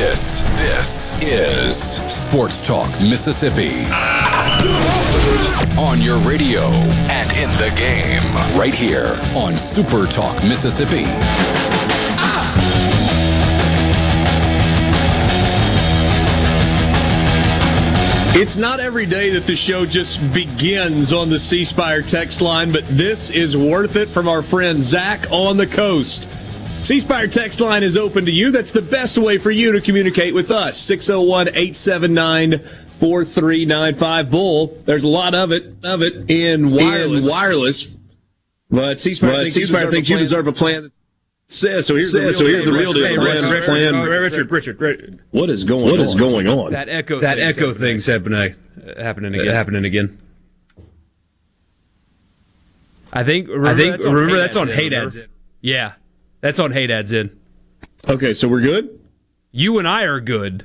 This, this is Sports Talk Mississippi. On your radio and in the game, right here on Super Talk Mississippi. It's not every day that the show just begins on the C Spire text line, but this is worth it from our friend Zach on the coast. C Spire text line is open to you. That's the best way for you to communicate with us. 601 879 4395 Bull. There's a lot of it of it in wireless. In wireless. But C Spire thinks, C-Spire thinks you deserve a plan that says so. Here's the, so here's the real deal. Richard, plan. Richard, Richard, Richard, What is going? What on? is going on? That echo. That thing's echo happening. thing's happening. Uh, happening again. happening again. I think. Remember, I think. That's remember, that's on Hey Dad's. Yeah, that's on Hey Dad's in. Okay, so we're good. You and I are good.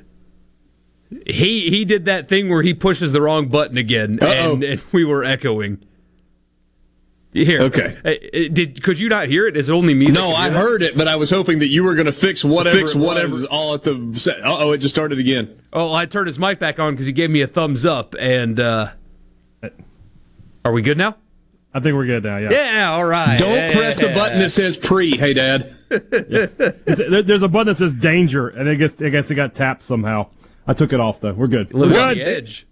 He he did that thing where he pushes the wrong button again, and, and we were echoing. Here, okay. Did could you not hear it? Is it only me? No, I heard it, but I was hoping that you were going to fix whatever fix whatever all at the. set. oh, it just started again. Oh, I turned his mic back on because he gave me a thumbs up. And uh, are we good now? I think we're good now. Yeah. Yeah. All right. Don't yeah, press the button that says pre. Hey, Dad. yeah. There's a button that says danger, and I guess I guess it got tapped somehow. I took it off though. We're good. Living good. the edge.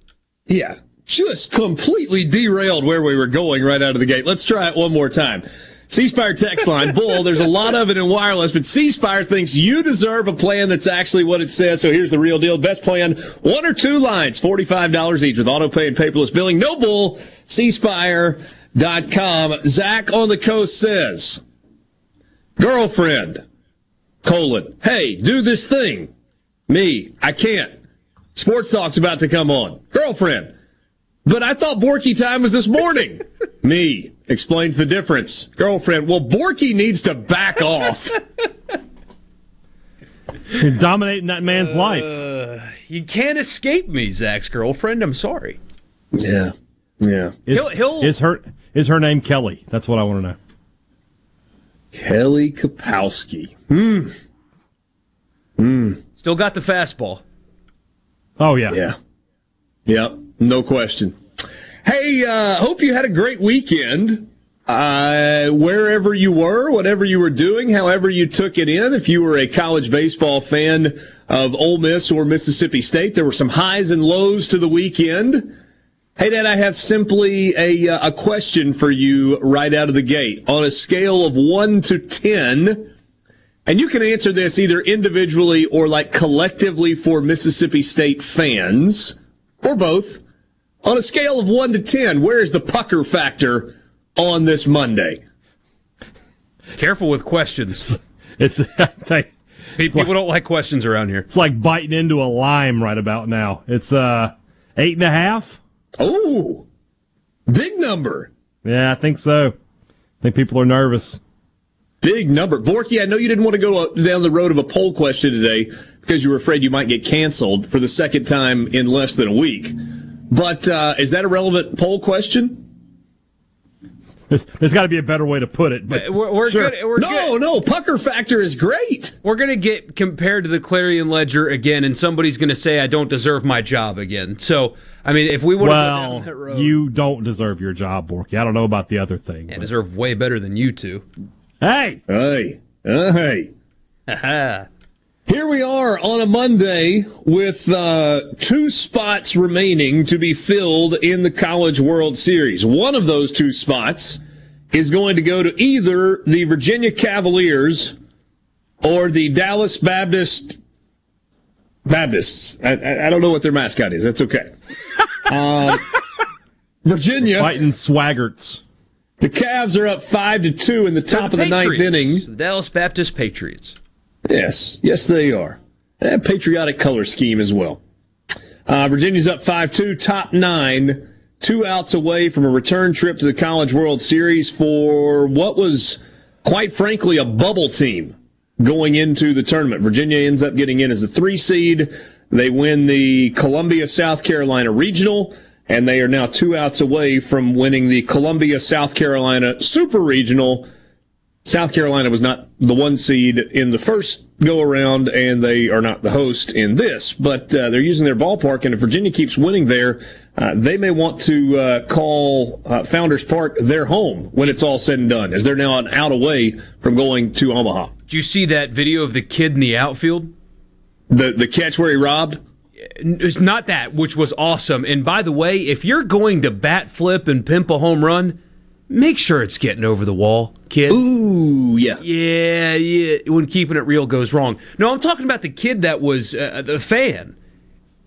Yeah just completely derailed where we were going right out of the gate. Let's try it one more time. C Spire text line, bull. There's a lot of it in wireless, but C Spire thinks you deserve a plan that's actually what it says. So here's the real deal. Best plan, one or two lines, $45 each with auto pay and paperless billing. No bull, cspire.com. Zach on the coast says, girlfriend, colon, hey, do this thing. Me, I can't. Sports Talk's about to come on. Girlfriend, but I thought Borky time was this morning. Me explains the difference. Girlfriend, well, Borky needs to back off. You're dominating that man's uh, life. You can't escape me, Zach's girlfriend. I'm sorry. Yeah. Yeah. Is, he'll, he'll... is her is her name Kelly? That's what I want to know. Kelly Kapowski. Hmm. Hmm. Still got the fastball. Oh yeah. Yeah. Yep. No question. Hey, uh, hope you had a great weekend. Uh, wherever you were, whatever you were doing, however you took it in, if you were a college baseball fan of Ole Miss or Mississippi State, there were some highs and lows to the weekend. Hey, Dad, I have simply a, uh, a question for you right out of the gate. On a scale of 1 to 10, and you can answer this either individually or like collectively for Mississippi State fans, or both. On a scale of 1 to 10, where is the pucker factor on this Monday? Careful with questions. It's, it's like, people like, don't like questions around here. It's like biting into a lime right about now. It's uh eight and a half. Oh, big number. Yeah, I think so. I think people are nervous. Big number. Borky, I know you didn't want to go down the road of a poll question today because you were afraid you might get canceled for the second time in less than a week. But uh, is that a relevant poll question? There's, there's got to be a better way to put it. But we're, we're sure. good. We're no, good. no, pucker factor is great. We're going to get compared to the Clarion Ledger again, and somebody's going to say I don't deserve my job again. So, I mean, if we want well, to road, you don't deserve your job, Borky. I don't know about the other thing. I deserve way better than you two. Hey, hey, uh, hey. Here we are on a Monday with uh, two spots remaining to be filled in the College World Series. One of those two spots is going to go to either the Virginia Cavaliers or the Dallas Baptist Baptists. I, I, I don't know what their mascot is. That's okay. Uh, Virginia fighting swaggerts. The Cavs are up five to two in the top the of the ninth inning. The Dallas Baptist Patriots. Yes, yes, they are. They patriotic color scheme as well. Uh, Virginia's up 5 2, top nine, two outs away from a return trip to the College World Series for what was, quite frankly, a bubble team going into the tournament. Virginia ends up getting in as a three seed. They win the Columbia, South Carolina regional, and they are now two outs away from winning the Columbia, South Carolina super regional South Carolina was not the one seed in the first go around, and they are not the host in this, but uh, they're using their ballpark, and if Virginia keeps winning there, uh, they may want to uh, call uh, Founders Park their home when it's all said and done, as they're now an out away from going to Omaha. Did you see that video of the kid in the outfield? The the catch where he robbed? It's not that, which was awesome. And by the way, if you're going to bat flip and pimp a home run, make sure it's getting over the wall, kid. Ooh, yeah. Yeah, yeah. When keeping it real goes wrong. No, I'm talking about the kid that was uh, the fan.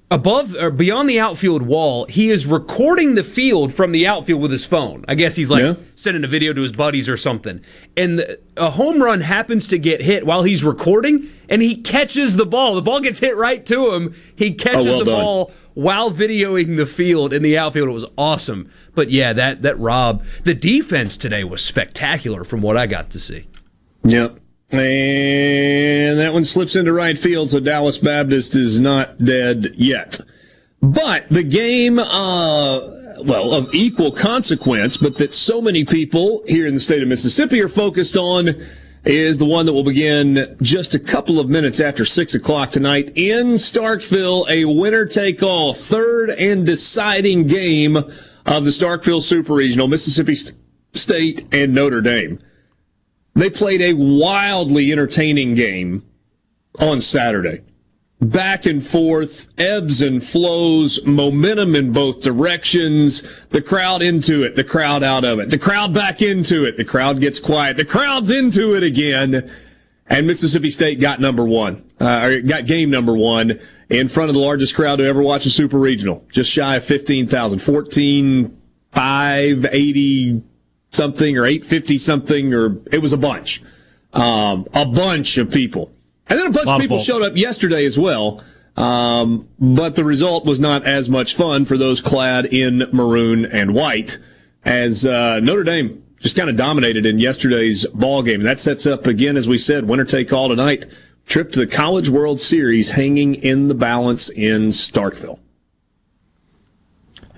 Above or beyond the outfield wall, he is recording the field from the outfield with his phone. I guess he's like yeah. sending a video to his buddies or something. And the, a home run happens to get hit while he's recording, and he catches the ball. The ball gets hit right to him. He catches oh, well the done. ball while videoing the field in the outfield. It was awesome. But yeah, that that Rob, the defense today was spectacular from what I got to see. Yep. And that one slips into right field, so Dallas Baptist is not dead yet. But the game, uh, well, of equal consequence, but that so many people here in the state of Mississippi are focused on is the one that will begin just a couple of minutes after six o'clock tonight in Starkville. A winner take all third and deciding game of the Starkville Super Regional, Mississippi State and Notre Dame. They played a wildly entertaining game on Saturday. Back and forth, ebbs and flows, momentum in both directions, the crowd into it, the crowd out of it, the crowd back into it, the crowd gets quiet, the crowd's into it again. And Mississippi State got number one, uh, or got game number one in front of the largest crowd to ever watch a super regional, just shy of 15,000, 14, 580 something or 850 something, or it was a bunch, um, a bunch of people. And then a bunch a of people of showed up yesterday as well. Um, but the result was not as much fun for those clad in maroon and white as uh, Notre Dame just kind of dominated in yesterday's ball game. That sets up again, as we said, winner take all tonight. Trip to the College World Series hanging in the balance in Starkville.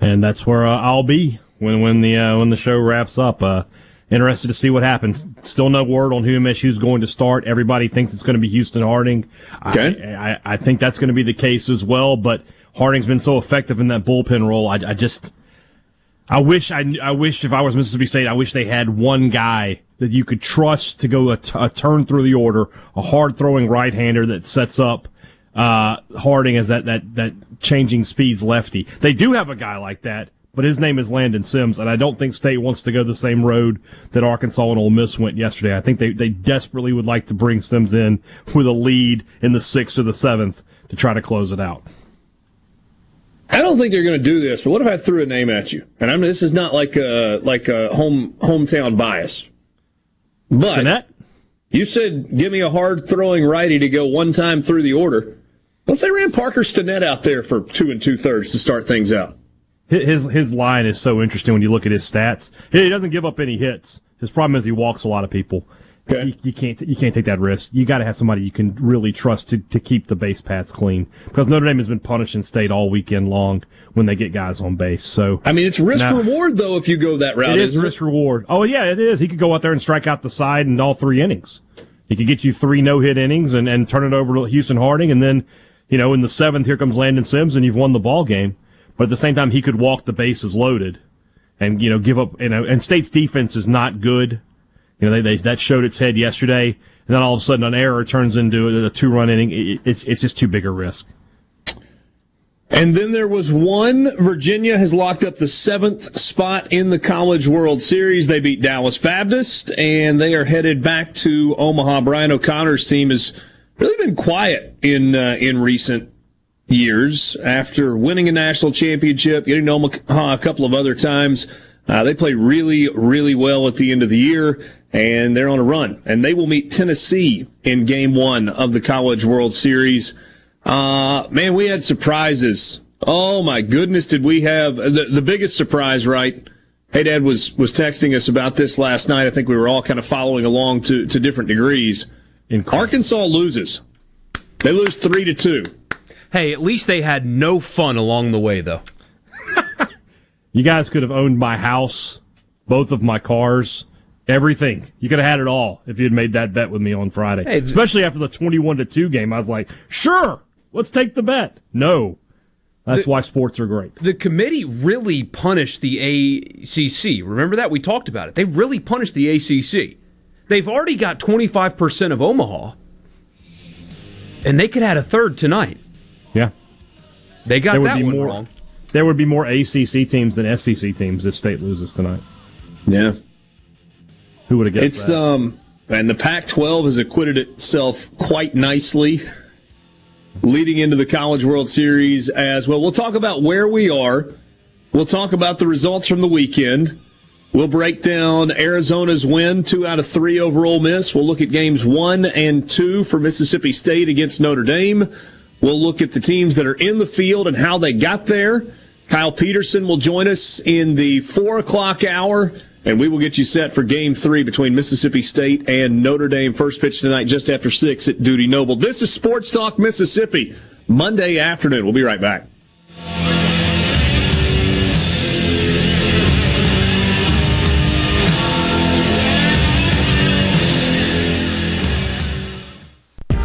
And that's where uh, I'll be when when the uh, when the show wraps up. Uh, interested to see what happens. Still no word on who MSU's going to start. Everybody thinks it's going to be Houston Harding. Okay. I, I, I think that's going to be the case as well, but Harding's been so effective in that bullpen role. I, I just, I wish I, I wish if I was Mississippi State, I wish they had one guy that you could trust to go a, t- a turn through the order, a hard throwing right hander that sets up uh, Harding as that, that, that changing speeds lefty. They do have a guy like that but his name is Landon Sims, and I don't think State wants to go the same road that Arkansas and Ole Miss went yesterday. I think they, they desperately would like to bring Sims in with a lead in the sixth or the seventh to try to close it out. I don't think they're going to do this, but what if I threw a name at you? And I mean, this is not like a like a home hometown bias, but you said give me a hard throwing righty to go one time through the order. What if they ran Parker Stinnett out there for two and two thirds to start things out? His his line is so interesting when you look at his stats. He doesn't give up any hits. His problem is he walks a lot of people. Okay. You, you, can't you can't take that risk. You got to have somebody you can really trust to, to keep the base paths clean because Notre Dame has been punishing State all weekend long when they get guys on base. So I mean, it's risk now, reward though if you go that route. It is risk it? reward. Oh yeah, it is. He could go out there and strike out the side in all three innings. He could get you three no hit innings and, and turn it over to Houston Harding, and then you know in the seventh here comes Landon Sims and you've won the ball game. But at the same time, he could walk the bases loaded, and you know give up. You know, and State's defense is not good. You know, they, they that showed its head yesterday. and then all of a sudden an error turns into a two run inning. It's it's just too big a risk. And then there was one. Virginia has locked up the seventh spot in the College World Series. They beat Dallas Baptist, and they are headed back to Omaha. Brian O'Connor's team has really been quiet in uh, in recent years after winning a national championship, getting to Omaha a couple of other times. Uh, they play really, really well at the end of the year, and they're on a run. And they will meet Tennessee in Game One of the College World Series. Uh, man, we had surprises. Oh my goodness, did we have the, the biggest surprise, right? Hey, Dad was, was texting us about this last night. I think we were all kind of following along to, to different degrees. Arkansas loses. They lose three to two. Hey, at least they had no fun along the way, though. you guys could have owned my house, both of my cars, everything. You could have had it all if you had made that bet with me on Friday. Hey, Especially after the twenty-one to two game, I was like, sure, Let's take the bet. No. That's the, why sports are great. The committee really punished the ACC. Remember that? We talked about it. They really punished the ACC. They've already got 25% of Omaha, and they could add a third tonight. Yeah. They got that one more, wrong. There would be more ACC teams than SEC teams if state loses tonight. Yeah. Who would have guessed it's, that? um, and the Pac 12 has acquitted itself quite nicely leading into the College World Series as well. We'll talk about where we are. We'll talk about the results from the weekend. We'll break down Arizona's win, two out of three over Ole Miss. We'll look at games one and two for Mississippi State against Notre Dame. We'll look at the teams that are in the field and how they got there. Kyle Peterson will join us in the four o'clock hour. And we will get you set for game three between Mississippi State and Notre Dame. First pitch tonight just after six at Dudy Noble. This is Sports Talk Mississippi, Monday afternoon. We'll be right back.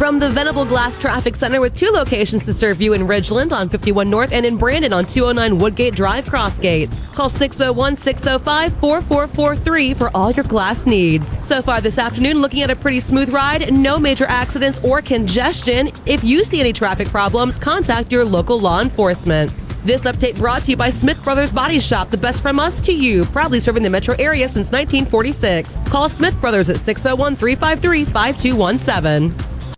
From the Venable Glass Traffic Center with two locations to serve you in Ridgeland on 51 North and in Brandon on 209 Woodgate Drive Crossgates. Call 601 605 4443 for all your glass needs. So far this afternoon, looking at a pretty smooth ride, no major accidents or congestion. If you see any traffic problems, contact your local law enforcement. This update brought to you by Smith Brothers Body Shop, the best from us to you, proudly serving the metro area since 1946. Call Smith Brothers at 601 353 5217.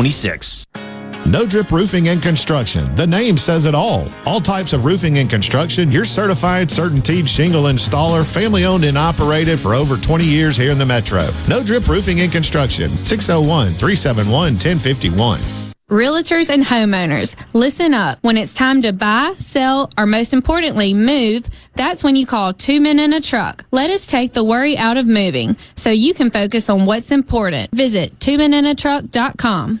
26. No Drip Roofing and Construction. The name says it all. All types of roofing and construction. Your certified, CertainTeed shingle installer, family owned and operated for over 20 years here in the Metro. No Drip Roofing and Construction. 601 371 1051. Realtors and homeowners, listen up. When it's time to buy, sell, or most importantly, move, that's when you call two men in a truck. Let us take the worry out of moving so you can focus on what's important. Visit twomeninatruck.com.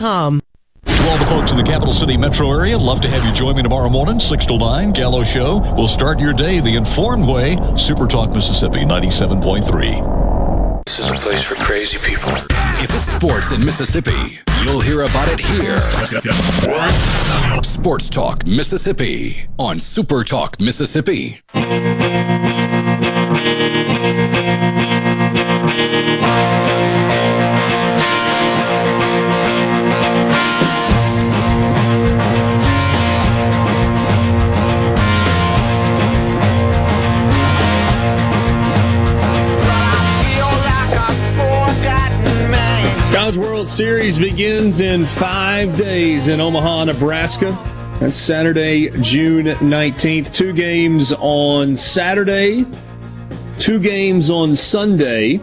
to all the folks in the capital city metro area, love to have you join me tomorrow morning, 6 to 9, Gallo Show. We'll start your day the informed way. Super Talk Mississippi 97.3. This is a place for crazy people. If it's sports in Mississippi, you'll hear about it here. Sports Talk Mississippi on Super Talk Mississippi. College World Series begins in five days in Omaha, Nebraska. That's Saturday, June 19th. Two games on Saturday, two games on Sunday.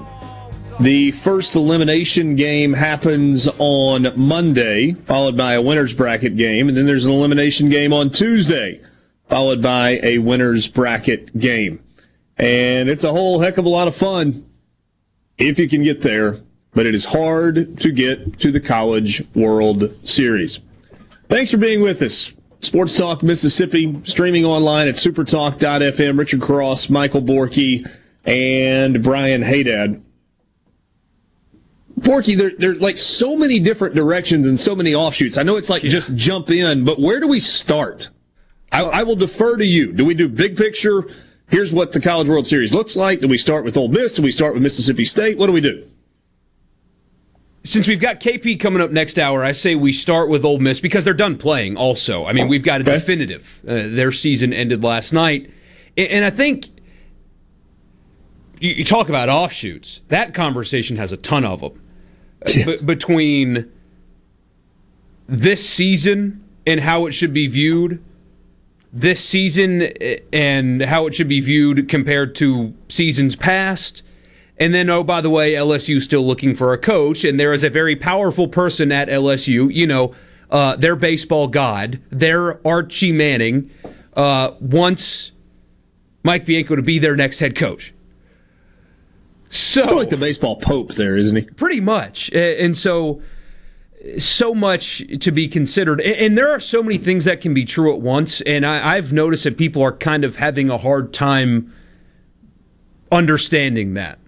The first elimination game happens on Monday, followed by a winner's bracket game. And then there's an elimination game on Tuesday, followed by a winner's bracket game. And it's a whole heck of a lot of fun if you can get there but it is hard to get to the College World Series. Thanks for being with us. Sports Talk Mississippi, streaming online at supertalk.fm. Richard Cross, Michael Borky, and Brian Hadad. Borky, there, there are like so many different directions and so many offshoots. I know it's like yeah. just jump in, but where do we start? I, I will defer to you. Do we do big picture? Here's what the College World Series looks like. Do we start with Ole Miss? Do we start with Mississippi State? What do we do? Since we've got KP coming up next hour, I say we start with Ole Miss because they're done playing. Also, I mean, we've got a okay. definitive. Uh, their season ended last night, and I think you, talk about offshoots. That conversation has a ton of them yeah. B- between this season and how it should be viewed. This season and how it should be viewed compared to seasons past and then, oh, by the way, LSU still looking for a coach, and there is a very powerful person at LSU. You know, uh, their baseball god, their Archie Manning, uh, wants Mike Bianco to be their next head coach. So, it's like the baseball pope there, isn't he? Pretty much, and so so much to be considered. And there are so many things that can be true at once. And I, have noticed that people are kind of having a hard time understanding that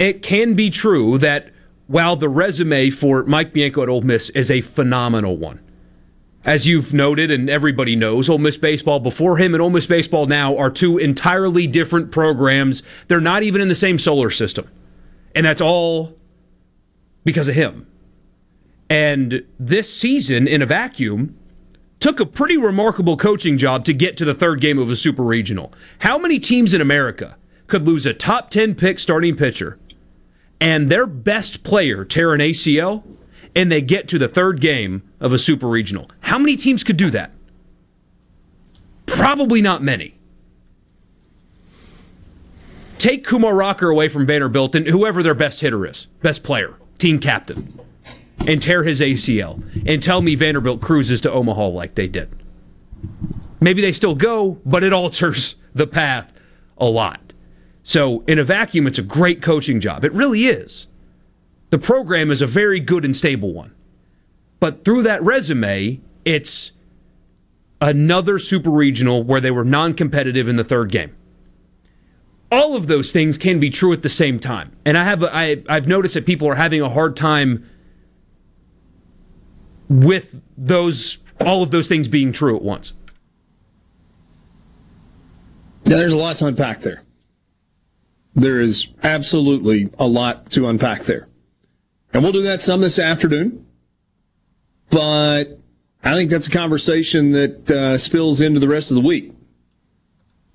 it can be true that while the resume for Mike Bianco at Ole Miss is a phenomenal one, as you've noted and everybody knows, Ole Miss baseball before him and Ole Miss baseball now are two entirely different programs. They're not even in the same solar system, and that's all because of him. And this season, in a vacuum, took a pretty remarkable coaching job to get to the third game of a super regional. How many teams in America could lose a top 10 pick starting pitcher and their best player tear an ACL and they get to the third game of a super regional. How many teams could do that? Probably not many. Take Kumar Rocker away from Vanderbilt and whoever their best hitter is, best player, team captain, and tear his ACL and tell me Vanderbilt cruises to Omaha like they did. Maybe they still go, but it alters the path a lot. So, in a vacuum, it's a great coaching job. It really is. The program is a very good and stable one. But through that resume, it's another super regional where they were non competitive in the third game. All of those things can be true at the same time. And I have I, I've noticed that people are having a hard time with those all of those things being true at once. Yeah, there's a lot to unpack there. There is absolutely a lot to unpack there. And we'll do that some this afternoon. But I think that's a conversation that uh, spills into the rest of the week.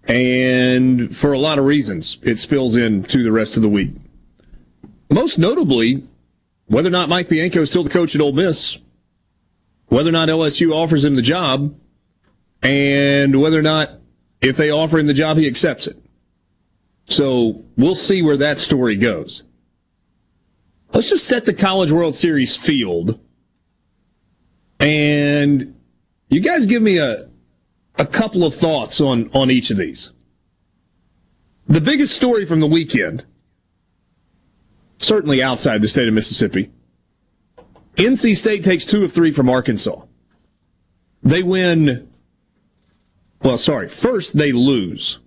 And for a lot of reasons, it spills into the rest of the week. Most notably, whether or not Mike Bianco is still the coach at Ole Miss whether or not LSU offers him the job, and whether or not, if they offer him the job, he accepts it. So we'll see where that story goes. Let's just set the College World Series field, and you guys give me a a couple of thoughts on on each of these. The biggest story from the weekend, certainly outside the state of Mississippi, NC State takes two of three from Arkansas. They win. Well, sorry. First, they lose.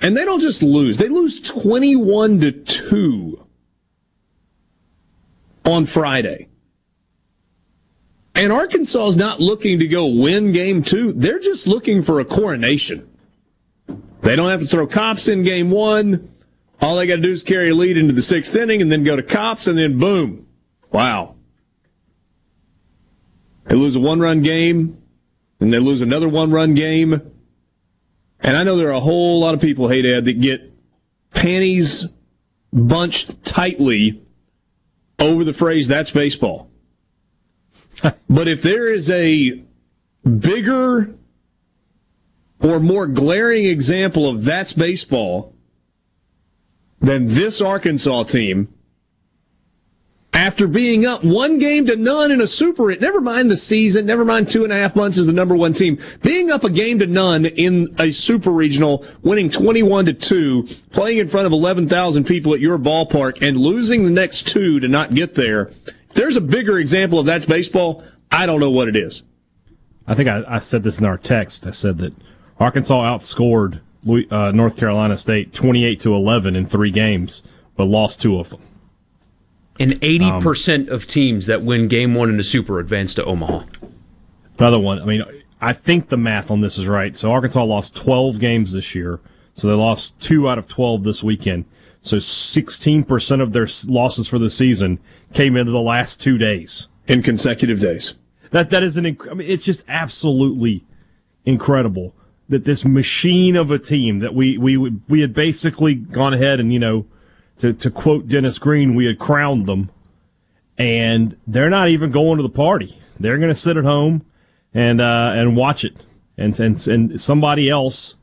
And they don't just lose, they lose 21 to 2 on Friday. And Arkansas is not looking to go win game two. They're just looking for a coronation. They don't have to throw Kopps in game one. All they got to do is carry a lead into the sixth inning and then go to Kopps and then boom. Wow. They lose a one run game and they lose another one run game. And I know there are a whole lot of people, hey Dad, that get panties bunched tightly over the phrase that's baseball. but if there is a bigger or more glaring example of that's baseball than this Arkansas team, after being up one game to none in a super, never mind the season, never mind two and a half months as the number one team, being up a game to none in a super regional, winning 21 to 2, playing in front of 11,000 people at your ballpark and losing the next two to not get there. If there's a bigger example of that's baseball, I don't know what it is. I think I, I said this in our text. I said that Arkansas outscored uh, North Carolina State 28 to 11 in three games, but lost two of them. And 80% um, of teams that win game one in the Super advance to Omaha. Another one. I mean, I think the math on this is right. So Arkansas lost 12 games this year. So they lost two out of 12 this weekend. So 16% of their losses for the season came into the last two days. In consecutive days. That, that is an, I mean, it's just absolutely incredible that this machine of a team that we, we, we had basically gone ahead and, you know, to, to quote Dennis Green, we had crowned them, and they're not even going to the party. They're going to sit at home and uh, and watch it, and and and somebody else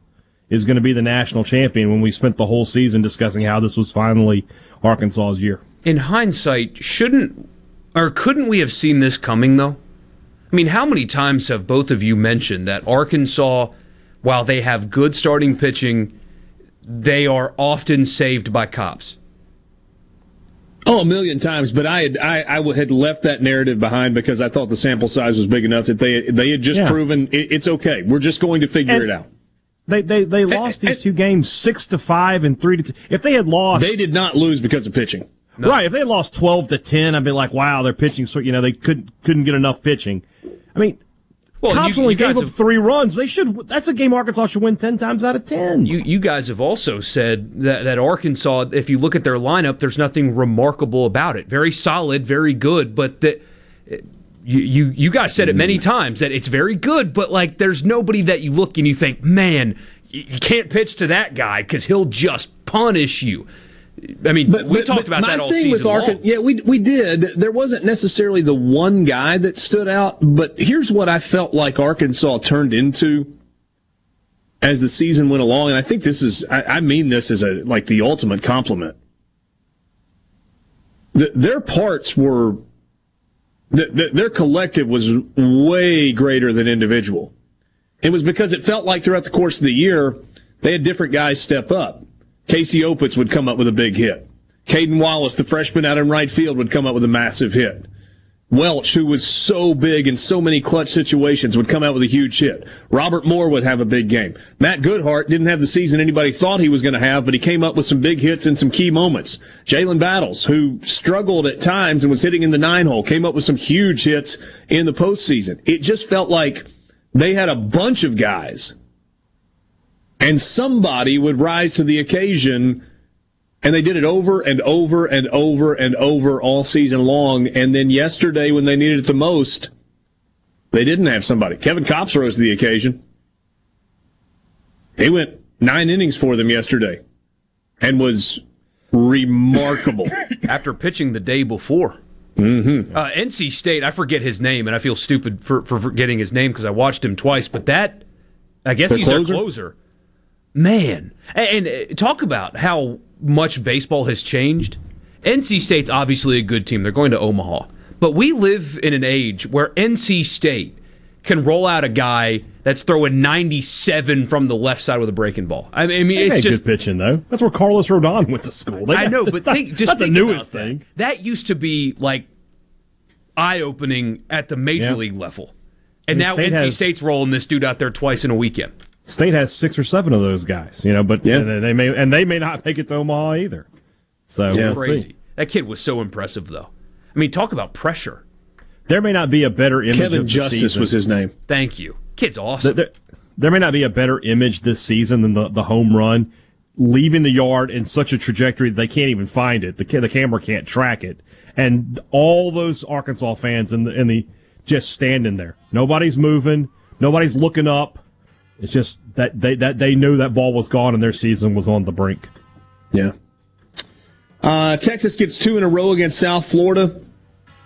is going to be the national champion. When we spent the whole season discussing how this was finally Arkansas's year. In hindsight, shouldn't or couldn't we have seen this coming though? I mean, how many times have both of you mentioned that Arkansas, while they have good starting pitching, they are often saved by Kopps? Oh, a million times. But I had I, I had left that narrative behind because I thought the sample size was big enough that they they had just yeah. proven it, it's okay. We're just going to figure and it out. They they they lost and, these two games six to five and three to. Two. If they had lost, they did not lose because of pitching. No. Right. If they had lost twelve to ten, I'd be like, wow, they're pitching. So you know they couldn't couldn't get enough pitching. I mean, well, Kopps you, only you gave up have, three runs. They should. That's a game Arkansas should win ten times out of ten. You you guys have also said that, that Arkansas, if you look at their lineup, there's nothing remarkable about it. Very solid, very good, but that. You, you you guys said it many mm. times that it's very good, but like there's nobody that you look and you think, man, you can't pitch to that guy because he'll just punish you. I mean, but, we but, talked about that all season with long. Yeah, we we did. There wasn't necessarily the one guy that stood out, but here's what I felt like Arkansas turned into as the season went along, and I think this is I, I mean this as a like the ultimate compliment. The, their parts were the, the, their collective was way greater than individual. It was because it felt like throughout the course of the year they had different guys step up. Casey Opitz would come up with a big hit. Cayden Wallace, the freshman out in right field, would come up with a massive hit. Welch, who was so big in so many clutch situations, would come out with a huge hit. Robert Moore would have a big game. Matt Goodheart didn't have the season anybody thought he was going to have, but he came up with some big hits in some key moments. Jalen Battles, who struggled at times and was hitting in the nine hole, came up with some huge hits in the postseason. It just felt like they had a bunch of guys and somebody would rise to the occasion and they did it over and over and over and over all season long. And then yesterday, when they needed it the most, they didn't have somebody. Kevin Kopps rose to the occasion. He went nine innings for them yesterday and was remarkable. After pitching the day before. Mm-hmm. Uh, NC State, I forget his name, and I feel stupid for, for forgetting his name because I watched him twice. But that, I guess Their he's closer? their closer. Man, and, and uh, talk about how much baseball has changed. NC State's obviously a good team. They're going to Omaha, but we live in an age where NC State can roll out a guy that's throwing 97 from the left side with a breaking ball. I mean, I mean it's just good pitching though. That's where Carlos Rodon went to school. I know, but think just think the newest about thing. That. that used to be like eye opening at the major Yeah. league level, and I mean, now State NC has- State's rolling this dude out there twice in a weekend. State has six or seven of those guys, you know, but they, they may and they may not make it to Omaha either. So we'll crazy. see. That kid was so impressive, though. I mean, talk about pressure. There may not be a better image. Kevin of Justice season. was his name. Thank you. Kid's awesome. There, there may not be a better image this season than the, the home run, leaving the yard in such a trajectory that they can't even find it. The the camera can't track it, and all those Arkansas fans in the in the just standing there. Nobody's moving. Nobody's looking up. It's just that they that they knew that ball was gone and their season was on the brink. Yeah. Uh, Texas gets two in a row against South Florida.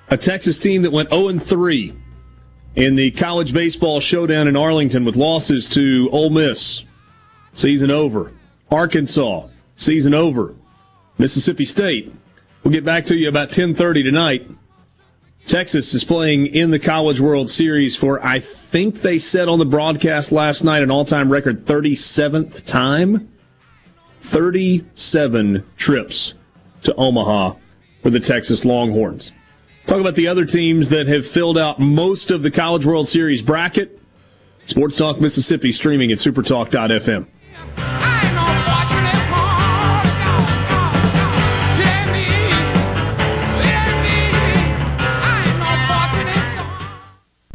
A Texas team that went 0 3 in the college baseball showdown in Arlington with losses to Ole Miss. Season over. Arkansas. Season over. Mississippi State. We'll get back to you about 10:30 tonight. Texas is playing in the College World Series for I think they said on the broadcast last night an all-time record 37th time. 37 trips to Omaha for the Texas Longhorns. Talk about the other teams that have filled out most of the College World Series bracket. Sports Talk Mississippi streaming at supertalk.fm.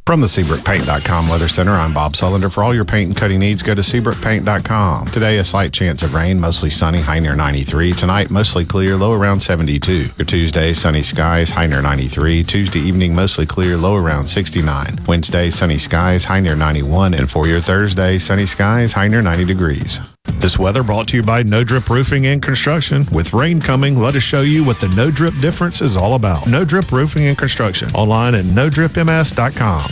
From the SeabrookPaint.com Weather Center, I'm Bob Sullender. For all your paint and cutting needs, go to SeabrookPaint.com. Today, a slight chance of rain, mostly sunny, high near 93. Tonight, mostly clear, low around 72. For Tuesday, sunny skies, high near 93. Tuesday evening, mostly clear, low around 69. Wednesday, sunny skies, high near 91. And for your Thursday, sunny skies, high near 90 degrees. This weather brought to you by No Drip Roofing and Construction. With rain coming, let us show you what the No Drip difference is all about. No Drip Roofing and Construction. Online at NoDripMS.com.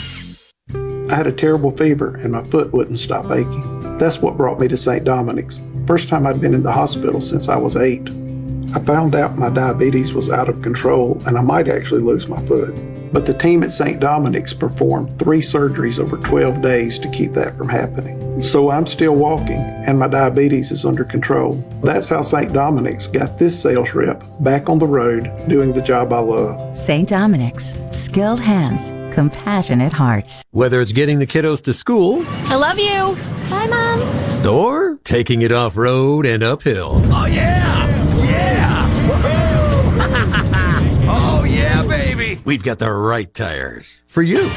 I had a terrible fever and my foot wouldn't stop aching. That's what brought me to St. Dominic's. First time I'd been in the hospital since I was eight. I found out my diabetes was out of control and I might actually lose my foot. But the team at St. Dominic's performed three surgeries over 12 days to keep that from happening. So I'm still walking and my diabetes is under control. That's how St. Dominic's got this sales rep back on the road doing the job I love. St. Dominic's. Skilled hands, compassionate hearts. Whether it's getting the kiddos to school I love you. Bye, Mom. or taking it off road and uphill. Oh yeah! Yeah! Woohoo! oh yeah, baby! We've got the right tires for you.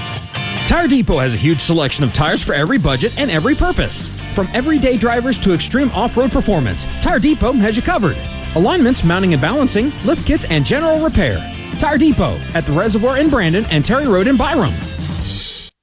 Tire Depot has a huge selection of tires for every budget and every purpose. From everyday drivers to extreme off-road performance, Tire Depot has you covered. Alignments, mounting and balancing, lift kits, and general repair. Tire Depot at the Reservoir in Brandon and Terry Road in Byram.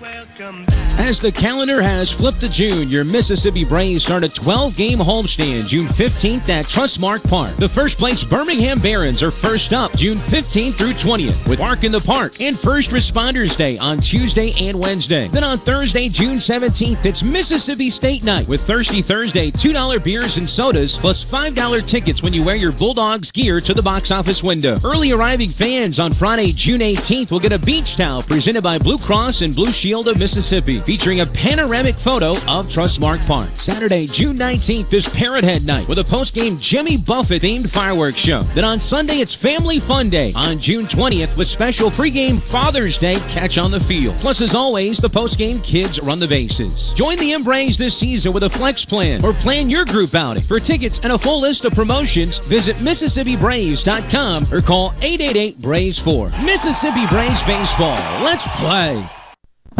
Welcome back. As the calendar has flipped to June, your Mississippi Braves start a 12 game homestand June 15th at Trustmark Park. The first place Birmingham Barons are first up June 15th through 20th with Bark in the Park and First Responders Day on Tuesday and Wednesday. Then on Thursday, June 17th, it's Mississippi State Night with Thirsty Thursday, $2 beers and sodas plus $5 tickets when you wear your Bulldogs gear to the box office window. Early arriving fans on Friday, June 18th will get a beach towel presented by Blue Cross and Blue Shield of Mississippi. Featuring a panoramic photo of Trustmark Park. Saturday, June 19th is Parrot Head Night with a post-game Jimmy Buffett themed fireworks show. Then on Sunday, it's Family Fun Day on June 20th with special pregame Father's Day catch on the field. Plus, as always, the post-game kids run the bases. Join the M-Braves this season with a flex plan or plan your group outing. For tickets and a full list of promotions, visit MississippiBraves.com or call 888-BRAVES4. Mississippi Braves Baseball. Let's play.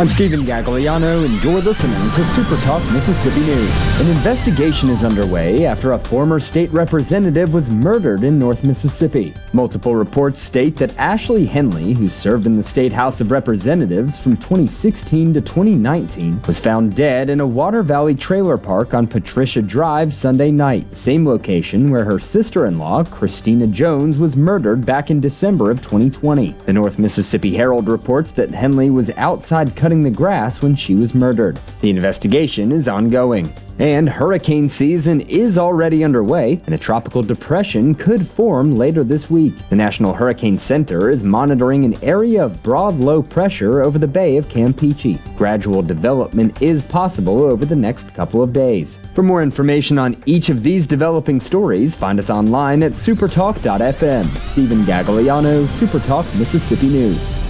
I'm Stephen Gagliano, and you're listening to Super Talk Mississippi News. An investigation is underway after a former state representative was murdered in North Mississippi. Multiple reports state that Ashley Henley, who served in the State House of Representatives from 2016 to 2019, was found dead in a Water Valley trailer park on Patricia Drive Sunday night, same location where her sister in law, Christina Jones, was murdered back in December of 2020. The North Mississippi Herald reports that Henley was outside cutting the grass when she was murdered. The investigation is ongoing. And hurricane season is already underway, and a tropical depression could form later this week. The National Hurricane Center is monitoring an area of broad low pressure over the Bay of Campeche. Gradual development is possible over the next couple of days. For more information on each of these developing stories, find us online at supertalk.fm. Stephen Gagliano, Supertalk Mississippi News.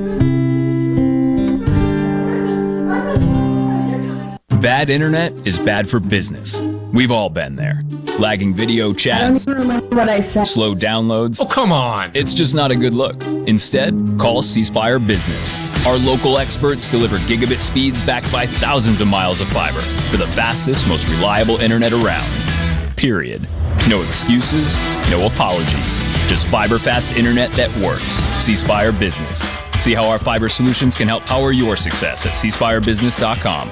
Bad internet is bad for business. We've all been there. Lagging video chats, slow downloads. Oh, come on. It's just not a good look. Instead, call C Spire Business. Our local experts deliver gigabit speeds backed by thousands of miles of fiber for the fastest, most reliable internet around. Period. No excuses, no apologies. Just fiber fast internet that works. C Spire Business. See how our fiber solutions can help power your success at cspirebusiness.com.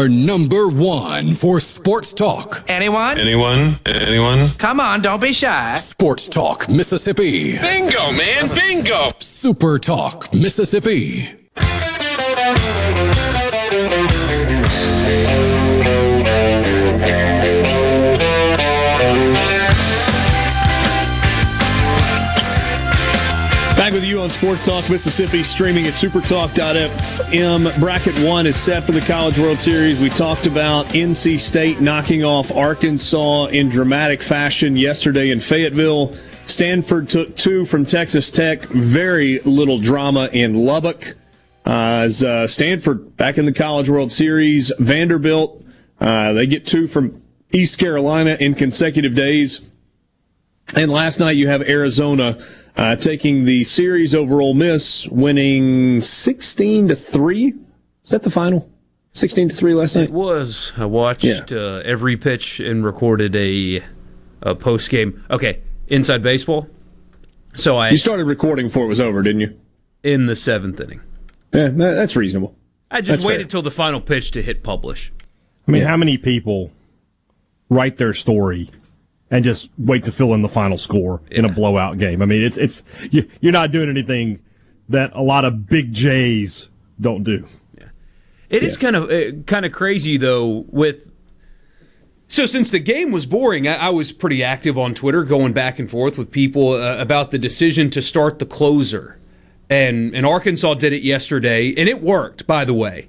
Our number one for sports talk. Anyone? Anyone? Anyone? Come on, don't be shy. Sports Talk Mississippi. Bingo, man, bingo. Super Talk Mississippi. With you on Sports Talk Mississippi, streaming at supertalk.fm. Bracket one is set for the College World Series. We talked about NC State knocking off Arkansas in dramatic fashion yesterday in Fayetteville. Stanford took two from Texas Tech. Very little drama in Lubbock. Uh, as uh, Stanford back in the College World Series, Vanderbilt uh, they get two from East Carolina in consecutive days. And last night you have Arizona uh, taking the series over Ole Miss, winning 16 to 3. Is that the final? 16 to 3 last night? It was. I watched Yeah. uh, every pitch and recorded a, a post game. Okay, inside baseball. So I You started recording before it was over, didn't you? in the seventh inning. Yeah, that's reasonable. I just That's waited fair. till the final pitch to hit publish. I mean, how many people write their story and just wait to fill in the final score in a blowout game? I mean, it's it's you, you're not doing anything that a lot of big J's don't do. Yeah, It is kind of uh, kind of crazy though. With so since the game was boring, I, I was pretty active on Twitter, going back and forth with people uh, about the decision to start the closer, and and Arkansas did it yesterday, and it worked. By the way,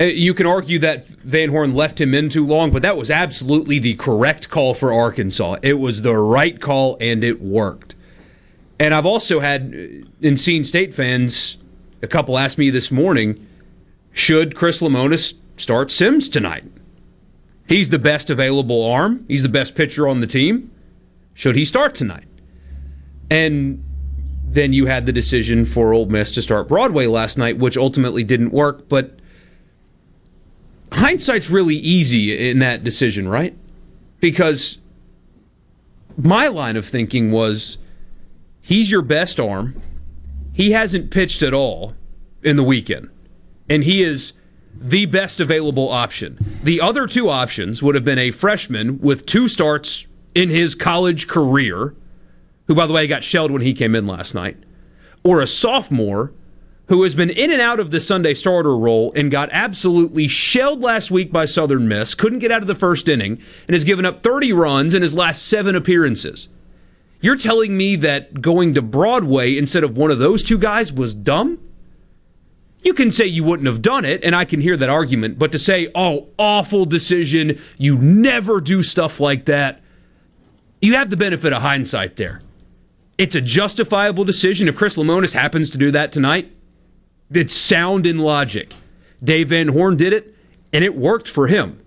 you can argue that Van Horn left him in too long, but that was absolutely the correct call for Arkansas. It was the right call, and it worked. And I've also had uh, and NC State fans. A couple asked me this morning should Chris Lemonis start Sims tonight? He's the best available arm. He's the best pitcher on the team. Should he start tonight? And then you had the decision for Ole Miss to start Broadway last night, which ultimately didn't work. But hindsight's really easy in that decision, right? Because my line of thinking was he's your best arm. He hasn't pitched at all in the weekend. And he is the best available option. The other two options would have been a freshman with two starts in his college career, who, by the way, got shelled when he came in last night, or a sophomore who has been in and out of the Sunday starter role and got absolutely shelled last week by Southern Miss, couldn't get out of the first inning, and has given up 30 runs in his last seven appearances. You're telling me that going to Broadway instead of one of those two guys was dumb? You can say you wouldn't have done it, and I can hear that argument, but to say, oh, awful decision, you never do stuff like that, you have the benefit of hindsight there. It's a justifiable decision. If Chris Lemonis happens to do that tonight, it's sound in logic. Dave Van Horn did it, and it worked for him.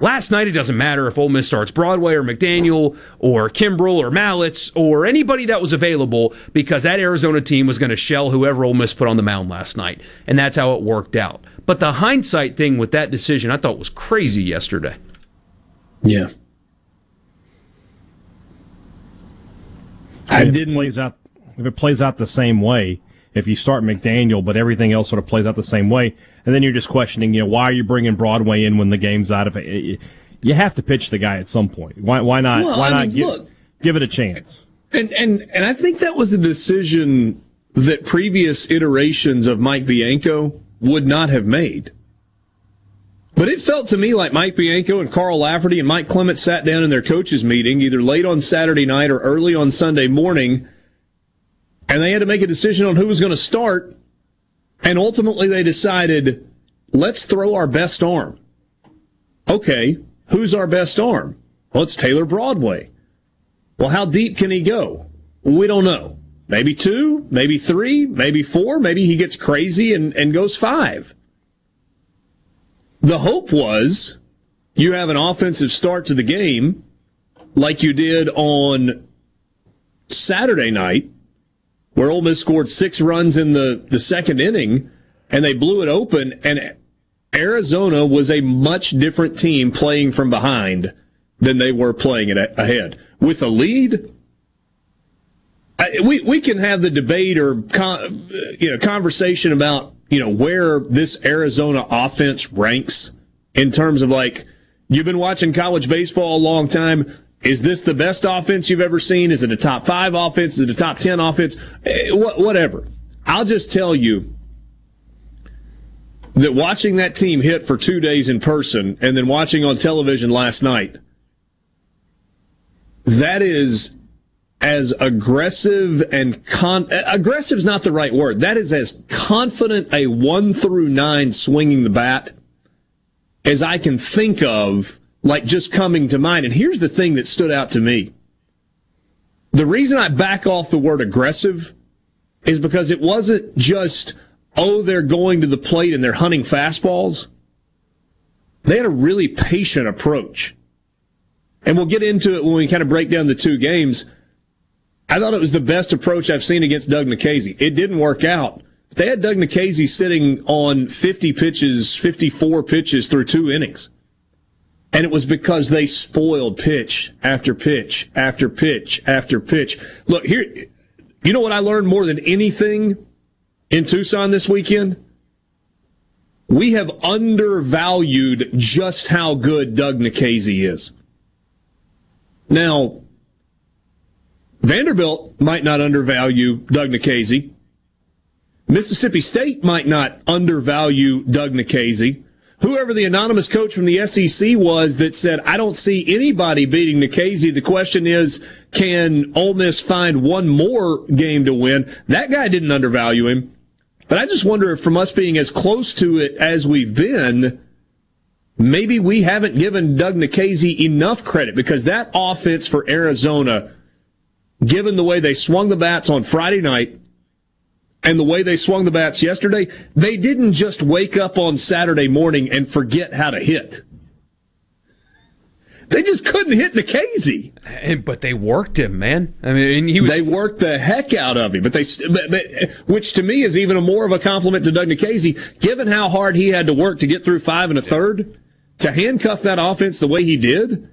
Last night, it doesn't matter if Ole Miss starts Broadway or McDaniel or Kimbrell or Mallitz or anybody that was available because that Arizona team was going to shell whoever Ole Miss put on the mound last night. And that's how it worked out. But the hindsight thing with that decision, I thought was crazy yesterday. Yeah. I didn't if it plays out the same way. If you start McDaniel, but everything else sort of plays out the same way, and then you're just questioning, you know, why are you bringing Broadway in when the game's out of it? You have to pitch the guy at some point. Why? Why not? Well, why I not mean, give, look. give it a chance? And and and I think that was a decision that previous iterations of Mike Bianco would not have made. But it felt to me like Mike Bianco and Carl Lafferty and Mike Clement sat down in their coaches meeting either late on Saturday night or early on Sunday morning and they had to make a decision on who was going to start and ultimately they decided let's throw our best arm. Okay, who's our best arm? Well, it's Taylor Broadway. Well, how deep can he go? We don't know. Maybe two, maybe three, maybe four, maybe he gets crazy and, and goes five. The hope was you have an offensive start to the game like you did on Saturday night, where Ole Miss scored six runs in the, the second inning and they blew it open. And Arizona was a much different team playing from behind than they were playing it ahead. With a lead, we we can have the debate or con, you know conversation about you know where this Arizona offense ranks in terms of like you've been watching college baseball a long time. Is this the best offense you've ever seen? Is it a top five offense? Is it a top ten offense? Eh, whatever. I'll just tell you that watching that team hit for two days in person and then watching on television last night, that is as aggressive and con aggressive is not the right word. That is as confident a one through nine swinging the bat as I can think of, like just coming to mind. And here's the thing that stood out to me. The reason I back off the word aggressive is because it wasn't just, oh, they're going to the plate and they're hunting fastballs. They had a really patient approach. And we'll get into it when we kind of break down the two games. I thought it was the best approach I've seen against Doug Nikhazy. It didn't work out. They had Doug Nikhazy sitting on 50 pitches, 54 pitches through two innings. And it was because they spoiled pitch after pitch after pitch after pitch. Look, here, you know what I learned more than anything in Tucson this weekend? We have undervalued just how good Doug Nikhazy is. Now, Vanderbilt might not undervalue Doug Nikhazy. Mississippi State might not undervalue Doug Nikhazy. Whoever the anonymous coach from the SEC was that said, I don't see anybody beating Nikhazy. The question is, can Ole Miss find one more game to win? That guy didn't undervalue him. But I just wonder if from us being as close to it as we've been, maybe we haven't given Doug Nikhazy enough credit because that offense for Arizona, given the way they swung the bats on Friday night, and the way they swung the bats yesterday, they didn't just wake up on Saturday morning and forget how to hit. They just couldn't hit Nikhazy. And, but they worked him, man. I mean, he was. They worked the heck out of him, but they, but, but, which to me is even a more of a compliment to Doug Nikhazy, given how hard he had to work to get through five and a third, to handcuff that offense the way he did,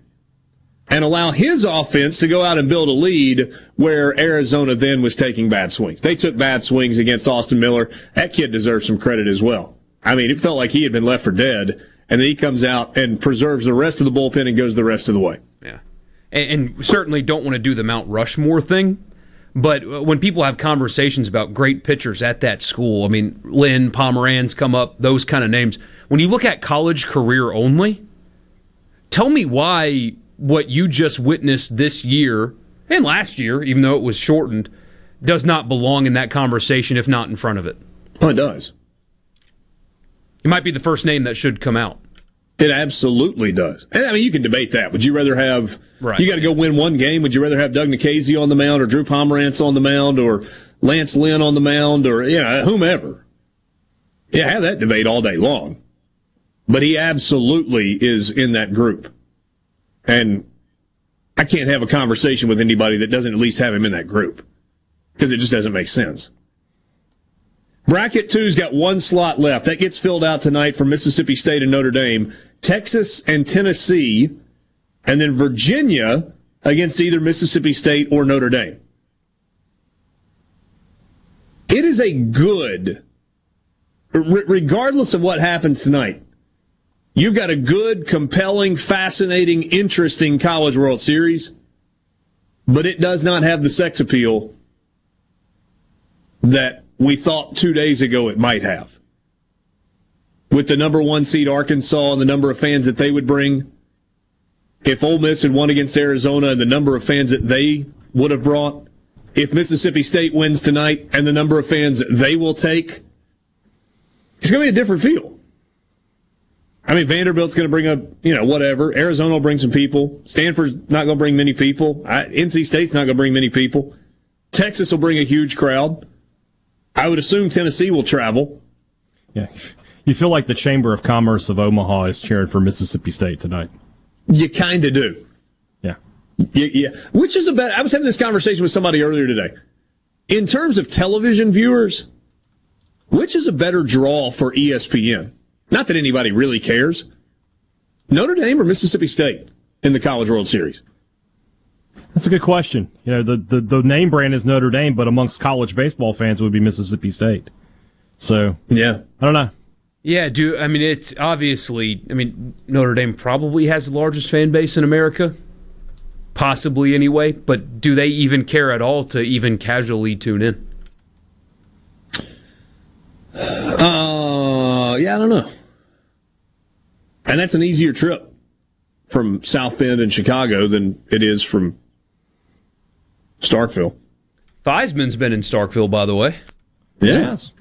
and allow his offense to go out and build a lead where Arizona then was taking bad swings. They took bad swings against Austin Miller. That kid deserves some credit as well. I mean, it felt like he had been left for dead, and then he comes out and preserves the rest of the bullpen and goes the rest of the way. Yeah. And, and certainly don't want to do the Mount Rushmore thing. But uh, when people have conversations about great pitchers at that school, I mean, Lynn, Pomeranz come up, those kind of names. When you look at college career only, tell me why what you just witnessed this year and last year, even though it was shortened, does not belong in that conversation if not in front of it. Oh, it does. He might be the first name that should come out. It absolutely does. And I mean, you can debate that. Would you rather have, right. you got to go win one game? Would you rather have Doug Nikhazy on the mound or Drew Pomeranz on the mound or Lance Lynn on the mound or, you know, whomever? Yeah, have that debate all day long. But he absolutely is in that group. And I can't have a conversation with anybody that doesn't at least have him in that group because it just doesn't make sense. Bracket two's got one slot left. That gets filled out tonight for Mississippi State and Notre Dame, Texas and Tennessee, and then Virginia against either Mississippi State or Notre Dame. It is a good, regardless of what happens tonight, you've got a good, compelling, fascinating, interesting College World Series, but it does not have the sex appeal that we thought two days ago it might have. With the number one seed Arkansas and the number of fans that they would bring, if Ole Miss had won against Arizona and the number of fans that they would have brought, if Mississippi State wins tonight and the number of fans they will take, it's going to be a different feel. I mean, Vanderbilt's going to bring up, you know, whatever. Arizona will bring some people. Stanford's not going to bring many people. I, NC State's not going to bring many people. Texas will bring a huge crowd. I would assume Tennessee will travel. Yeah. You feel like the Chamber of Commerce of Omaha is cheering for Mississippi State tonight. You kind of do. Yeah. yeah. Yeah. Which is a bet. I was having this conversation with somebody earlier today. In terms of television viewers, which is a better draw for ESPN? Not that anybody really cares. Notre Dame or Mississippi State in the College World Series? That's a good question. You know, the, the, the name brand is Notre Dame, but amongst college baseball fans, it would be Mississippi State. So, yeah, I don't know. Yeah, do I mean it's obviously I mean Notre Dame probably has the largest fan base in America, possibly anyway. But do they even care at all to even casually tune in? Uh, yeah, I don't know. And that's an easier trip from South Bend and Chicago than it is from Starkville. Theismann's been in Starkville, by the way. Yes.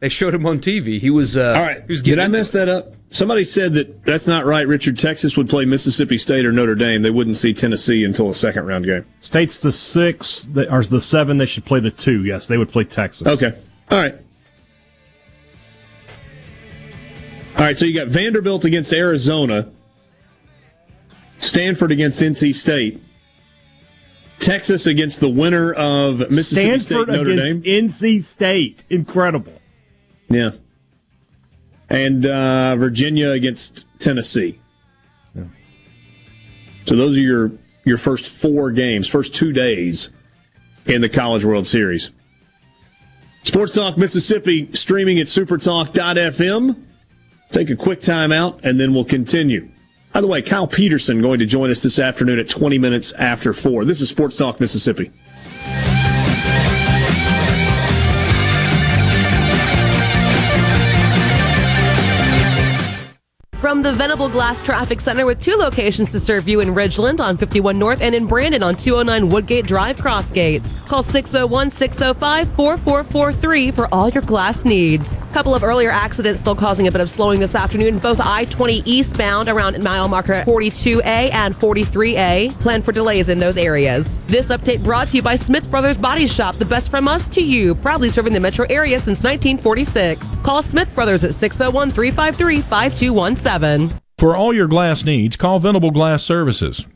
They showed him on TV. He was. Uh, All right. He was Did I mess that up? Somebody said that that's not right. Richard, Texas would play Mississippi State or Notre Dame. They wouldn't see Tennessee until a second round game. State's the six, or the seven. They should play the two. Yes, they would play Texas. Okay. All right. All right. So you got Vanderbilt against Arizona, Stanford against NC State. Texas against the winner of Mississippi Stanford State Notre against Dame. NC State. Incredible. Yeah. And uh, Virginia against Tennessee. So those are your your first four games, first two days in the College World Series. Sports Talk Mississippi streaming at supertalk.fm. Take a quick time out and then we'll continue. By the way, Kyle Peterson going to join us this afternoon at 20 minutes after 4. This is Sports Talk Mississippi. From the Venable Glass Traffic Center with two locations to serve you in Ridgeland on 51 North and in Brandon on 209 Woodgate Drive Crossgates. Call 601 605 4443 for all your glass needs. Couple of earlier accidents still causing a bit of slowing this afternoon, both I 20 eastbound around mile marker 42A and 43A. Plan for delays in those areas. This update brought to you by Smith Brothers Body Shop, the best from us to you, proudly serving the metro area since 1946. Call Smith Brothers at 601 353 5217. For all your glass needs, call Venable Glass Services.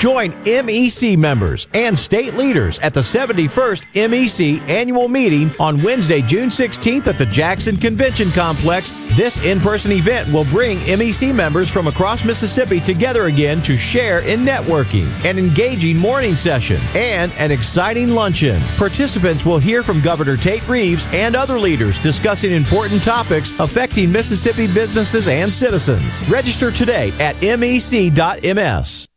Join MEC members and state leaders at the 71st MEC annual meeting on Wednesday, June 16th at the Jackson Convention Complex. This in person event will bring MEC members from across Mississippi together again to share in networking, an engaging morning session, and an exciting luncheon. Participants will hear from Governor Tate Reeves and other leaders discussing important topics affecting Mississippi businesses and citizens. Register today at mec.ms.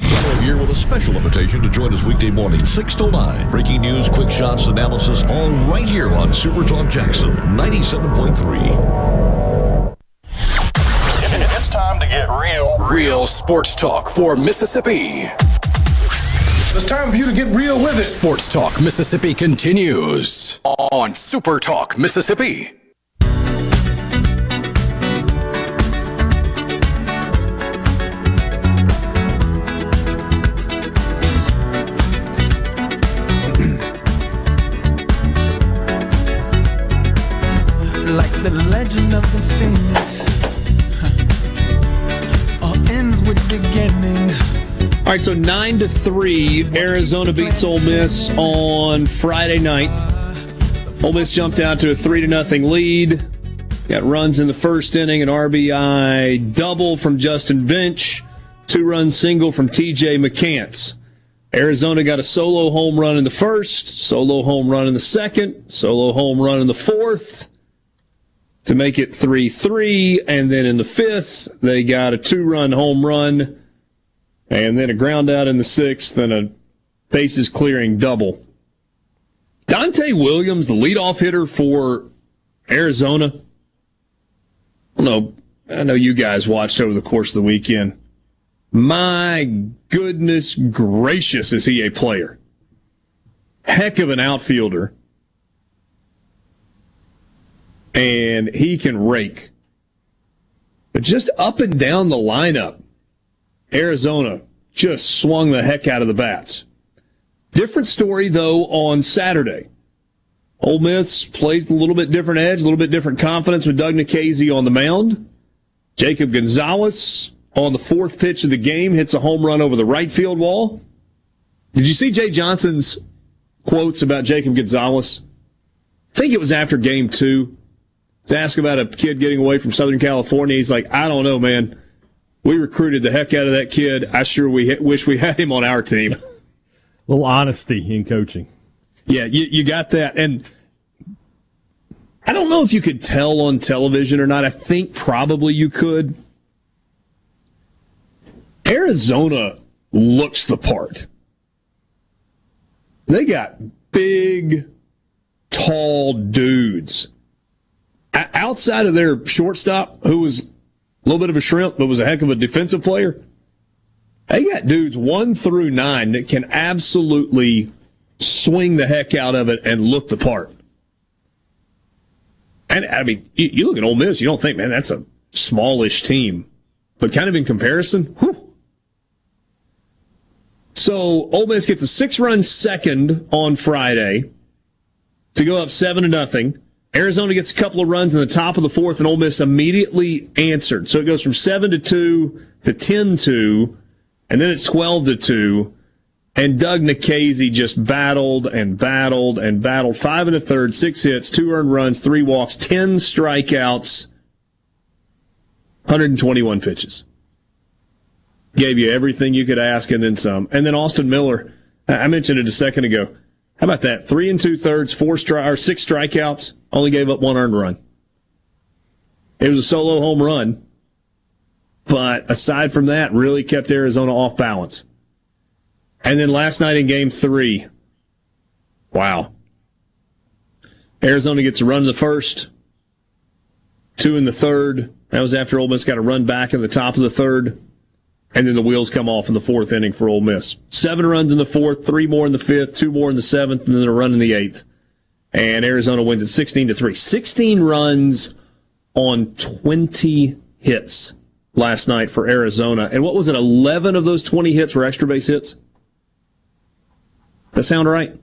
We're here with a special invitation to join us weekday morning, 6 to 9. Breaking news, quick shots, analysis, all right here on Super Talk Jackson 97.3. It's time to get real. Real sports talk for Mississippi. It's time for you to get real with it. Sports Talk Mississippi continues on Super Talk Mississippi. Right, so nine to three, Arizona beats Ole Miss on Friday night. Ole Miss jumped out to a three to nothing lead. Got runs in the first inning, an RBI double from Justin Bench, two run single from TJ McCants. Arizona got a solo home run in the first, solo home run in the second, solo home run in the fourth to make it 3 3. And then in the fifth, they got a two run home run and then a ground out in the sixth and a bases clearing double. Donta Williams, the leadoff hitter for Arizona. I know. I know you guys watched over the course of the weekend. My goodness gracious, is he a player? Heck of an outfielder. And he can rake. But just up and down the lineup, Arizona just swung the heck out of the bats. Different story, though, on Saturday. Ole Miss plays a little bit different edge, a little bit different confidence with Doug Nikhazy on the mound. Jacob Gonzalez on the fourth pitch of the game hits a home run over the right field wall. Did you see Jay Johnson's quotes about Jacob Gonzalez? I think it was after game two. To ask about a kid getting away from Southern California, he's like, I don't know, man. We recruited the heck out of that kid. I sure we wish we had him on our team. A little honesty in coaching. Yeah, you, you got that. And I don't know if you could tell on television or not. I think probably you could. Arizona looks the part. They got big, tall dudes. Outside of their shortstop, who was a little bit of a shrimp, but was a heck of a defensive player, they got dudes one through nine that can absolutely swing the heck out of it and look the part. And I mean, you, look at Ole Miss, you don't think, man, that's a smallish team, but kind of in comparison, whew. So Ole Miss gets a six-run second on Friday to go up seven to nothing. Arizona gets a couple of runs in the top of the fourth, and Ole Miss immediately answered. So it goes from seven to two to ten two and then it's 12 to 2. And Doug Nikhazy just battled and battled and battled. Five and a third, six hits, two earned runs, three walks, 10 strikeouts, 121 pitches. Gave you everything you could ask and then some. And then Austin Miller, I mentioned it a second ago. How about that? Three and two thirds, four stri- or six strikeouts, only gave up one earned run. It was a solo home run but aside from that, really kept Arizona off balance. And then last night in game three, wow. Arizona gets a run in the first, two in the third. That was after Ole Miss got a run back in the top of the third. And then the wheels come off in the fourth inning for Ole Miss. Seven runs in the fourth, three more in the fifth, two more in the seventh, and then a run in the eighth. And Arizona wins at 16 to 3. 16 runs on 20 hits last night for Arizona. And what was it? 11 of those 20 hits were extra base hits? That sound right?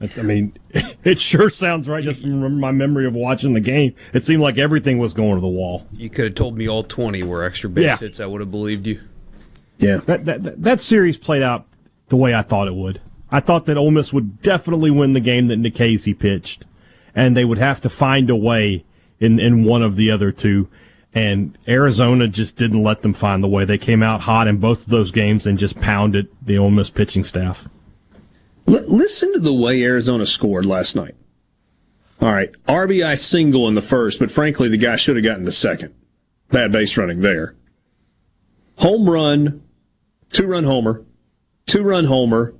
I mean, it sure sounds right just from my memory of watching the game. It seemed like everything was going to the wall. You could have told me all 20 were extra base yeah. hits. I would have believed you. Yeah. That, that, that series played out the way I thought it would. I thought that Ole Miss would definitely win the game that Nikhazy pitched, and they would have to find a way in, in one of the other two and Arizona just didn't let them find the way. They came out hot in both of those games and just pounded the Ole Miss pitching staff. L- listen to the way Arizona scored last night. All right, RBI single in the first, but frankly, the guy should have gotten the second. Bad base running there. Home run, two run homer, two run homer,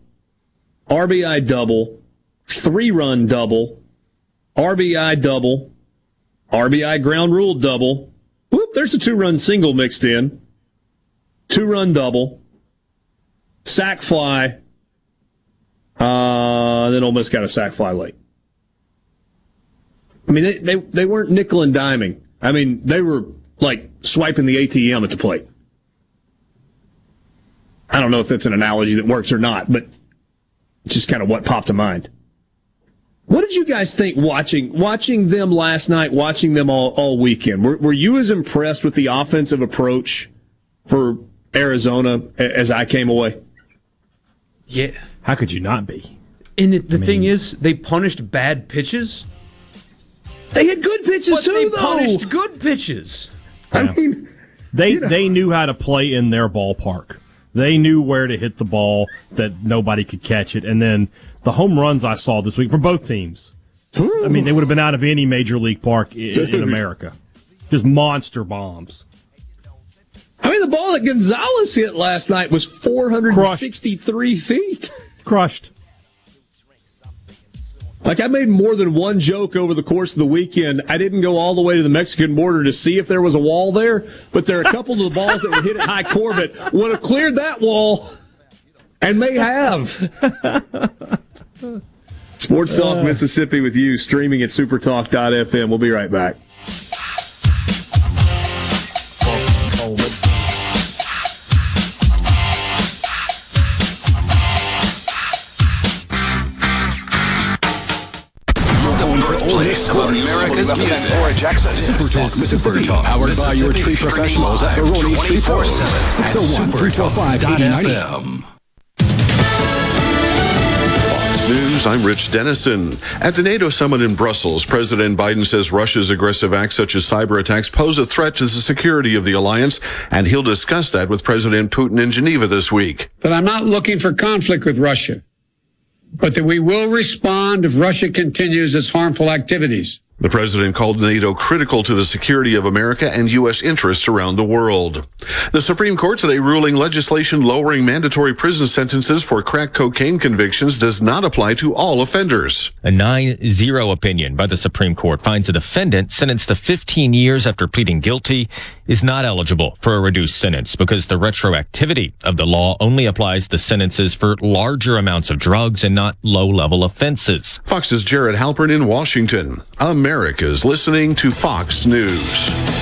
RBI double, three run double, RBI double, RBI ground rule double, Whoop, there's a two run single mixed in. Two run double. Sac fly. Uh, then Ole Miss got a sac fly late. I mean, they, they, they weren't nickel and diming. I mean, they were like swiping the ATM at the plate. I don't know if that's an analogy that works or not, but just kind of what popped to mind. What did you guys think watching watching them last night, watching them all, all weekend? Were, were you as impressed with the offensive approach for Arizona as I came away? Yeah. How could you not be? And it, the I mean, thing is, they punished bad pitches. They had good pitches but too, they though. punished good pitches. I mean, they you know. they knew how to play in their ballpark. They knew where to hit the ball that nobody could catch it, and then the home runs I saw this week from both teams. I mean, they would have been out of any major league park in, in America. Just monster bombs. I mean, the ball that Gonzalez hit last night was 463 Crushed. feet. Crushed. Like I made more than one joke over the course of the weekend. I didn't go all the way to the Mexican border to see if there was a wall there, but there are a couple of the balls that were hit at Hi Corbett would have cleared that wall, and may have. Sports Talk. Mississippi with you, streaming at supertalk.fm. We'll be right back. America's music. Super Talk Mississippi. Powered by your tree professionals at Barone's Tree Pros. 601 345 8090. News, I'm Rich Dennison. At the NATO summit in Brussels, President Biden says Russia's aggressive acts such as cyber attacks pose a threat to the security of the alliance, and he'll discuss that with President Putin in Geneva this week. But I'm not looking for conflict with Russia, but that we will respond if Russia continues its harmful activities. The president called NATO critical to the security of America and U.S. interests around the world. The Supreme Court today ruling legislation lowering mandatory prison sentences for crack cocaine convictions does not apply to all offenders. A 9-0 opinion by the Supreme Court finds a defendant sentenced to 15 years after pleading guilty is not eligible for a reduced sentence because the retroactivity of the law only applies to sentences for larger amounts of drugs and not low-level offenses. Fox's Jared Halpern in Washington. America's listening to Fox News.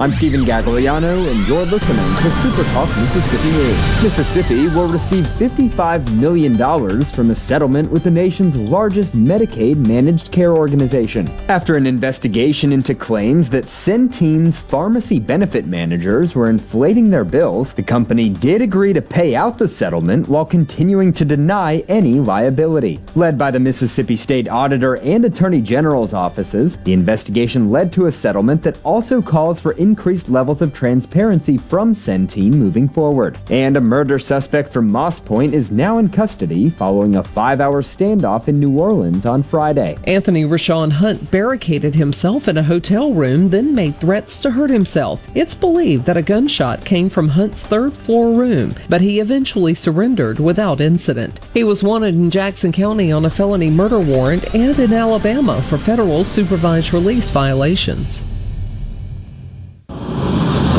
I'm Stephen Gagliano, and you're listening to Super Talk Mississippi News. Mississippi will receive $55 million from a settlement with the nation's largest Medicaid managed care organization. After an investigation into claims that Centene's pharmacy benefit managers were inflating their bills, the company did agree to pay out the settlement while continuing to deny any liability. Led by the Mississippi State Auditor and Attorney General's offices, the investigation led to a settlement that also calls for increased levels of transparency from Centene moving forward. And a murder suspect from Moss Point is now in custody following a five hour standoff in New Orleans on Friday. Anthony Rashawn Hunt barricaded himself in a hotel room, then made threats to hurt himself. It's believed that a gunshot came from Hunt's third floor room, but he eventually surrendered without incident. He was wanted in Jackson County on a felony murder warrant and in Alabama for federal supervised release violations.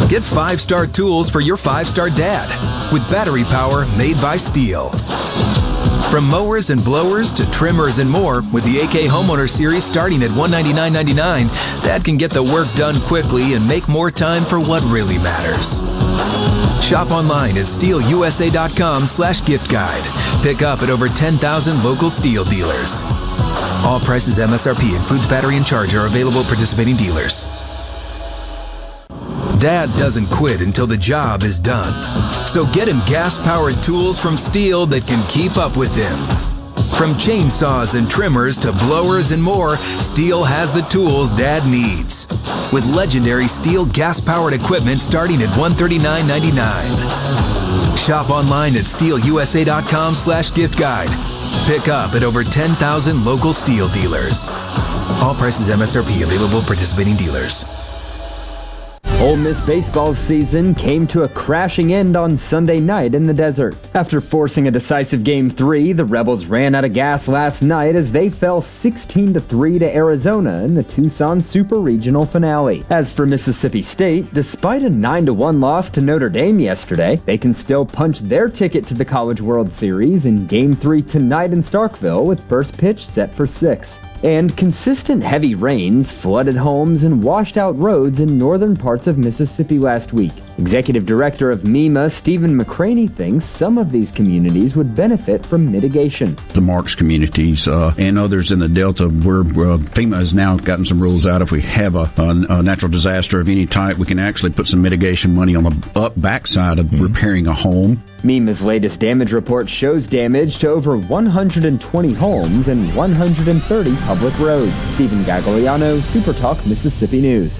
Get five star tools for your five star dad with battery power made by Stihl. From mowers and blowers to trimmers and more, with the AK Homeowner Series starting at $199.99, Dad can get the work done quickly and make more time for what really matters. Shop online at stihlusa.com slash gift guide. Pick up at over 10,000 local Stihl dealers. All prices MSRP includes battery and charger available participating dealers. Dad doesn't quit until the job is done. So get him gas powered tools from Stihl that can keep up with him. From chainsaws and trimmers to blowers and more, Stihl has the tools Dad needs. With legendary Stihl gas powered equipment starting at $139.99. Shop online at stihlusa.com slash gift guide. Pick up at over 10,000 local Stihl dealers. All prices MSRP available participating dealers. Ole Miss baseball's season came to a crashing end on Sunday night in the desert. After forcing a decisive game 3, the Rebels ran out of gas last night as they fell 16 to 3 to Arizona in the Tucson Super Regional finale. As for Mississippi State, despite a 9 to 1 loss to Notre Dame yesterday, they can still punch their ticket to the College World Series in game 3 tonight in Starkville with first pitch set for 6 and consistent heavy rains flooded homes and washed out roads in northern parts of Mississippi last week. Executive Director of MEMA, Stephen McCraney, thinks some of these communities would benefit from mitigation. The Marks communities uh, and others in the Delta, where uh, FEMA has now gotten some rules out. If we have a, a, a, natural disaster of any type, we can actually put some mitigation money on the up backside of mm-hmm. repairing a home. MEMA's latest damage report shows damage to over 120 homes and 130 public roads. Stephen Gagliano, SuperTalk, Mississippi News.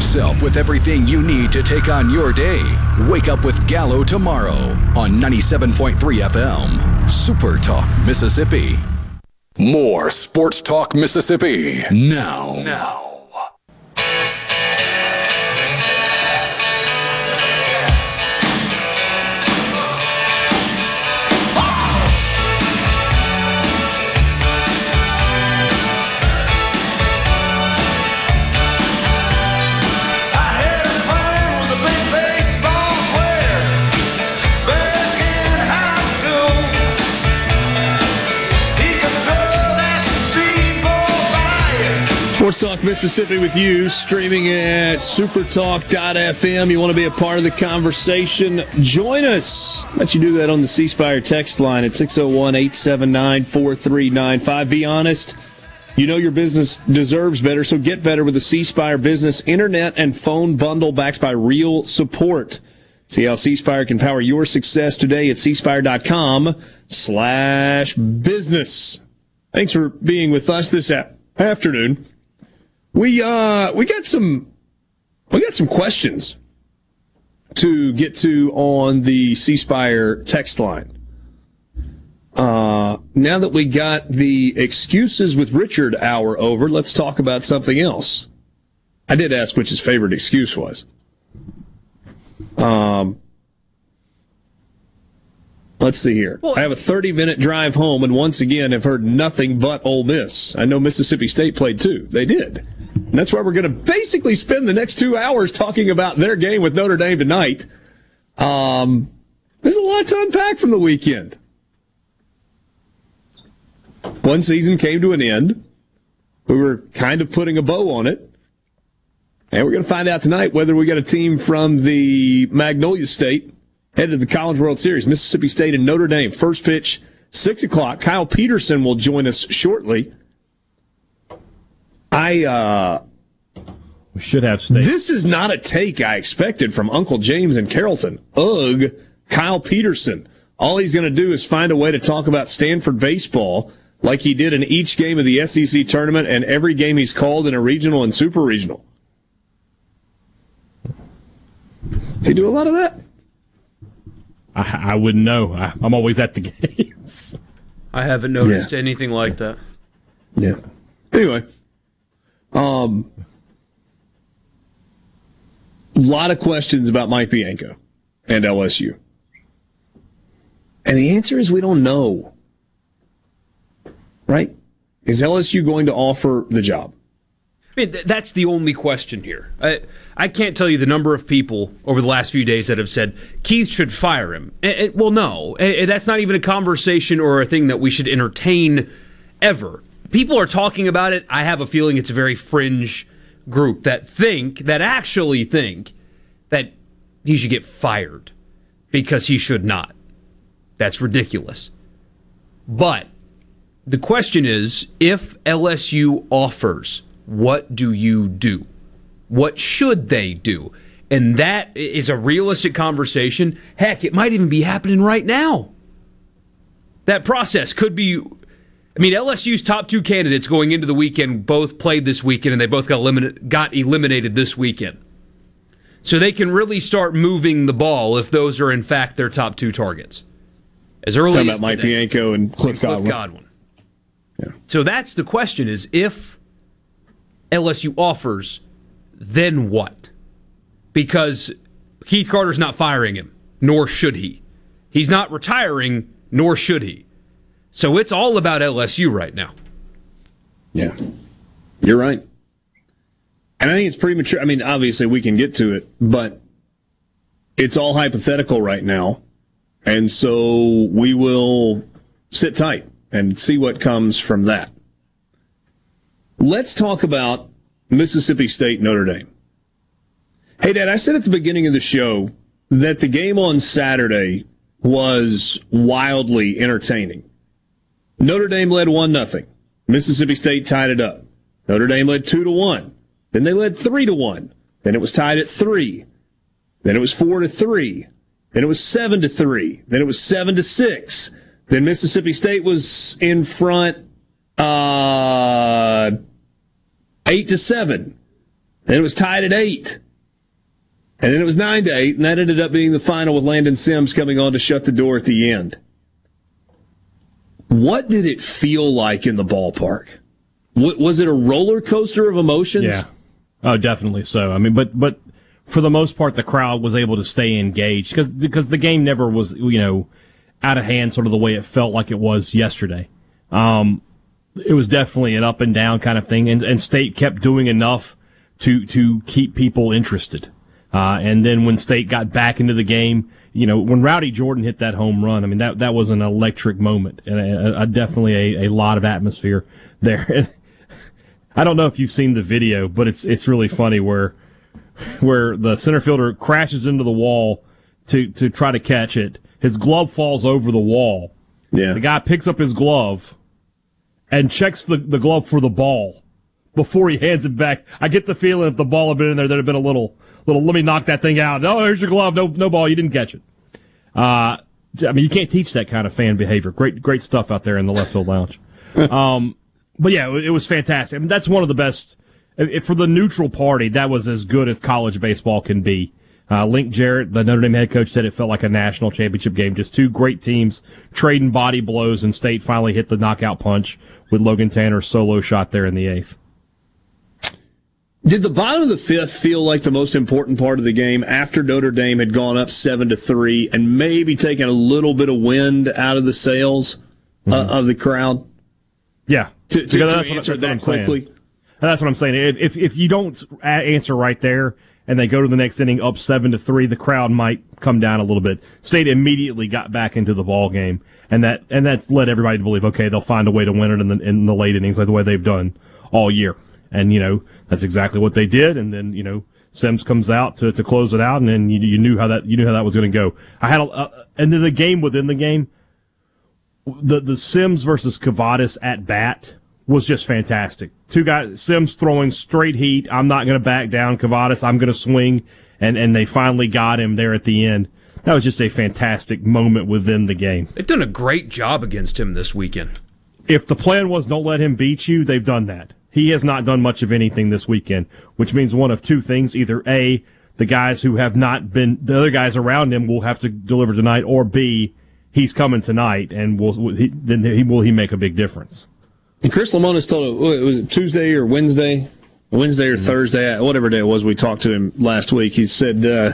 yourself with everything you need to take on your day. Wake up with Gallo tomorrow on 97.3 FM. Super Talk, Mississippi. More Sports Talk, Mississippi. Now. Now. Sports Talk Mississippi with you, streaming at supertalk.fm. You want to be a part of the conversation? Join us. Let you do that on the C Spire text line at 601 879 4395. Be honest. You know your business deserves better, so get better with the C Spire Business Internet and Phone Bundle backed by real support. See how C Spire can power your success today at cspire.com slash business. Thanks for being with us this afternoon. We uh we got some we got some questions to get to on the C Spire text line. Uh, now that we got the excuses with Richard hour over, let's talk about something else. I did ask which his favorite excuse was. Um, let's see here. Well, I have a 30 minute drive home, and once again, have heard nothing but Ole Miss. I know Mississippi State played too. They did. And that's why we're going to basically spend the next two hours talking about their game with Notre Dame tonight. Um, there's a lot to unpack from the weekend. One season came to an end. We were kind of putting a bow on it. And we're going to find out tonight whether we got a team from the Magnolia State headed to the College World Series. Mississippi State and Notre Dame. First pitch, 6 o'clock. Kyle Peterson will join us shortly. I uh we should have state. This is not a take I expected from Uncle James and Carrollton. Ugh, Kyle Peterson. All he's going to do is find a way to talk about Stanford baseball like he did in each game of the SEC tournament and every game he's called in a regional and super regional. Does he do a lot of that? I, I wouldn't know. I, am always at the games. I haven't noticed yeah. anything like that. Yeah. Anyway, um, a lot of questions about Mike Bianco and LSU. And the answer is we don't know. Right? Is LSU going to offer the job? I mean, th- that's the only question here. I, I can't tell you the number of people over the last few days that have said Keith should fire him. Eh, eh, well, no, eh, that's not even a conversation or a thing that we should entertain ever. People are talking about it. I have a feeling it's a very fringe group that think, that actually think, that he should get fired because he should not. That's ridiculous. But the question is if LSU offers, what do you do? What should they do? And that is a realistic conversation. Heck, it might even be happening right now. That process could be. I mean, LSU's top two candidates going into the weekend both played this weekend, and they both got eliminated, got eliminated this weekend. So they can really start moving the ball if those are in fact their top two targets. As early Talking as about Mike today. Bianco and Cliff Cliff Godwin. Godwin. So that's the question: is if LSU offers, then what? Because Keith Carter's not firing him, nor should he. He's not retiring, nor should he. So it's all about LSU right now. Yeah, you're right. And I think it's premature. I mean, obviously we can get to it, but it's all hypothetical right now. And so we will sit tight and see what comes from that. Let's talk about Mississippi State Notre Dame. Hey, Dad, I said at the beginning of the show that the game on Saturday was wildly entertaining. Notre Dame led 1 nothing. Mississippi State tied it up. Notre Dame led 2 to 1. Then they led 3 to 1. Then it was tied at 3. Then it was 4 to 3. Then it was 7 to 3. Then it was 7 to 6. Then Mississippi State was in front uh 8 to 7. Then it was tied at 8. And then it was 9 to 8 and that ended up being the final with Landon Sims coming on to shut the door at the end. What did it feel like in the ballpark? Wa- Was it a roller coaster of emotions? Yeah. Oh, definitely so. I mean, but but for the most part, the crowd was able to stay engaged because because the game never was you know out of hand, sort of the way it felt like it was yesterday. Um, it was definitely an up and down kind of thing, and and State kept doing enough to to keep people interested. Uh, and then when State got back into the game, you know, when Rowdy Jordan hit that home run, I mean that that was an electric moment, and a, a, definitely a, a lot of atmosphere there. I don't know if you've seen the video, but it's it's really funny where where the center fielder crashes into the wall to to try to catch it. His glove falls over the wall. Yeah. The guy picks up his glove and checks the, the glove for the ball before he hands it back. I get the feeling if the ball had been in there, there'd have been a little little let me knock that thing out. No, here's your glove. No no ball. You didn't catch it. Uh I mean you can't teach that kind of fan behavior. Great great stuff out there in the left field lounge. Um but yeah, it was fantastic. I mean, that's one of the best. If for the neutral party, that was as good as college baseball can be. Uh, Link Jarrett, the Notre Dame head coach, said it felt like a national championship game. Just two great teams trading body blows, and State finally hit the knockout punch with Logan Tanner's solo shot there in the eighth. Did the bottom of the fifth feel like the most important part of the game after Notre Dame had gone up seven to three and maybe taken a little bit of wind out of the sails uh, of the crowd? Yeah, To, to, to that's answer what that saying. quickly. That's what I'm saying. If, if if you don't answer right there and they go to the next inning up seven to three, the crowd might come down a little bit. State immediately got back into the ball game, and that and that's led everybody to believe okay they'll find a way to win it in the in the late innings like the way they've done all year. And you know that's exactly what they did. And then you know Sims comes out to, to close it out, and then you, you knew how that you knew how that was going to go. I had a, uh, and then the game within the game the the Sims versus Kavadas at bat was just fantastic. Two guys, Sims throwing straight heat. I'm not going to back down. Kavadas, I'm going to swing, and and they finally got him there at the end. That was just a fantastic moment within the game. They've done a great job against him this weekend. If the plan was don't let him beat you, they've done that. He has not done much of anything this weekend, which means one of two things: either a the guys who have not been the other guys around him will have to deliver tonight, or b he's coming tonight, and will he, then he will he make a big difference. And Chris Lemonis told it was it Tuesday or Wednesday, Wednesday or Thursday, whatever day it was. We talked to him last week. He said uh,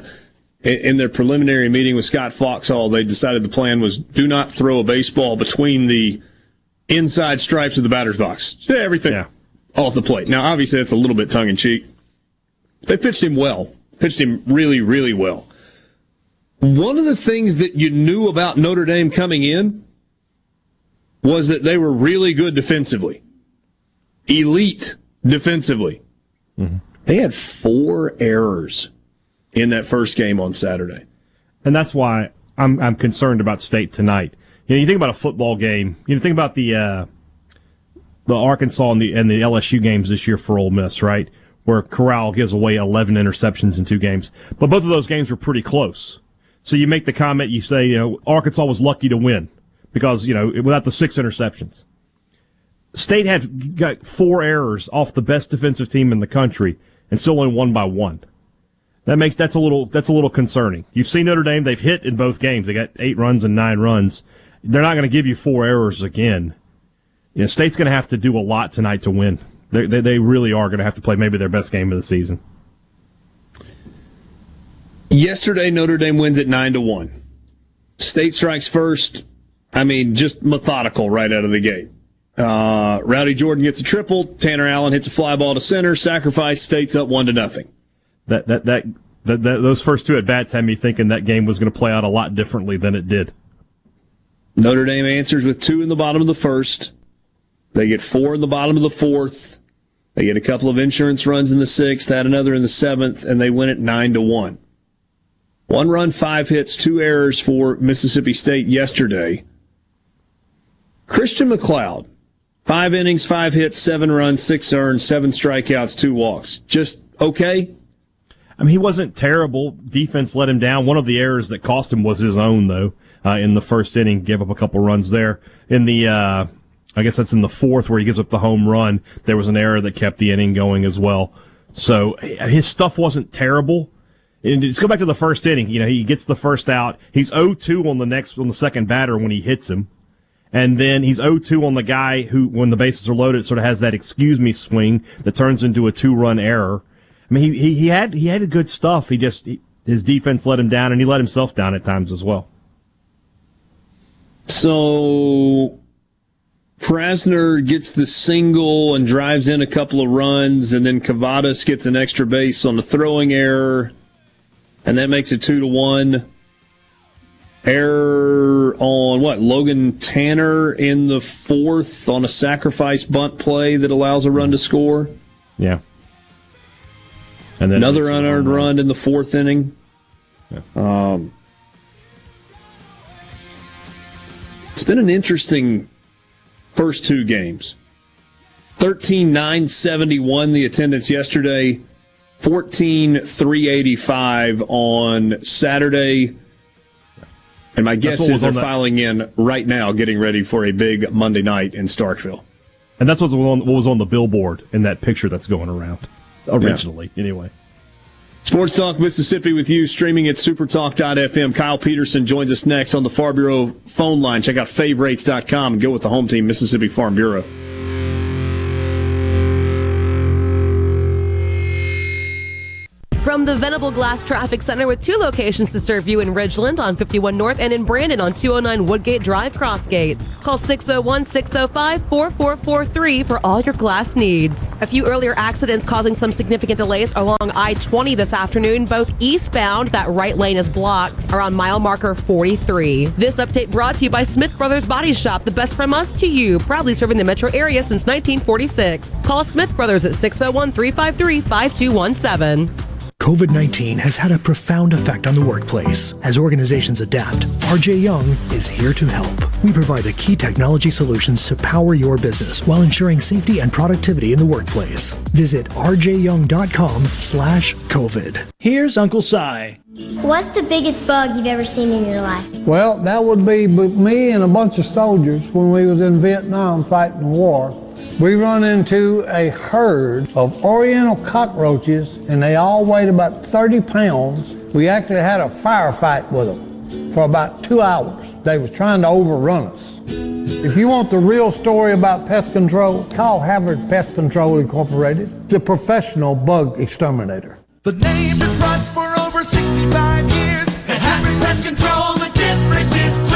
in their preliminary meeting with Scott Foxhall, they decided the plan was do not throw a baseball between the inside stripes of the batter's box. Yeah, Everything, off the plate. Now, obviously, that's a little bit tongue in cheek. They pitched him well, pitched him really, really well. One of the things that you knew about Notre Dame coming in was that they were really good defensively, elite defensively. Mm-hmm. They had four errors in that first game on Saturday. And that's why I'm, I'm concerned about State tonight. You know, you think about a football game, you know, think about the, uh, the Arkansas and the, and the LSU games this year for Ole Miss, right? Where Corral gives away 11 interceptions in two games. But both of those games were pretty close. So you make the comment, you say, you know, Arkansas was lucky to win because, you know, without the six interceptions. State had got four errors off the best defensive team in the country and still only won by one. That makes that's a little that's a little concerning. You've seen Notre Dame; they've hit in both games. They got eight runs and nine runs. They're not going to give you four errors again. You know, State's going to have to do a lot tonight to win. They, they, they really are going to have to play maybe their best game of the season. Yesterday, Notre Dame wins at nine to one. State strikes first. I mean, just methodical right out of the gate. Uh, Rowdy Jordan gets a triple. Tanner Allen hits a fly ball to center. Sacrifice. State's up one to nothing. That that that, that, that those first two at bats had me thinking that game was going to play out a lot differently than it did. Notre Dame answers with two in the bottom of the first. They get four in the bottom of the fourth. They get a couple of insurance runs in the sixth, add another in the seventh, and they win it nine to one. One run, five hits, two errors for Mississippi State yesterday. Christian McLeod, five innings, five hits, seven runs, six earned, seven strikeouts, two walks. Just okay. I mean, he wasn't terrible. Defense let him down. One of the errors that cost him was his own, though, uh, in the first inning. Gave up a couple runs there. In the, uh, I guess that's in the fourth where he gives up the home run. There was an error that kept the inning going as well. So his stuff wasn't terrible. And just go back to the first inning. You know, he gets the first out. He's 0-2 on the next on the second batter when he hits him. And then he's 0-2 on the guy who, when the bases are loaded, sort of has that excuse me swing that turns into a two-run error. I mean, he, he, he had he had good stuff. He just he, his defense let him down, and he let himself down at times as well. So Prajzner gets the single and drives in a couple of runs, and then Kavadas gets an extra base on the throwing error, and that makes it two to one. Error on what? Logan Tanner in the fourth on a sacrifice bunt play that allows a run to score. Yeah. And then another unearned run in the fourth inning. Yeah. Um, it's been an interesting first two games. 13 971 the attendance yesterday, 14 385 on Saturday. And my guess is they're filing in right now, getting ready for a big Monday night in Starkville. And that's what was on, what was on the billboard in that picture that's going around originally, yeah. anyway. Sports Talk Mississippi with you, streaming at supertalk.fm. Kyle Peterson joins us next on the Farm Bureau phone line. Check out favrates.com and go with the home team, Mississippi Farm Bureau. The Venable Glass Traffic Center with two locations to serve you in Ridgeland on 51 North and in Brandon on 209 Woodgate Drive Crossgates. Call 601 605 4443 for all your glass needs. A few earlier accidents causing some significant delays along I 20 this afternoon, both eastbound, that right lane is blocked, around mile marker 43. This update brought to you by Smith Brothers Body Shop, the best from us to you, proudly serving the metro area since 1946. Call Smith Brothers at 601 353 5217. COVID 19 has had a profound effect on the workplace. As organizations adapt, RJ Young is here to help. We provide the key technology solutions to power your business while ensuring safety and productivity in the workplace. Visit rjyoung.com slash COVID. Here's Uncle Si. What's the biggest bug you've ever seen in your life? Well, that would be me and a bunch of soldiers when we was in Vietnam fighting the war we run into a herd of oriental cockroaches and they all weighed about 30 pounds. We actually had a firefight with them for about two hours. They was trying to overrun us. If you want the real story about pest control, call Havard Pest Control Incorporated, the professional bug exterminator. The name to trust for over 65 years. At Havard Pest Control, the difference is clear.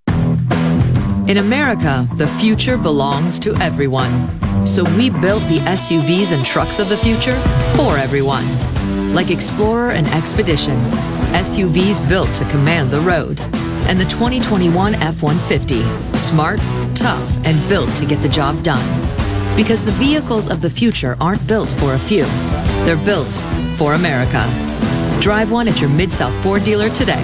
In America, the future belongs to everyone. So we built the SUVs and trucks of the future for everyone. Like Explorer and Expedition, SUVs built to command the road. And the 2021 F 150, smart, tough, and built to get the job done. Because the vehicles of the future aren't built for a few, they're built for America. Drive one at your Mid South Ford dealer today.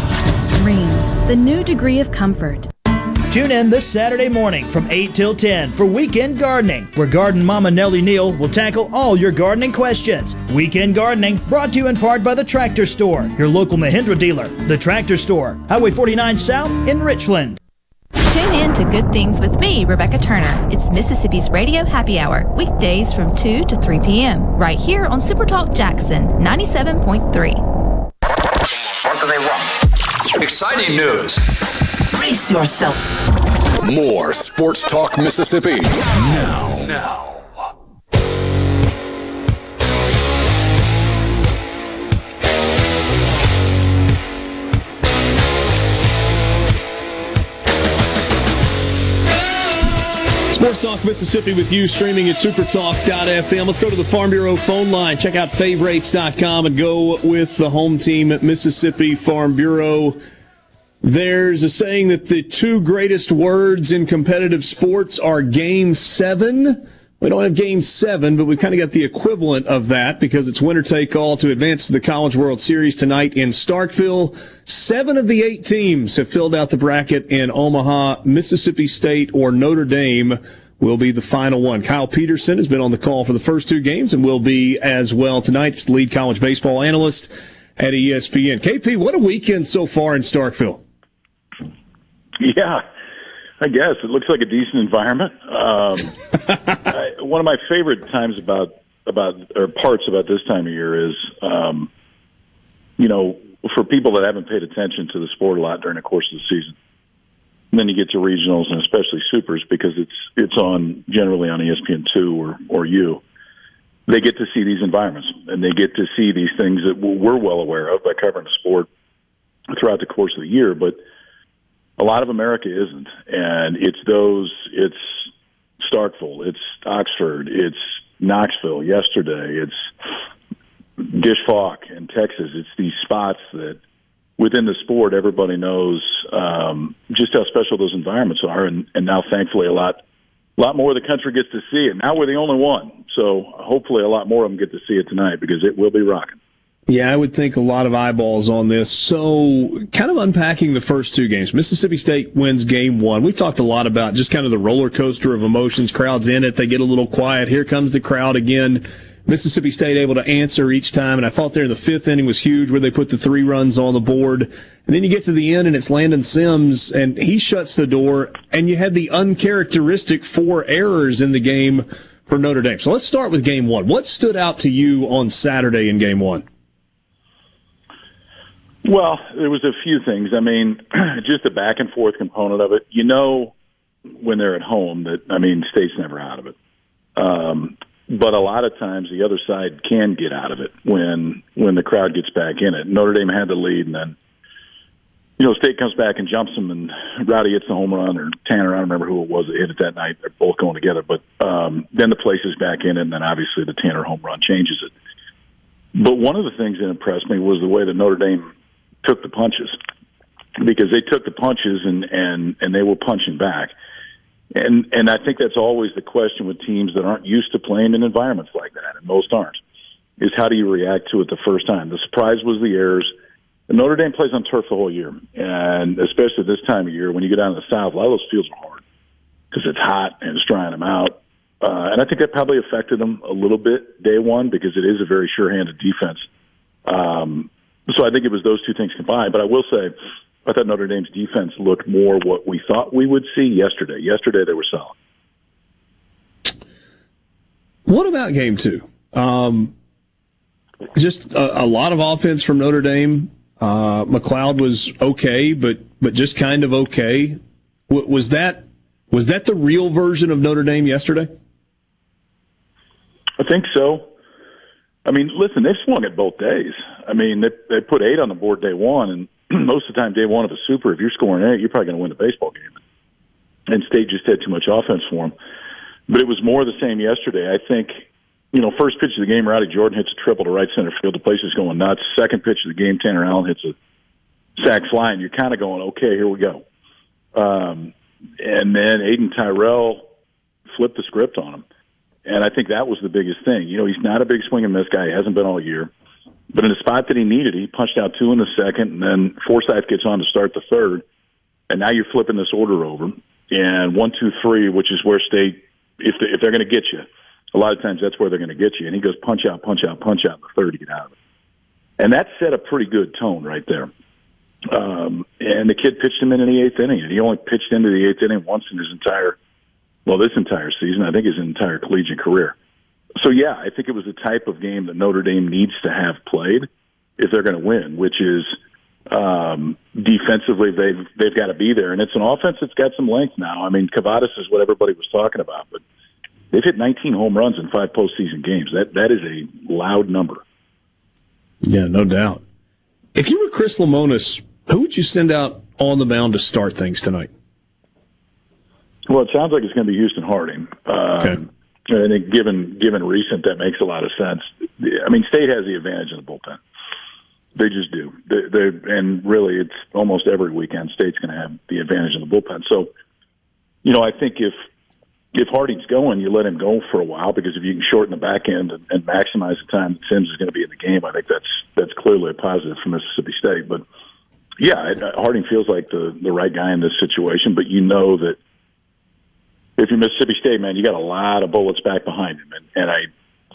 Rheem, the new degree of comfort. Tune in this Saturday morning from 8 till 10 for Weekend Gardening, where Garden Mama Nellie Neal will tackle all your gardening questions. Weekend Gardening brought to you in part by the Tractor Store, your local Mahindra dealer. The Tractor Store, Highway 49 South in Richland. Tune in to Good Things with me, Rebecca Turner. It's Mississippi's Radio Happy Hour, weekdays from 2 to 3 p.m., right here on Supertalk Jackson 97.3. Exciting news. Brace yourself. More Sports Talk Mississippi now. Now. Sports Talk Mississippi with you, streaming at supertalk.fm. Let's go to the Farm Bureau phone line. Check out favrates.com and go with the home team at Mississippi Farm Bureau. There's a saying that the two greatest words in competitive sports are game seven. We don't have game seven, but we kind of got the equivalent of that because it's winner take all to advance to the College World Series tonight in Starkville. Seven of the eight teams have filled out the bracket in Omaha. Mississippi State or Notre Dame will be the final one. Kyle Peterson has been on the call for the first two games and will be as well tonight. Lead college baseball analyst at ESPN. KP, what a weekend so far in Starkville. Yeah, I guess it looks like a decent environment. Um, I, one of my favorite times about about or parts about this time of year is, um, you know, for people that haven't paid attention to the sport a lot during the course of the season. And then you get to regionals and especially supers because it's it's on generally on ESPN two or or you. They get to see these environments and they get to see these things that we're well aware of by covering the sport throughout the course of the year, but a lot of America isn't, and it's those. It's Starkville, it's Oxford, it's Knoxville. Yesterday, it's Gish Falk in Texas. It's these spots that within the sport, everybody knows um, just how special those environments are, and, and now thankfully a lot. A lot more of the country gets to see it. Now we're the only one, so hopefully a lot more of them get to see it tonight because it will be rocking. Yeah, I would think a lot of eyeballs on this. So, kind of unpacking the first two games. Mississippi State wins game one. We talked a lot about just kind of the roller coaster of emotions. Crowds in it, they get a little quiet. Here comes the crowd again. Mississippi State able to answer each time, and I thought there in the fifth inning was huge where they put the three runs on the board. And then you get to the end, and it's Landon Sims, and he shuts the door, and you had the uncharacteristic four errors in the game for Notre Dame. So let's start with game one. What stood out to you on Saturday in game one? Well, there was a few things. I mean, just the back and forth component of it. You know, when they're at home, that I mean, state's never out of it. Um, but a lot of times the other side can get out of it when when the crowd gets back in it. Notre Dame had the lead, and then you know, State comes back and jumps them, and Rowdy hits the home run, or Tanner, I don't remember who it was that hit it that night. They're both going together, but um, then the place is back in it, and then obviously the Tanner home run changes it. But one of the things that impressed me was the way that Notre Dame took the punches because they took the punches and and and they were punching back. And and I think that's always the question with teams that aren't used to playing in environments like that, and most aren't. Is how do you react to it the first time? The surprise was the errors. And Notre Dame plays on turf the whole year, and especially this time of year when you get down to the south, a lot of those fields are hard because it's hot and it's drying them out. Uh, and I think that probably affected them a little bit day one because it is a very sure-handed defense. Um, so I think it was those two things combined. But I will say, I thought Notre Dame's defense looked more what we thought we would see yesterday. Yesterday they were solid. What about game two? Um, just a, a, lot of offense from Notre Dame. Uh, McLeod was okay, but but just kind of okay. W- was that was that the real version of Notre Dame yesterday? I think so. I mean, listen, they've swung it both days. I mean, they they put eight on the board day one, and most of the time, day one of a super, if you're scoring eight, you're probably going to win the baseball game. And State just had too much offense for them. But it was more the same yesterday. I think, you know, first pitch of the game, Rowdy Jordan hits a triple to right center field. The place is going nuts. Second pitch of the game, Tanner Allen hits a sac fly, and you're kind of going, okay, here we go. Um, and then Aidan Tyrell flipped the script on him. And I think that was the biggest thing. You know, he's not a big swing and miss guy. He hasn't been all year. But in the spot that he needed, he punched out two in the second, and then Forsythe gets on to start the third. And now you're flipping this order over. And one, two, three, which is where State, if, they, if they're going to get you, a lot of times that's where they're going to get you. And he goes punch out, punch out, punch out in the third to get out of it. And that set a pretty good tone right there. Um, and the kid pitched him in, in the eighth inning, and he only pitched into the eighth inning once in his entire, well, this entire season. I think his entire collegiate career. So yeah, I think it was the type of game that Notre Dame needs to have played if they're going to win, which is um, defensively they've they've got to be there, and it's an offense that's got some length now. I mean, Kavadas is what everybody was talking about, but they've hit 19 home runs in five postseason games. That that is a loud number. Yeah, no doubt. If you were Chris Lemonis, who would you send out on the mound to start things tonight? Well, it sounds like it's going to be Houston Harding. Um, okay. I think given given recent, that makes a lot of sense. I mean, State has the advantage in the bullpen. They just do. They, and really, it's almost every weekend State's going to have the advantage in the bullpen. So, you know, I think if if Harding's going, you let him go for a while because if you can shorten the back end and, and maximize the time that Sims is going to be in the game, I think that's that's clearly a positive for Mississippi State. But yeah, Harding feels like the the right guy in this situation. But you know that if you're Mississippi State, man, you got a lot of bullets back behind him, and, and I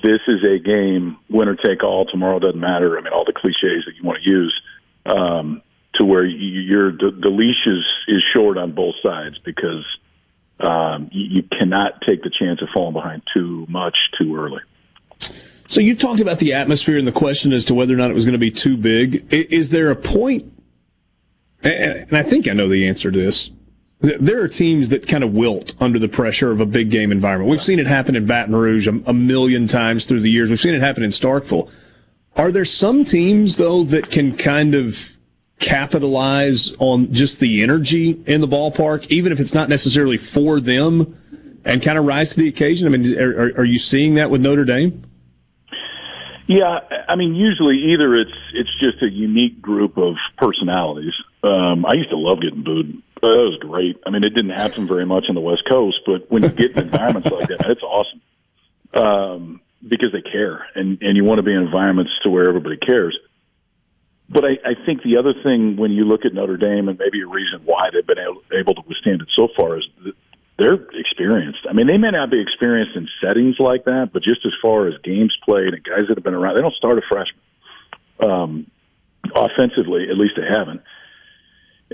this is a game winner take all. Tomorrow doesn't matter. I mean, all the cliches that you want to use um, to where you're the, the leash is is short on both sides because um, you, you cannot take the chance of falling behind too much too early. So you talked about the atmosphere and the question as to whether or not it was going to be too big. Is there a point? And I think I know the answer to this there are teams that kind of wilt under the pressure of a big game environment. We've seen it happen in Baton Rouge a, million times through the years. We've seen it happen in Starkville. Are there some teams though that can kind of capitalize on just the energy in the ballpark, even if it's not necessarily for them, and kind of rise to the occasion? I mean, are, are you seeing that with Notre Dame? Yeah, I mean, usually either it's it's just a unique group of personalities. Um, I used to love getting booed that was great. I mean, it didn't happen very much on the West Coast, but when you get in environments like that, it's awesome um, because they care, and and you want to be in environments to where everybody cares. But I, I think the other thing when you look at Notre Dame, and maybe a reason why they've been able, able to withstand it so far, is they're experienced. I mean, they may not be experienced in settings like that, but just as far as games played and guys that have been around, they don't start a freshman. Um, offensively, at least they haven't.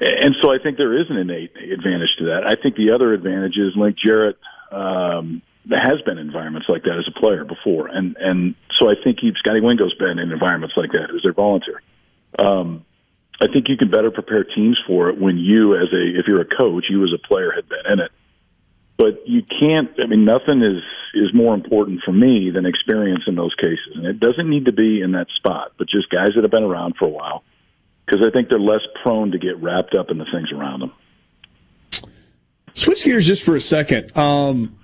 And so I think there is an innate advantage to that. I think the other advantage is Link Jarrett um, has been in environments like that as a player before, and and so I think he, Scotty Wingo's been in environments like that as their volunteer. Um, I think you can better prepare teams for it when you, as a if you're a coach, you as a player had been in it. But you can't. I mean, nothing is is more important for me than experience in those cases, and it doesn't need to be in that spot, but just guys that have been around for a while because I think they're less prone to get wrapped up in the things around them. Switch gears just for a second. Um,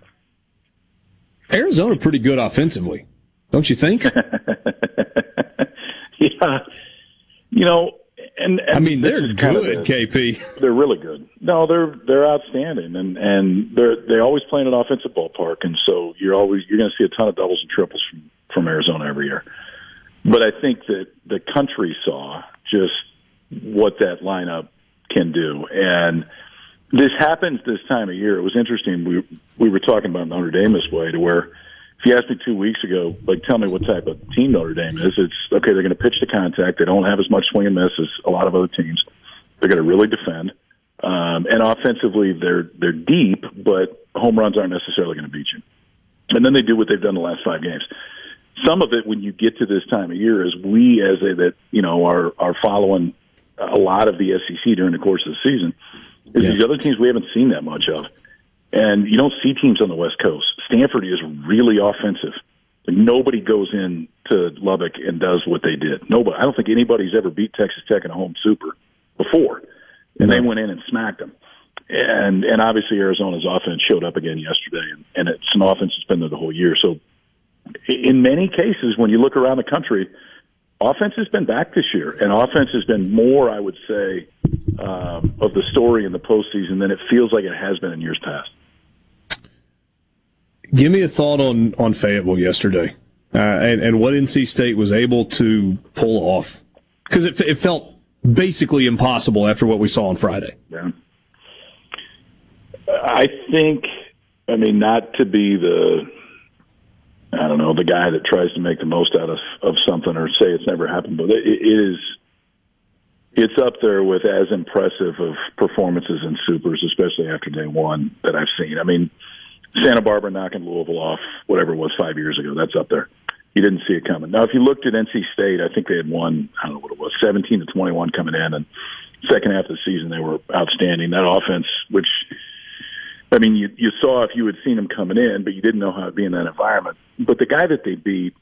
Arizona pretty good offensively, don't you think? yeah, you know, and, and I mean, they're is kind of good, the- KP. They're really good. No, they're they're outstanding, and and they're they always play in an offensive ballpark, and so you're always you're going to see a ton of doubles and triples from from Arizona every year. But I think that the country saw just what that lineup can do, and this happens this time of year. It was interesting. We we were talking about Notre Dame this way to where if you asked me two weeks ago, like tell me what type of team Notre Dame is, it's okay. They're going to pitch the contact. They don't have as much swing and miss as a lot of other teams. They're going to really defend, um, and offensively they're they're deep, but home runs aren't necessarily going to beat you. And then they do what they've done the last five games. Some of it, when you get to this time of year, is we as a that you know are are following a lot of the SEC during the course of the season. Is these other teams we haven't seen that much of, and you don't see teams on the West Coast. Stanford is really offensive. Like nobody goes in to Lubbock and does what they did. Nobody. I don't think anybody's ever beat Texas Tech in a home super before, and they went in and smacked them. And and obviously Arizona's offense showed up again yesterday, and, and it's an offense that's been there the whole year. So in many cases, when you look around the country, offense has been back this year, and offense has been more, I would say, um, of the story in the postseason than it feels like it has been in years past. Give me a thought on on Fayetteville yesterday, uh, and and what NC State was able to pull off because it it felt basically impossible after what we saw on Friday. Yeah. I think, I mean, not to be the, I don't know, the guy that tries to make the most out of, of something or say it's never happened, but it, it is, it's up there with as impressive of performances in supers, especially after day one that I've seen. I mean, Santa Barbara knocking Louisville off, whatever it was five years ago, that's up there. You didn't see it coming. Now, if you looked at NC State, I think they had won, I don't know what it was, 17 to 21 coming in, and second half of the season they were outstanding. That offense, which I mean, you you saw if you had seen him coming in, but you didn't know how to be in that environment. But the guy that they beat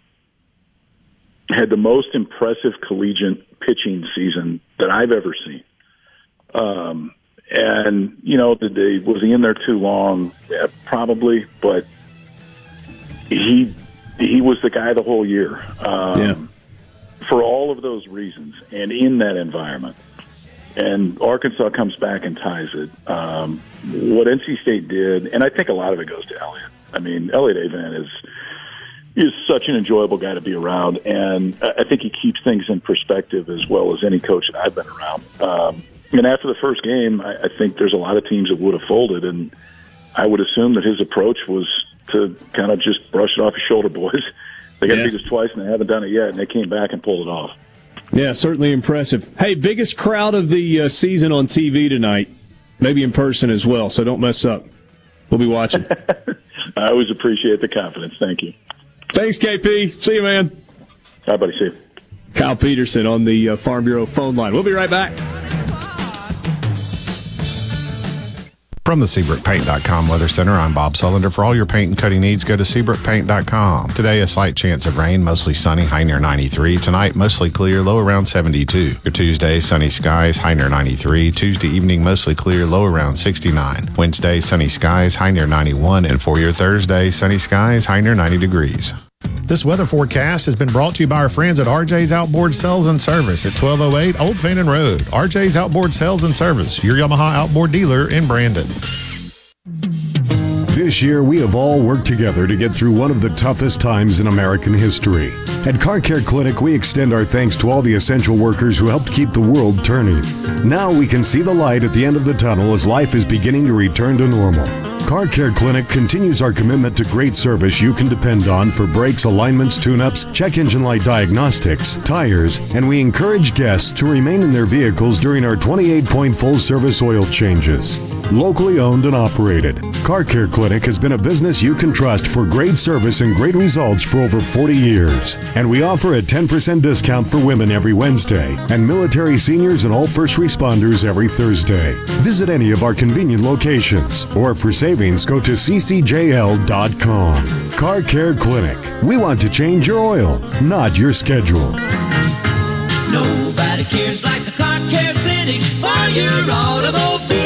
had the most impressive collegiate pitching season that I've ever seen. Um, and you know, did they was he in there too long? Yeah, probably, but he he was the guy the whole year. Um, Yeah. For all of those reasons, and in that environment, and Arkansas comes back and ties it. Um, what NC State did, and I think a lot of it goes to Elliott. I mean, Elliott Avent is is such an enjoyable guy to be around, and I think he keeps things in perspective as well as any coach that I've been around. Um, and after the first game, I, I think there's a lot of teams that would have folded, and I would assume that his approach was to kind of just brush it off his shoulder, boys. They got to Yeah. beat us twice, and they haven't done it yet, and they came back and pulled it off. Yeah, certainly impressive. Hey, biggest crowd of the uh, season on TV tonight, maybe in person as well. So don't mess up. We'll be watching. I always appreciate the confidence. Thank you. Thanks, KP. See you, man. Bye, buddy. See you. Kyle Peterson on the uh, Farm Bureau phone line. We'll be right back. From the SeabrookPaint.com Weather Center, I'm Bob Sullender. For all your paint and cutting needs, go to SeabrookPaint.com. Today, a slight chance of rain, mostly sunny, high near 93. Tonight, mostly clear, low around 72. Your Tuesday, sunny skies, high near 93. Tuesday evening, mostly clear, low around 69. Wednesday, sunny skies, high near 91. And for your Thursday, sunny skies, high near 90 degrees. This weather forecast has been brought to you by our friends at RJ's Outboard Sales and Service at 1208 Old Fannin Road. RJ's Outboard Sales and Service, your Yamaha outboard dealer in Brandon. This year, we have all worked together to get through one of the toughest times in American history. At Car Care Clinic, we extend our thanks to all the essential workers who helped keep the world turning. Now we can see the light at the end of the tunnel as life is beginning to return to normal. Car Care Clinic continues our commitment to great service you can depend on for brakes, alignments, tune-ups, check engine light diagnostics, tires, and we encourage guests to remain in their vehicles during our 28-point full-service oil changes. Locally owned and operated, Car Care Clinic has been a business you can trust for great service and great results for over 40 years. And we offer a 10% discount for women every Wednesday and military seniors and all first responders every Thursday. Visit any of our convenient locations or for savings go to ccjl.com. Car Care Clinic. We want to change your oil, not your schedule. Nobody cares like the car care clinic for your automobile.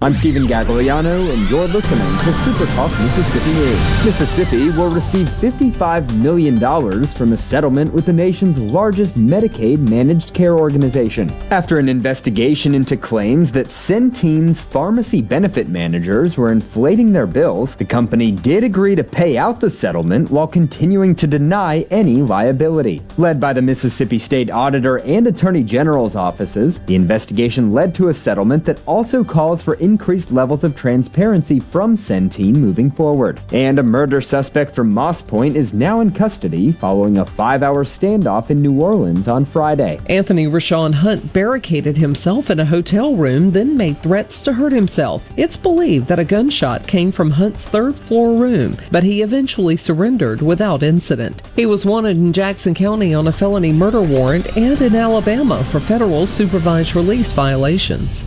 I'm Stephen Gagliano, and you're listening to Super Talk Mississippi News. Mississippi will receive $55 million from a settlement with the nation's largest Medicaid managed care organization. After an investigation into claims that Centene's pharmacy benefit managers were inflating their bills, the company did agree to pay out the settlement while continuing to deny any liability. Led by the Mississippi State Auditor and Attorney General's offices, the investigation led to a settlement that also calls for increased levels of transparency from Centene moving forward. And a murder suspect from Moss Point is now in custody following a five hour standoff in New Orleans on Friday. Anthony Rashawn Hunt barricaded himself in a hotel room, then made threats to hurt himself. It's believed that a gunshot came from Hunt's third floor room, but he eventually surrendered without incident. He was wanted in Jackson County on a felony murder warrant and in Alabama for federal supervised release violations.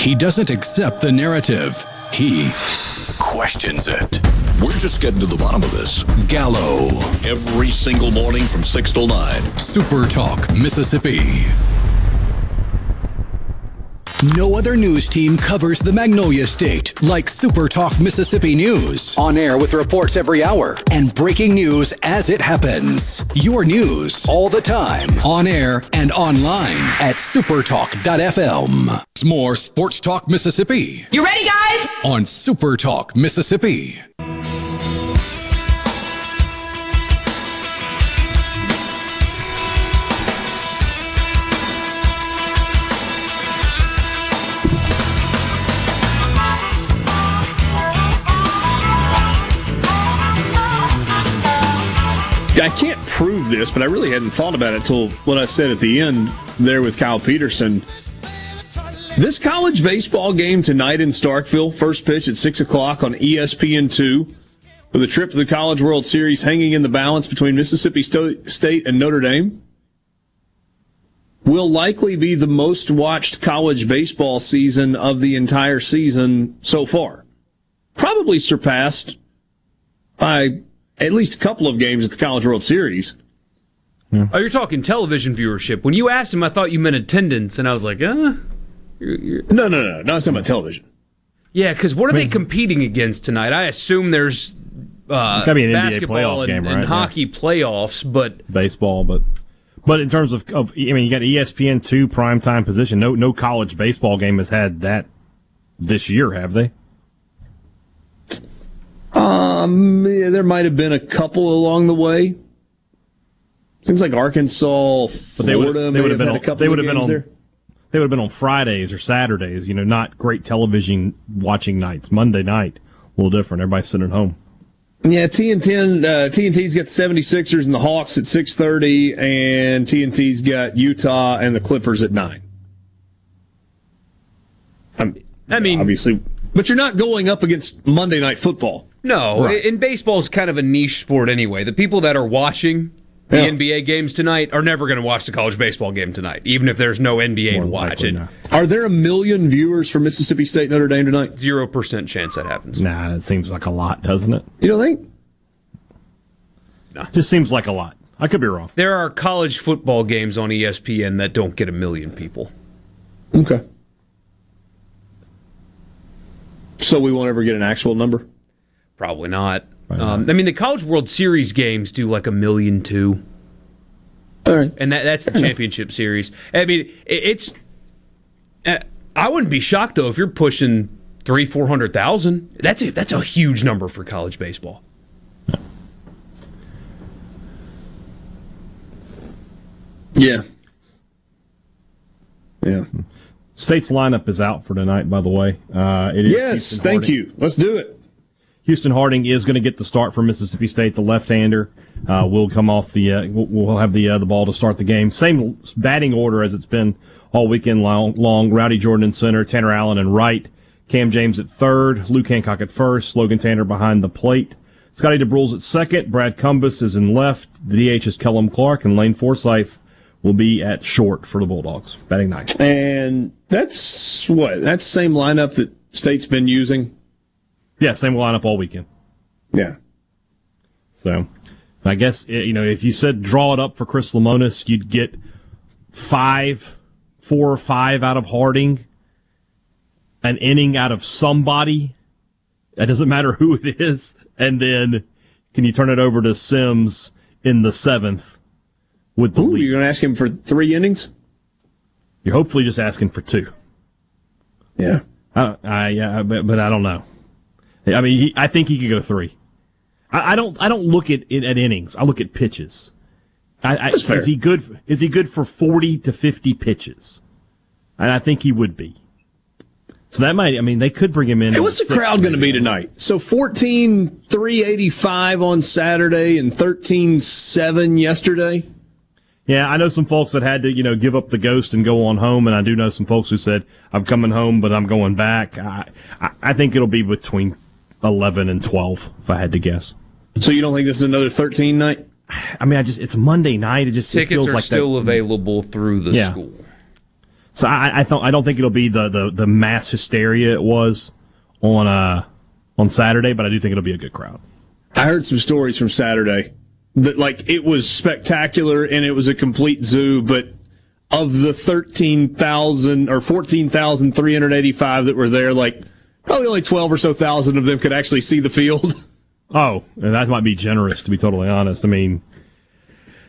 He doesn't accept the narrative. He questions it. We're just getting to the bottom of this. Gallo. Every single morning from 6 till 9. Super Talk, Mississippi. No other news team covers the Magnolia State like Super Talk Mississippi News. On air with reports every hour and breaking news as it happens. Your news all the time. On air and online at supertalk.fm. It's more Sports Talk Mississippi. You ready, guys? On Super Talk Mississippi. I can't prove this, but I really hadn't thought about it till what I said at the end there with Kyle Peterson. This college baseball game tonight in Starkville, first pitch at 6 o'clock on ESPN2, with a trip to the College World Series hanging in the balance between Mississippi State and Notre Dame, will likely be the most watched college baseball season of the entire season so far. Probably surpassed by at least a couple of games at the College World Series. Oh, you're talking television viewership. When you asked him, I thought you meant attendance, and I was like, uh, No, no, no, no. It's talking about television. Yeah, because what are they competing against tonight? I assume there's uh, It's gotta be an NBA basketball playoff and, game, and right? Yeah. hockey playoffs, but baseball, but but in terms of, of I mean, you got ESPN two primetime position. No no college baseball game has had that this year, have they? Um, yeah, there might have been a couple along the way. Seems like Arkansas, But they would Florida they may would have have been had on, a couple they would of have been on there. they would have been on Fridays or Saturdays. You know, not great television watching nights. Monday night, a little different. Everybody's sitting at home. Yeah, TNT, uh, TNT's got the 76ers and the Hawks at 6.30, and TNT's got Utah and the Clippers at 9. I mean, obviously, but you're not going up against Monday Night Football. No. Right. And baseball is kind of a niche sport anyway. The people that are watching the Yeah. NBA games tonight are never going to watch the college baseball game tonight, even if there's no NBA to watch it. Are there a million viewers for Mississippi State Notre Dame tonight? Zero percent chance that happens. Nah, it seems like a lot, doesn't it? You don't think? Nah. Just seems like a lot. I could be wrong. There are college football games on ESPN that don't get a million people. Okay. So we won't ever get an actual number? Probably not. Um, I mean, the College World Series games do like a million two. All right. And that, that's the championship series. I mean, it, it's. Uh, I wouldn't be shocked though if you're pushing three, four hundred thousand. That's a, that's a huge number for college baseball. Yeah. Yeah. State's lineup is out for tonight, by the way. Uh, it is Yes, thank you. Let's do it. Houston Harding is going to get the start for Mississippi State. The left-hander uh, will come off the. Uh, will have the uh, the ball to start the game. Same batting order as it's been all weekend long. long. Rowdy Jordan in center, Tanner Allen in right, Cam James at third, Luke Hancock at first, Logan Tanner behind the plate. Scotty Dubrule's at second. Brad Cumbest is in left. The DH is Kellum Clark, and Lane Forsythe will be at short for the Bulldogs, batting ninth. And that's what? That's same lineup that State's been using? Yeah, same lineup all weekend. Yeah. So, I guess eh, you know if you said draw it up for Chris Lemonis, you'd get five, four or five out of Harding, an inning out of somebody. It doesn't matter who it is, and then can you turn it over to Sims in the seventh with the Ooh, lead? you're going to ask him for three innings? You're hopefully just asking for two. Yeah. I, I yeah, but, but I don't know. I mean, he, I think he could go three. I, I don't. I don't look at it at innings. I look at pitches. I, I, That's fair. Is he good? Is he good for forty to fifty pitches? And I think he would be. So that might. I mean, they could bring him in. Hey, what's the crowd going to be tonight? So 14, 385 on Saturday and 13, 7 yesterday. Yeah, I know some folks that had to, you know, give up the ghost and go on home, and I do know some folks who said, "I'm coming home, but I'm going back." I, I, I think it'll be between eleven and twelve, if I had to guess. So you don't think this is another 13 night? I mean, I just it's Monday night. It just it Tickets feels are like still that's- available through the Yeah. school. So I, I don't I don't think it'll be the, the, the mass hysteria it was on uh on Saturday, but I do think it'll be a good crowd. I heard some stories from Saturday that like it was spectacular and it was a complete zoo, but of the 13,000 or 14,385 that were there, like probably only 12 or so thousand of them could actually see the field. Oh, and that might be generous to be totally honest. I mean,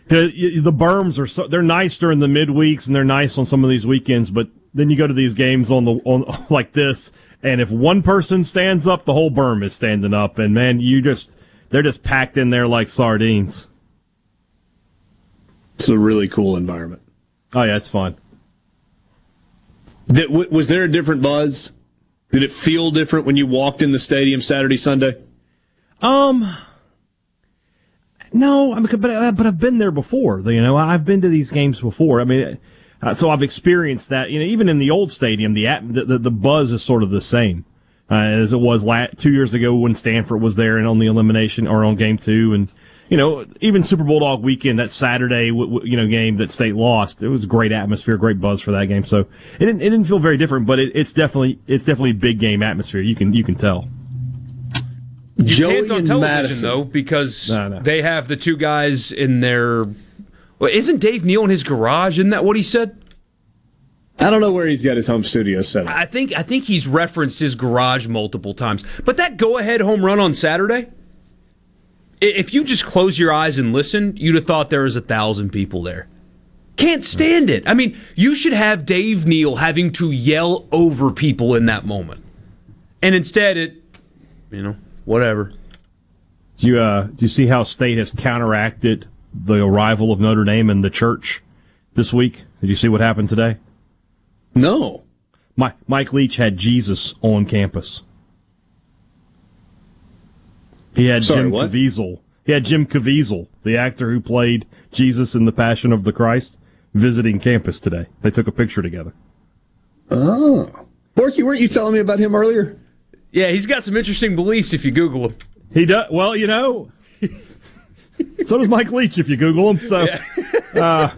the, the berms are so they're nice during the midweeks and they're nice on some of these weekends, but then you go to these games on the on like this, and if one person stands up, the whole berm is standing up, and man, you just they're just packed in there like sardines. It's a really cool environment. Oh yeah, it's fun. That, was there a different buzz? Did it feel different when you walked in the stadium Saturday, Sunday? Um, no, I mean, but uh, but I've been there before. You know, I've been to these games before. I mean, uh, so I've experienced that. You know, even in the old stadium, the the, the, buzz is sort of the same uh, as it was la- two years ago when Stanford was there and on the elimination or on game two, and you know, even Super Bulldog weekend that Saturday, w- w- you know, game that State lost. It was a great atmosphere, great buzz for that game. So it didn't, it didn't feel very different, but it, it's definitely it's definitely a big game atmosphere. You can you can tell. You Joey can't on television Madison. though because they have the two guys in their. Well, isn't Dave Neal in his garage? Isn't that what he said? I don't know where he's got his home studio set up. I think I think he's referenced his garage multiple times. But that go-ahead home run on Saturday, if you just close your eyes and listen, you'd have thought there was a thousand people there. Can't stand it. I mean, you should have Dave Neal having to yell over people in that moment, and instead, it, you know, whatever. Do you uh, do you see how State has counteracted the arrival of Notre Dame in the church this week? Did you see what happened today? No. My, Mike Leach had Jesus on campus. He had Sorry, Jim what? Caviezel. He had Jim Caviezel, the actor who played Jesus in The Passion of the Christ, visiting campus today. They took a picture together. Oh. Borky, weren't you telling me about him earlier? Yeah, he's got some interesting beliefs if you Google him. He does. Well, you know, so does Mike Leach if you Google him. So, uh,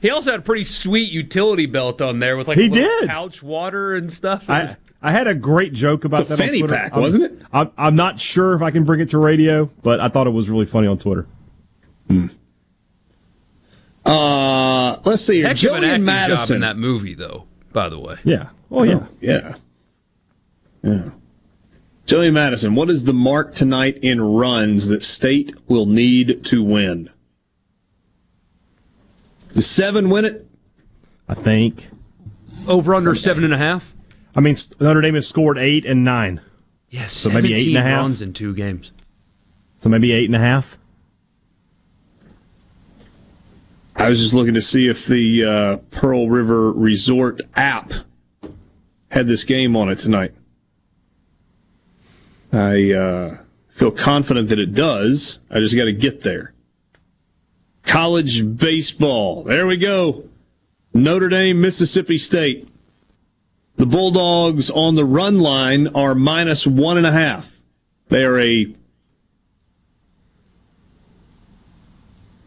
He also had a pretty sweet utility belt on there with like He a little did. pouch water and stuff. It was- I I had a great joke about It's a that. on fanny Twitter. pack, I'm- wasn't it? I'm, I'm not sure if I can bring it to radio, but I thought it was really funny on Twitter. Uh, let's see here. Heck of an Jillian acting job in that movie, though. By the way, Yeah. Oh yeah. Yeah. Yeah. Joey Madison, what is the mark tonight in runs that State will need to win? The seven win it? I think. over under seven and a half. I mean, Notre Dame has scored eight and nine, Yes, So maybe eight and a half? runs in two games. so maybe eight and a half. I was just looking to see if the uh, Pearl River Resort app had this game on it tonight. I uh, feel confident that it does. I just got to get there. College baseball. There we go. Notre Dame, Mississippi State. The Bulldogs on the run line are minus one and a half. They are a.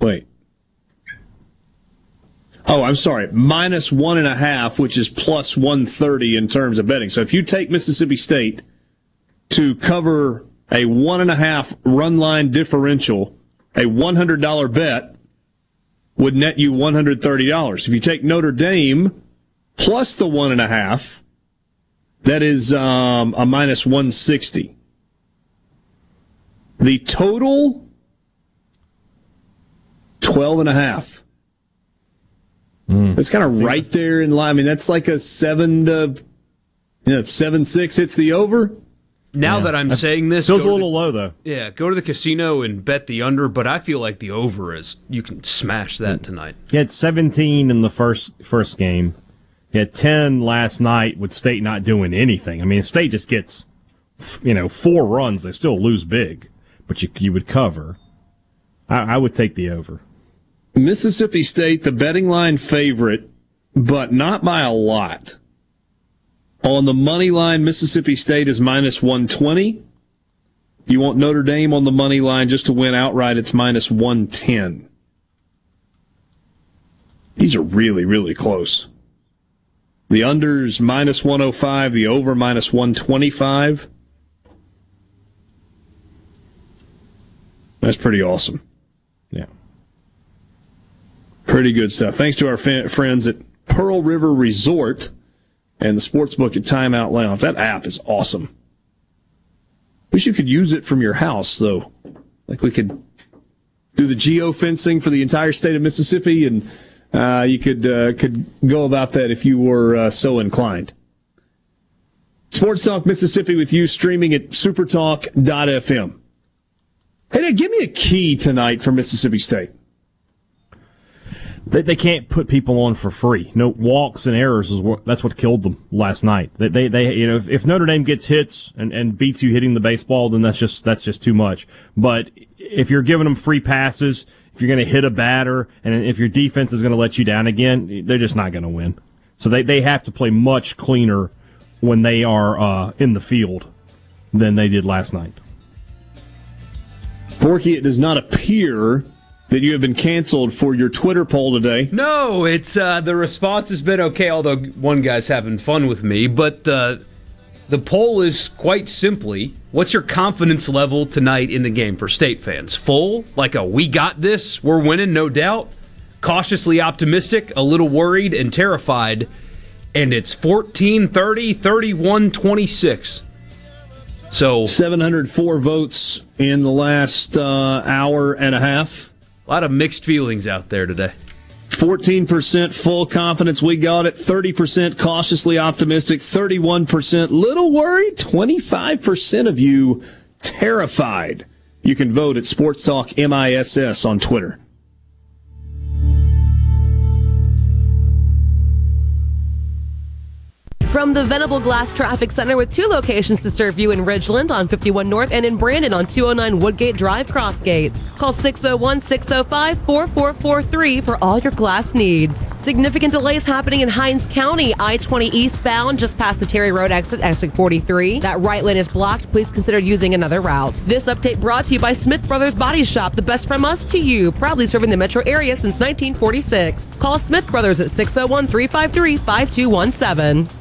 Wait. Oh, I'm sorry. Minus one and a half, which is plus 130 in terms of betting. So if you take Mississippi State to cover a one and a half run line differential, a $100 bet would net you $130. If you take Notre Dame plus the one and a half, that is um, a minus 160. The total, 12 and a half. It's kind of right there in line. I mean, that's like a seven to, you know, seven six hits the over. Now Yeah. that I'm That's- saying this, Feels go a little the- low though. Yeah, go to the casino and bet the under, but I feel like the over is you can smash that tonight. He had 17 in the first first game. He had 10 last night with State not doing anything. I mean, State just gets, you know, four runs, they still lose big, but you you would cover. I, I would take the over. Mississippi State, the betting line favorite, but not by a lot. On the money line, Mississippi State is minus 120. You want Notre Dame on the money line just to win outright, it's minus 110. These are really, really close. The unders minus 105, the over minus 125. That's pretty awesome. Yeah. Pretty good stuff. Thanks to our friends at Pearl River Resort and the sportsbook at Timeout Lounge. That app is awesome. Wish you could use it from your house, though. Like we could do the geo fencing for the entire state of Mississippi, and uh, you could uh, could go about that if you were uh, so inclined. Sports Talk Mississippi with you streaming at supertalk.fm. Hey, Dad, give me a key tonight for Mississippi State. They, they can't put people on for free. No walks and errors is what that's what killed them last night. They they, they you know if, if Notre Dame gets hits and, and beats you hitting the baseball, then that's just that's just too much. But if you're giving them free passes, if you're going to hit a batter, and if your defense is going to let you down again, they're just not going to win. So they they have to play much cleaner when they are uh, in the field than they did last night. Borky, it does not appear that you have been canceled for your Twitter poll today. No, it's uh, the response has been okay. Although one guy's having fun with me, but uh, the poll is quite simply: What's your confidence level tonight in the game for state fans? Full, like a we got this, we're winning, no doubt. Cautiously optimistic, a little worried, and terrified. and it's 14 30, 31 26. So 704 votes in the last uh, hour and a half. A lot of mixed feelings out there today. 14% full confidence we got it, 30% cautiously optimistic, 31% little worried, 25% of you terrified. You can vote at Sports Talk MISS on Twitter. From the Venable Glass Traffic Center with two locations to serve you in Ridgeland on 51 North and in Brandon on 209 Woodgate Drive, Crossgates. Call 601 605 4443 for all your glass needs. Significant delays happening in Hinds County, I 20 eastbound, just past the Terry Road exit, exit 43. That right lane is blocked. Please consider using another route. This update brought to you by Smith Brothers Body Shop, the best from us to you, proudly serving the metro area since 1946. Call Smith Brothers at 601 353 5217.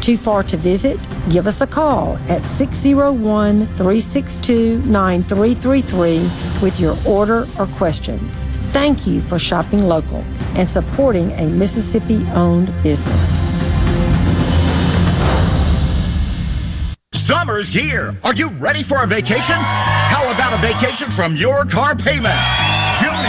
Too far to visit? Give us a call at 601 362 9333 with your order or questions. Thank you for shopping local and supporting a Mississippi owned business. Summer's here. Are you ready for a vacation? How about a vacation from your car payment?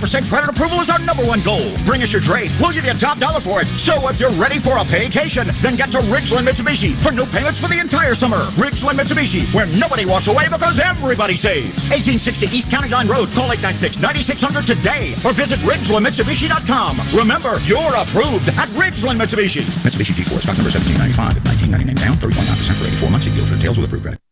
credit approval is our number one goal. Bring us your trade. We'll give you a top dollar for it. So if you're ready for a vacation, then get to Ridgeland Mitsubishi for new payments for the entire summer. Ridgeland Mitsubishi, where nobody walks away because everybody saves. 1860 East County Line Road. Call 896-9600 today or visit RidgelandMitsubishi.com. Remember, you're approved at Ridgeland Mitsubishi. Mitsubishi G4 stock number 1795 at 1999 down, 3.9% for 84 months. Deal for details with approved credit.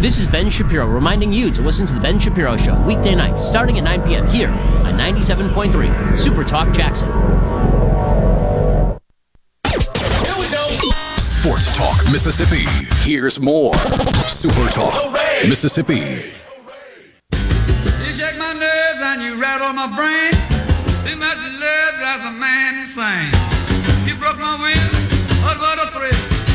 This is Ben Shapiro reminding you to listen to The Ben Shapiro Show weekday nights starting at 9 p.m. here on 97.3 Super Talk Jackson. Here we go Sports Talk Mississippi. Here's more. Super Talk Mississippi. You shake my nerves and you rattle my brain. Too much love drives a man insane. You broke my will, what what a thrill.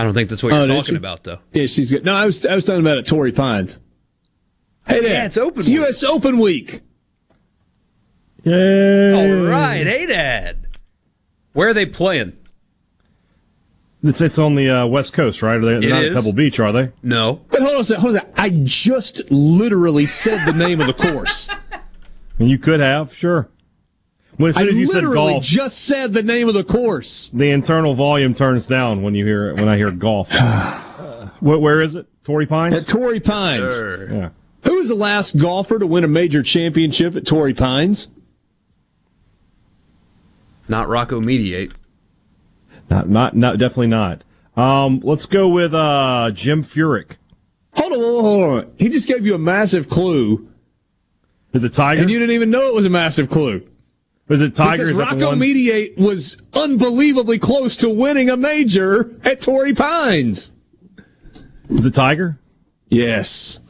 I don't think that's what you're Oh, talking about, though. Yeah, she's good. No, I was I was talking about it. Torrey Pines. Hey, Dad. Yeah, it's open It's week. U.S. Open week. Yay! All right, hey, Dad. Where are they playing? It's, it's on the uh, West Coast, right? Are they, they're It not is. at Pebble Beach, are they? No. But hold on a second. Hold on a second. I just literally said the name of the course. And you could have, sure. When as I soon as you said literally golf, just said the name of the course. the internal volume turns down when you hear when I hear golf. Uh, where, where is it? Torrey Pines. At Torrey Pines. Sure. Yeah. Who was the last golfer to win a major championship at Torrey Pines? Not Rocco Mediate. Not, not, not, definitely not. Um, let's go with uh, Jim Furyk. Hold on, hold on, hold on. He just gave you a massive clue, Is it Tiger? and you didn't even know it was a massive clue. Is it Tiger? Because Is Rocco? Mediate was unbelievably close to winning a major at Torrey Pines. Was it Tiger? Yes.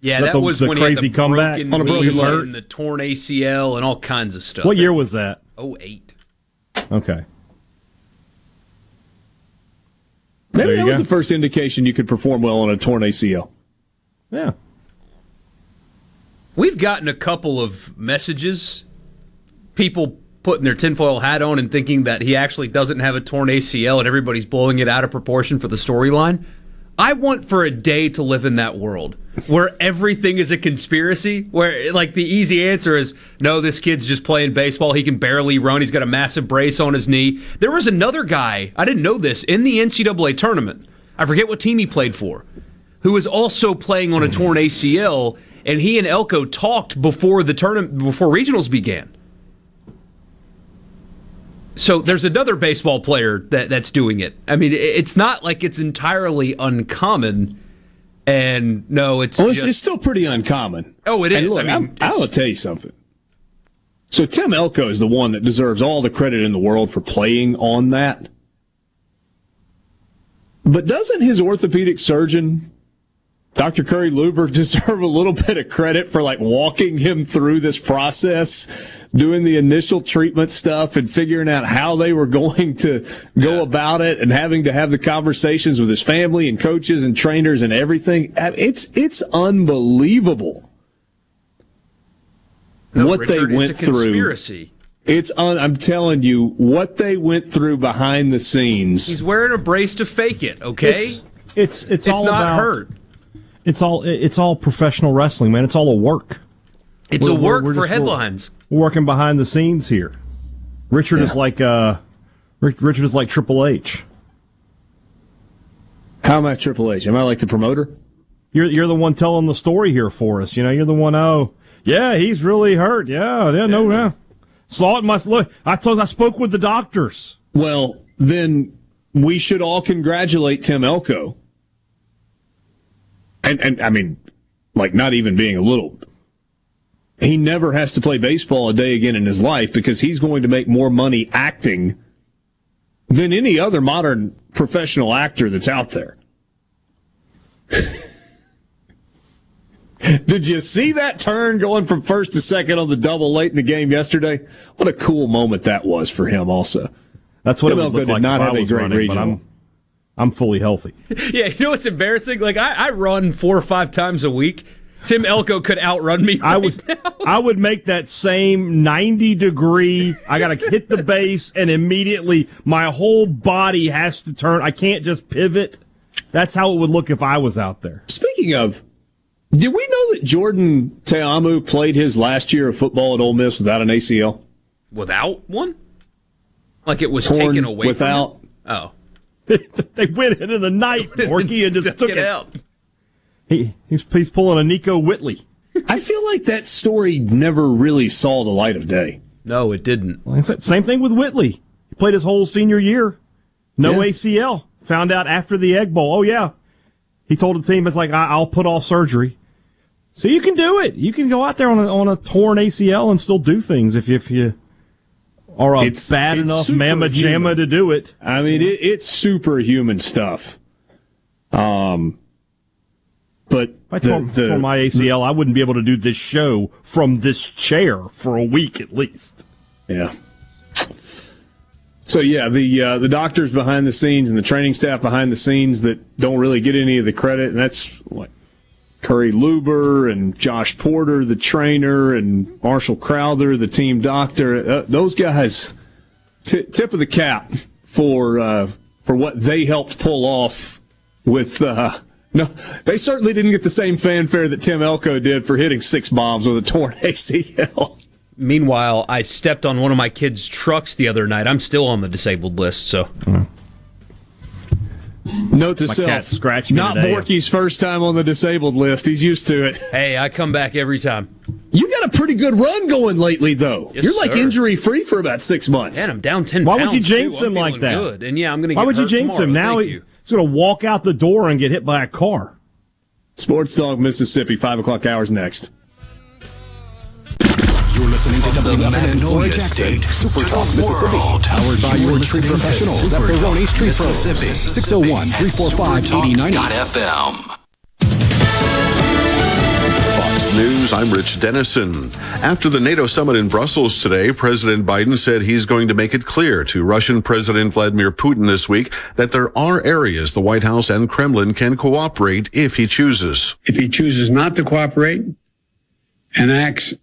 Yeah, That that, the- was the when he had crazy the comeback? broken On a broken knee leg. and the torn ACL and all kinds of stuff. What year was that? Oh eight. Okay. Maybe that you was go. the first indication you could perform well on a torn ACL. Yeah. We've gotten a couple of messages, people putting their tinfoil hat on and thinking that he actually doesn't have a torn ACL and everybody's blowing it out of proportion for the storyline. I want for a day to live in that world where everything is a conspiracy, where like the easy answer is no, this kid's just playing baseball. He can barely run. He's got a massive brace on his knee. There was another guy, I didn't know this, in the NCAA tournament. I forget what team he played for, who was also playing on a torn ACL, and he and Elko talked before the tournament before regionals began. So there's another baseball player that, that's doing it. I mean, it's not like it's entirely uncommon. And no, it's Well, it's, just, it's still pretty uncommon. oh, it is. And look, I mean, I will tell you something. So Tim Elko is the one that deserves all the credit in the world for playing on that. But doesn't his orthopedic surgeon, Dr. Kurre Luber, deserve a little bit of credit for like walking him through this process, doing the initial treatment stuff and figuring out how they were going to go about it and having to have the conversations with his family and coaches and trainers and everything. It's, it's unbelievable no, what Richard, they went it's a through. conspiracy. It's un, I'm telling you what they went through behind the scenes. He's wearing a brace to fake it. Okay, It's it's, it's, it's all not about hurt. It's all it's all professional wrestling, man. It's all a work. It's We're- a we're- work we're for just- headlines. We're working behind the scenes here. Richard is like uh, Richard is like Triple H. How am I Triple H? Am I like the promoter? You're you're the one telling the story here for us. You know, you're the one. Oh, yeah, he's really hurt. Yeah, yeah, no, yeah. Saw it. in My look. I told. I spoke with the doctors. Well, then we should all congratulate Tim Elko. And and I mean, like not even being a little. He never has to play baseball a day again in his life because he's going to make more money acting than any other modern professional actor that's out there. Did you see that turn going from first to second on the double late in the game yesterday? What a cool moment that was for him, also. That's what Tim it would look did like not have I a was great running, regional. I'm I'm fully healthy. Yeah, you know what's embarrassing? Like I, I run four or five times a week. Tim Elko could outrun me. I would now. I would make that same 90 degree. I got to hit the base and immediately my whole body has to turn. I can't just pivot. That's how it would look if I was out there. Speaking of, did we know that Jordan Ta'amu played his last year of football at Ole Miss without an ACL? without one. Like it was Torn taken away without- From him? Oh, they went into the night, Borky, and just Took took it it out. He, he's, he's pulling a Nico Whitley. I feel like that story never really saw the light of day. No, it didn't. Like I said, same thing with Whitley. He played his whole senior year. No Yeah. ACL. Found out after the Egg Bowl. Oh yeah, he told the team it's like I, I'll put off surgery. So you can do it. You can go out there on a, on a torn ACL and still do things if if you are a It's- bad it's enough mamma jamma to do it. I mean, it, it's superhuman stuff. Um, but If I the- tore, the- tore my ACL, I wouldn't be able to do this show from this chair for a week at least. Yeah. So yeah, the uh, the doctors behind the scenes and the training staff behind the scenes that don't really get any of the credit, and that's what Kurre Luber and Josh Porter, the trainer, and Marshall Crowther, the team doctor. Uh, those guys, t- tip of the cap for uh, for what they helped pull off with. Uh, no, they certainly didn't get the same fanfare that Tim Elko did for hitting six bombs with a torn ACL. Meanwhile, I stepped on one of my kids' trucks the other night. I'm still on the disabled list, so. Note to My self: cat scratched me not today. Borky's first time on the disabled list. He's used to it. Hey, I come back every time. You got a pretty good run going lately, though. Yes, You're like sir. injury free for about six months. Man, I'm down ten Why pounds. would you jinx too. I'm him like feeling that? Good, and yeah, I'm gonna. Why get would you hurt jinx him? Now he- he's going to walk out the door and get hit by a car. Sports Dog Mississippi, five o'clock hours next. You're listening to WFNN Jackson, Super Talk, Mississippi. Powered by your tree professionals at Barone's Tree Pros. 601 345 8090. Fox News, I'm Rich Denison. After the NATO summit in Brussels today, President Biden said he's going to make it clear to Russian President Vladimir Putin this week that there are areas the White House and Kremlin can cooperate if he chooses. if he chooses not to cooperate and acts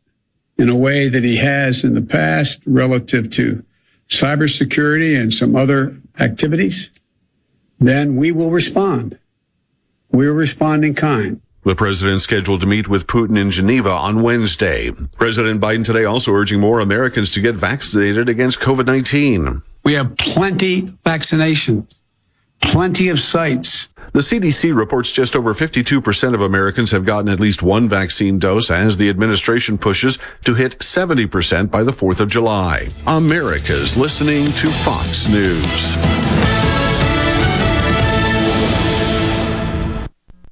in a way that he has in the past relative to cybersecurity and some other activities, then we will respond. We will respond in kind. The president scheduled to meet with Putin in Geneva on Wednesday. President Biden today also urging more Americans to get vaccinated against COVID-19. We have plenty vaccination, plenty of sites. The CDC reports just over 52% of Americans have gotten at least one vaccine dose as the administration pushes to hit 70% by the 4th of July. America's listening to Fox News.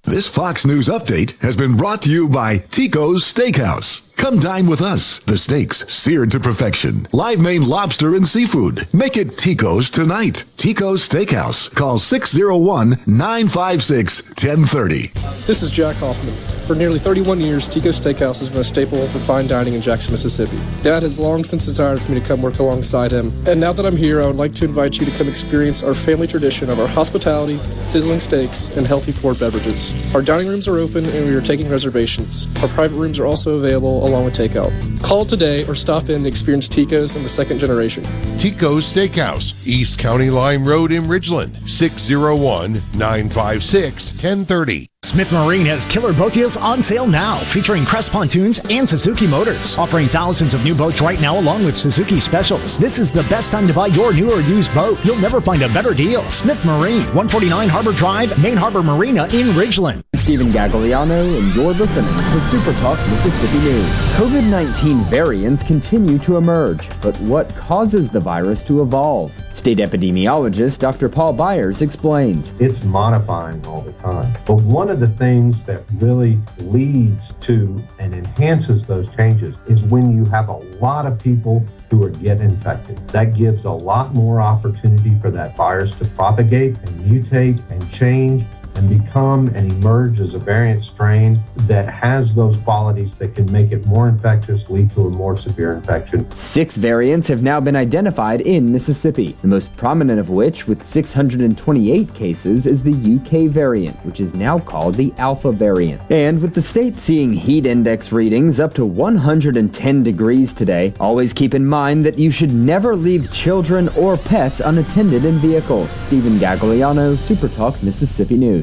This Fox News update has been brought to you by Tico's Steakhouse. Come dine with us. The steaks seared to perfection. Live Maine lobster and seafood. Make it Tico's tonight. Tico's Steakhouse. Call 601 956 1030. This is Jack Hoffman. For nearly 31 years, Tico's Steakhouse has been a staple of fine dining in Jackson, Mississippi. Dad has long since desired for me to come work alongside him, and now that I'm here, I would like to invite you to come experience our family tradition of our hospitality, sizzling steaks, and healthy poured beverages. Our dining rooms are open and we are taking reservations. Our private rooms are also available along with takeout. Call today or stop in to experience Tico's in the second generation. Tico's Steakhouse, East County Road in Ridgeland, 601 956 1030. Smith Marine has killer boat deals on sale now, featuring Crest pontoons and Suzuki motors, offering thousands of new boats right now along with Suzuki specials. This is the best time to buy your new or used boat. You'll never find a better deal. Smith Marine, 149 Harbor Drive, Main Harbor Marina in Ridgeland. Stephen Gagliano, and you're listening to Super Talk Mississippi News. COVID 19 variants continue to emerge, but what causes the virus to evolve? State epidemiologist Dr. Paul Byers explains. It's modifying all the time. But one of the things that really leads to and enhances those changes is when you have a lot of people who are get infected. That gives a lot more opportunity for that virus to propagate and mutate and change and become and emerge as a variant strain that has those qualities that can make it more infectious, lead to a more severe infection. Six variants have now been identified in Mississippi, the most prominent of which, with 628 cases, is the UK variant, which is now called the Alpha variant. And with the state seeing heat index readings up to 110 degrees today, always keep in mind that you should never leave children or pets unattended in vehicles. Stephen Gagliano, Supertalk, Mississippi News.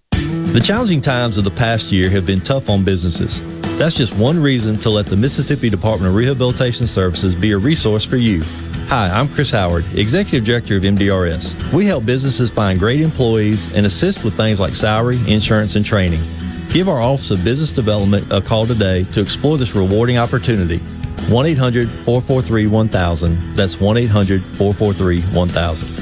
The challenging times of the past year have been tough on businesses. That's just one reason to let the Mississippi Department of Rehabilitation Services be a resource for you. Hi, I'm Chris Howard, Executive Director of MDRS. We help businesses find great employees and assist with things like salary, insurance, and training. Give our Office of Business Development a call today to explore this rewarding opportunity. 1 800 443 1000. That's 1 800 443 1000.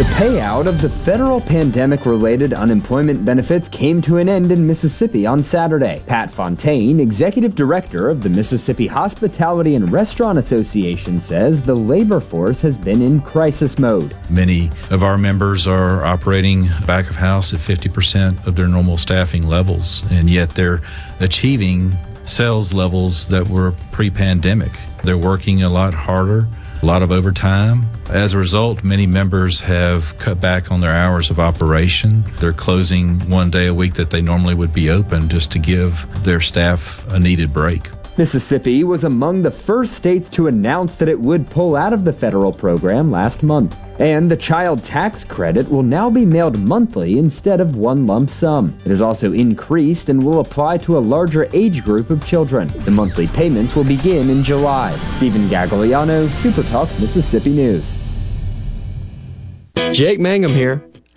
The payout of the federal pandemic related unemployment benefits came to an end in Mississippi on Saturday. Pat Fontaine, executive director of the Mississippi Hospitality and Restaurant Association, says the labor force has been in crisis mode. Many of our members are operating back of house at 50% of their normal staffing levels, and yet they're achieving sales levels that were pre pandemic. They're working a lot harder, a lot of overtime. As a result, many members have cut back on their hours of operation. They're closing one day a week that they normally would be open just to give their staff a needed break. Mississippi was among the first states to announce that it would pull out of the federal program last month. And the child tax credit will now be mailed monthly instead of one lump sum. It has also increased and will apply to a larger age group of children. The monthly payments will begin in July. Stephen Gagliano, SuperTalk Mississippi News. Jake Mangum here.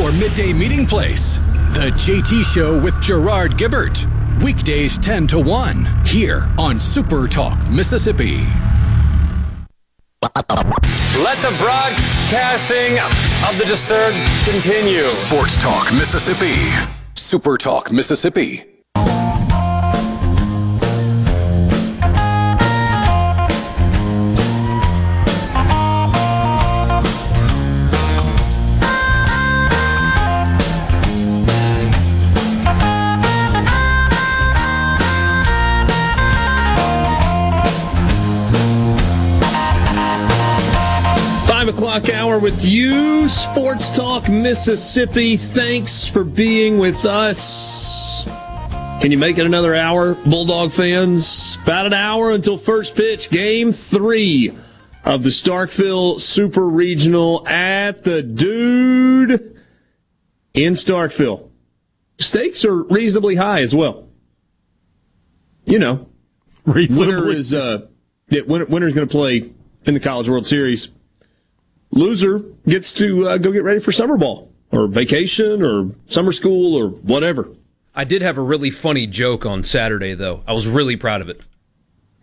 Your midday meeting place. The JT Show with Gerard Gibbert. Weekdays 10 to 1 here on Super Talk, Mississippi. Let the broadcasting of the disturbed continue. Sports Talk, Mississippi. Super Talk, Mississippi. With you, Sports Talk Mississippi. Thanks for being with us. Can you make it another hour, Bulldog fans? About an hour until first pitch, game three of the Starkville Super Regional at the Dude in Starkville. Stakes are reasonably high as well. You know, winner is uh, yeah, winner, winner's going to play in the College World Series loser gets to uh, go get ready for summer ball or vacation or summer school or whatever. I did have a really funny joke on Saturday, though. I was really proud of it.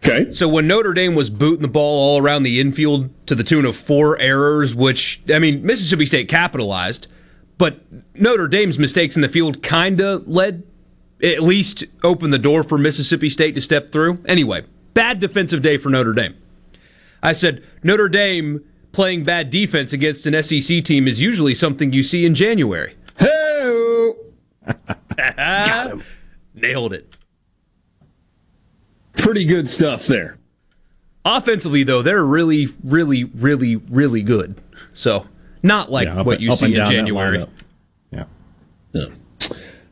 Okay. So when Notre Dame was booting the ball all around the infield to the tune of four errors, which, I mean, Mississippi State capitalized, but Notre Dame's mistakes in the field kind of led, at least opened the door for Mississippi State to step through. Anyway, bad defensive day for Notre Dame. I said, Notre Dame playing bad defense against an SEC team is usually something you see in January. Hey! Nailed it. Pretty good stuff there. Offensively, though, they're really, really, really, really good. So, not like Yeah, what you up see in January. lineup.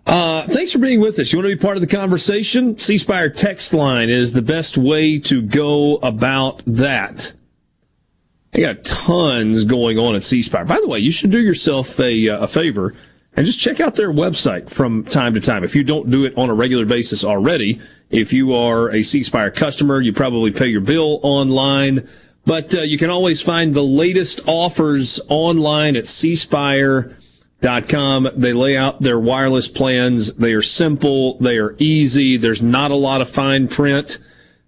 Uh, thanks for being with us. You want to be part of the conversation? C Spire text line is the best way to go about that. They got tons going on at C Spire. By the way, you should do yourself a, uh, a favor and just check out their website from time to time. If you don't do it on a regular basis already, if you are a C Spire customer, you probably pay your bill online But uh, you can always find the latest offers online at cspire.com. They lay out their wireless plans. They are simple. They are easy. There's not a lot of fine print.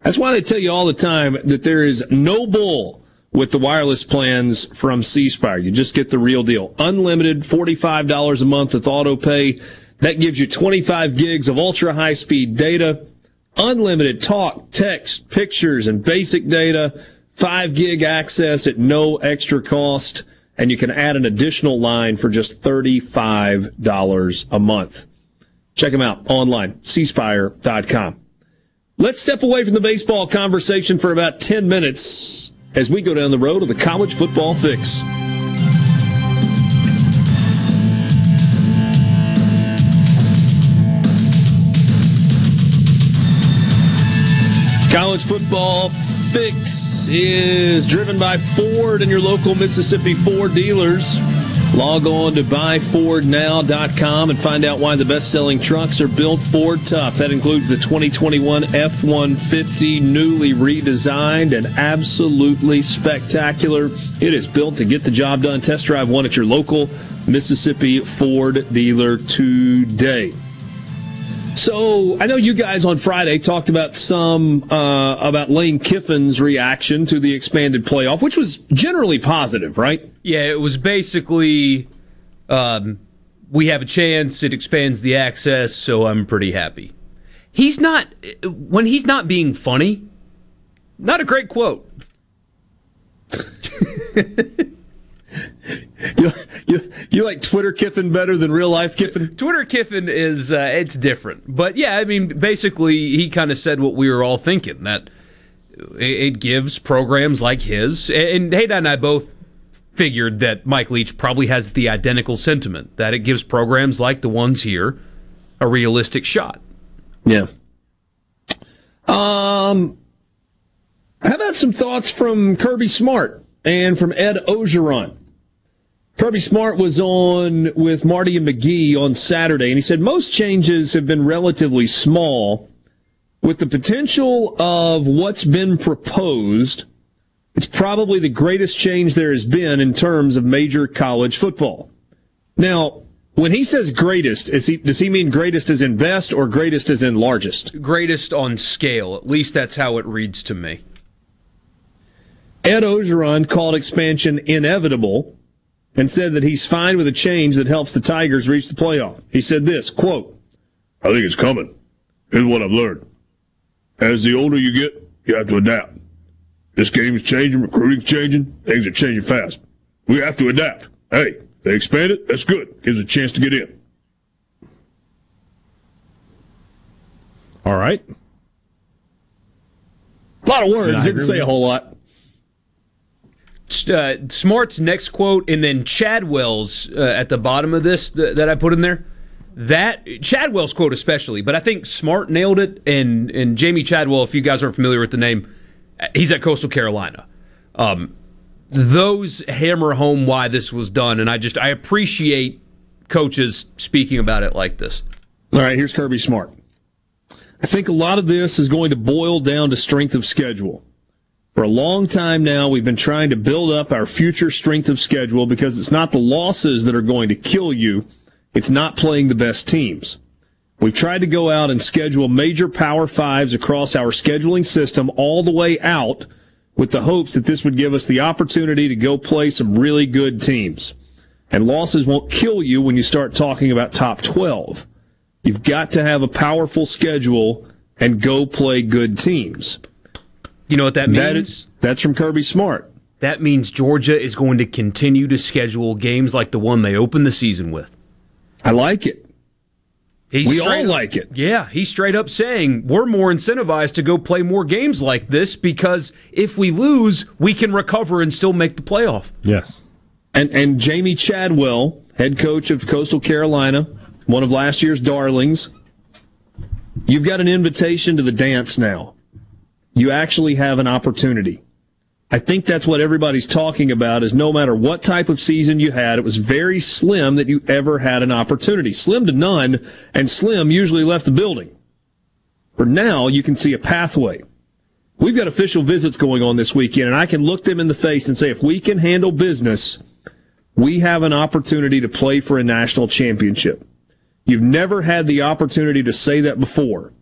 That's why they tell you all the time that there is no bull with the wireless plans from C Spire. You just get the real deal. Unlimited, $45 a month with auto pay. That gives you 25 gigs of ultra high speed data, unlimited talk, text, pictures, and basic data, 5 gig access at no extra cost, and you can add an additional line for just $35 a month. Check them out online, cspire.com. Let's step away from the baseball conversation for about 10 minutes as we go down the road of the college football fix. College football fix is driven by Ford and your local Mississippi Ford dealers. Log on to buyfordnow.com and find out why the best selling trucks are built Ford tough. That includes the 2021 F 150, newly redesigned and absolutely spectacular. It is built to get the job done. Test drive one at your local Mississippi Ford dealer today. So I know you guys on Friday talked about some uh, about Lane Kiffin's reaction to the expanded playoff, which was generally positive, right? Yeah, it was basically um, we have a chance. It expands the access, so I'm pretty happy. He's not when he's not being funny. Not a great quote. You, you, you like Twitter Kiffin better than real life Kiffin? Twitter Kiffin is uh, it's different, but yeah, I mean, basically, he kind of said what we were all thinking that it, it gives programs like his, and Hayden and I both figured that Mike Leach probably has the identical sentiment that it gives programs like the ones here a realistic shot. Yeah. Um, how about some thoughts from Kirby Smart and from Ed Orgeron? Kirby Smart was on with Marty and McGee on Saturday, and he said most changes have been relatively small. With the potential of what's been proposed, it's probably the greatest change there has been in terms of major college football. Now, when he says greatest, he, does he mean greatest as in best or greatest as in largest? Greatest on scale. At least that's how it reads to me. Ed Orgeron called expansion inevitable and said that he's fine with a change that helps the Tigers reach the playoff. He said this, quote, I think it's coming. Here's what I've learned. As the older you get, you have to adapt. This game's changing, recruiting's changing, things are changing fast. We have to adapt. Hey, they expand it, that's good. Gives a chance to get in. All right. A lot of words, didn't say a whole lot. Uh, Smart's next quote, and then Chadwell's uh, at the bottom of this th- that I put in there. That Chadwell's quote especially, but I think Smart nailed it. And and Jamey Chadwell, if you guys aren't familiar with the name, he's at Coastal Carolina. Um, those hammer home why this was done, and I just I appreciate coaches speaking about it like this. All right, here's Kirby Smart. I think a lot of this is going to boil down to strength of schedule. For a long time now, we've been trying to build up our future strength of schedule because it's not the losses that are going to kill you. It's not playing the best teams. We've tried to go out and schedule major power fives across our scheduling system all the way out with the hopes that this would give us the opportunity to go play some really good teams. And losses won't kill you when you start talking about top 12. You've got to have a powerful schedule and go play good teams. You know what that means? That is, that's from Kirby Smart. That means Georgia is going to continue to schedule games like the one they opened the season with. I like it. He's We all straight up- like it. Yeah, he's straight up saying we're more incentivized to go play more games like this because if we lose, we can recover and still make the playoff. Yes. And and Jamey Chadwell, head coach of Coastal Carolina, one of last year's darlings. You've got an invitation to the dance now. You actually have an opportunity. I think that's what everybody's talking about is no matter what type of season you had, it was very slim that you ever had an opportunity. Slim to none, and Slim usually left the building. For now, you can see a pathway. We've got official visits going on this weekend, and I can look them in the face and say, if we can handle business, we have an opportunity to play for a national championship. You've never had the opportunity to say that before,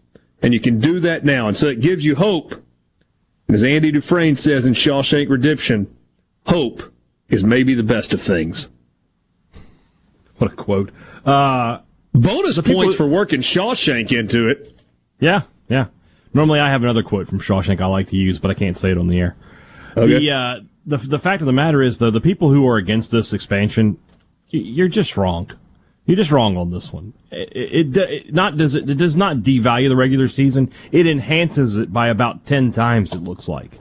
and you can do that now. And so it gives you hope. As Andy Dufresne says in Shawshank Redemption, hope is maybe the best of things. What a quote. Uh, Bonus people- points for working Shawshank into it. Yeah, yeah. Normally, I have another quote from Shawshank I like to use, but I can't say it on the air. Okay. The uh, the the fact of the matter is, though, the people who are against this expansion, you're just wrong. You're just wrong on this one. It, it, it not does it, it does not devalue the regular season. It enhances it by about ten times. It looks like.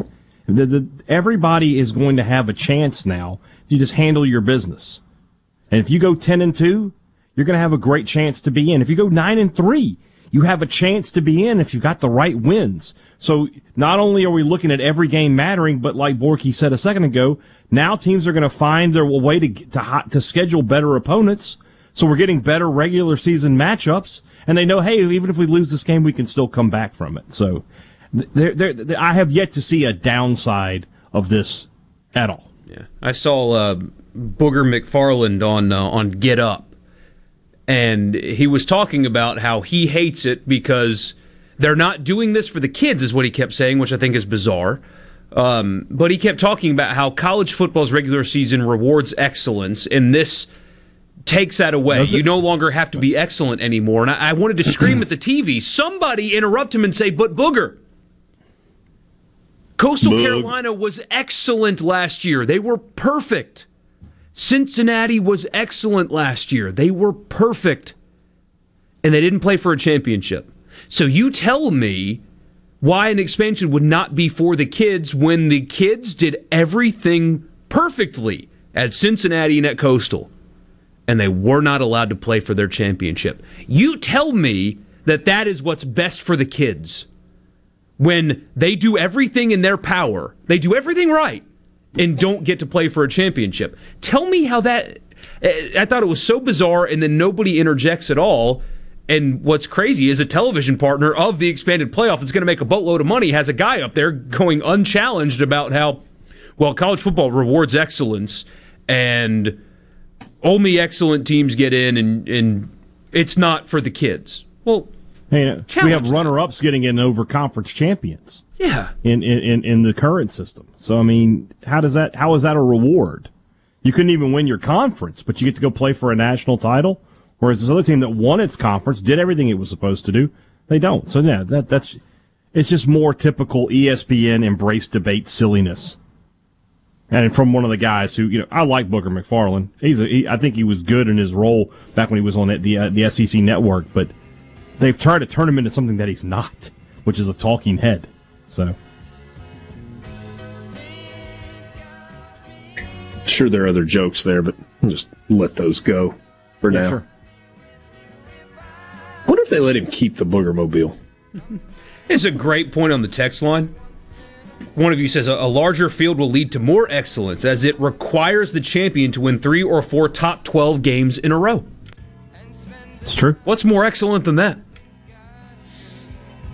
The, the, everybody is going to have a chance now if you just handle your business. And if you go ten and two, you're going to have a great chance to be in. If you go nine and three, you have a chance to be in if you got the right wins. So not only are we looking at every game mattering, but like Borky said a second ago, now teams are going to find their way to to to schedule better opponents. So we're getting better regular season matchups, and they know, hey, even if we lose this game, we can still come back from it. So there, there, there- I have yet to see a downside of this at all. Yeah, I saw uh, Booger McFarland on uh, on Get Up, and he was talking about how he hates it because they're not doing this for the kids, is what he kept saying, which I think is bizarre. Um, but he kept talking about how college football's regular season rewards excellence, and this takes that away. Does it? You no longer have to be excellent anymore. And I, I wanted to scream at the TV. Somebody interrupt him and say, "But Booger." Coastal Boog. Carolina was excellent last year. They were perfect. Cincinnati was excellent last year. They were perfect. And they didn't play for a championship. So you tell me why an expansion would not be for the kids when the kids did everything perfectly at Cincinnati and at Coastal. And they were not allowed to play for their championship. You tell me that that is what's best for the kids when they do everything in their power, they do everything right, and don't get to play for a championship. Tell me how that. I I thought it was so bizarre, and then nobody interjects at all. And what's crazy is a television partner of the expanded playoff that's going to make a boatload of money has a guy up there going unchallenged about how, well, college football rewards excellence, and only excellent teams get in, and, and it's not for the kids. Well, Hey, we have runner-ups getting in over conference champions. Yeah. In, in in the current system. So I mean, how does that? How is that a reward? You couldn't even win your conference, but you get to go play for a national title. Whereas this other team that won its conference did everything it was supposed to do, they don't. So yeah, that that's it's just more typical ESPN embrace debate silliness. And from one of the guys who, you know, I like Booger McFarland. He's a, he, I think he was good in his role back when he was on the the, uh, the SEC network, but they've tried to turn him into something that he's not, which is a talking head. So Sure, there are other jokes there, but we'll just let those go for Yeah, now. sure. wonder if they let him keep the Booger Mobile. It's a great point on the text line. One of you says a, a larger field will lead to more excellence as it requires the champion to win three or four top 12 games in a row. It's true. What's more excellent than that?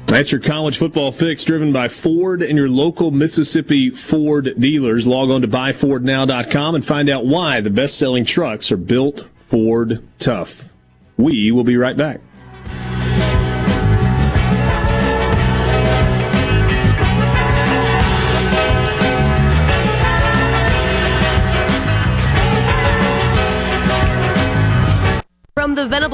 That's your college football fix driven by Ford and your local Mississippi Ford dealers. Log on to buyfordnow.com and find out why the best selling trucks are built Ford tough. We will be right back.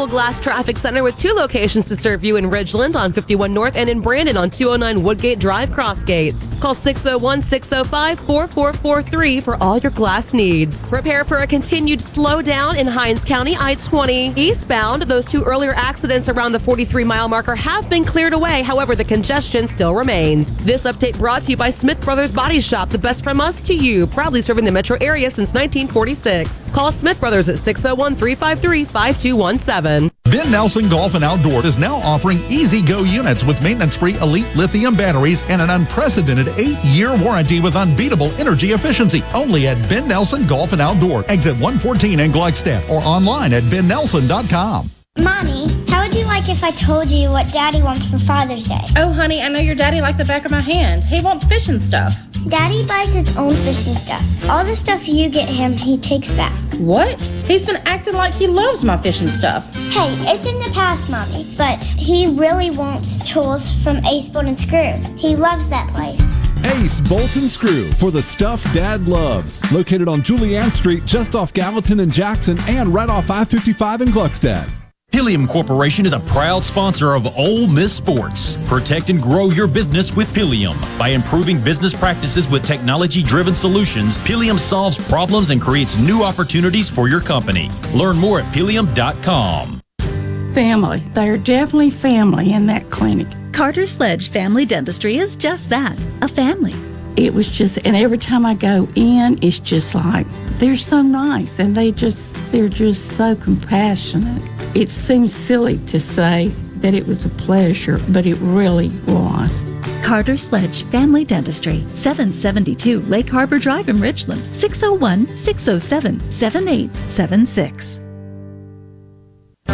Venable Glass Traffic Center with two locations to serve you in Ridgeland on 51 North and in Brandon on 209 Woodgate Drive Cross Gates. Call 601 605 4443 for all your glass needs. Prepare for a continued slowdown in Hinds County I 20 eastbound. Those two earlier accidents around the 43 mile marker have been cleared away. However, the congestion still remains. This update brought to you by Smith Brothers Body Shop, the best from us to you, proudly serving the metro area since 1946. Call Smith Brothers at 601 353 5217. Ben Nelson Golf and Outdoor is now offering E-Z-GO units with maintenance-free elite lithium batteries and an unprecedented eight-year warranty with unbeatable energy efficiency. Only at Ben Nelson Golf and Outdoor, exit 114 in Gluckstadt, or online at bennelson.com. Mommy, how would you like like if I told you what Daddy wants for Father's Day? Oh, honey, I know your daddy like the back of my hand. He wants fishing stuff. Daddy buys his own fishing stuff. All the stuff you get him, he takes back. What? He's been acting like he loves my fishing stuff. Hey, it's in the past, Mommy, but he really wants tools from Ace Bolt and Screw. He loves that place. Ace Bolt and Screw for the stuff Dad loves. Located on Julianne Street, just off Gallatin and Jackson, and right off I 55 in Gluckstadt. Pilium Corporation is a proud sponsor of Ole Miss Sports. Protect and grow your business with Pilium. By improving business practices with technology driven solutions, Pilium solves problems and creates new opportunities for your company. Learn more at pilium.com. Family. They're definitely family in that clinic. Carter Sledge Family Dentistry is just that a family. It was just, and every time I go in, it's just like, they're so nice and they just, they're just so compassionate. It seems silly to say that it was a pleasure, but it really was. Carter Sledge Family Dentistry, 772 Lake Harbor Drive in Richland, 601 607 7876.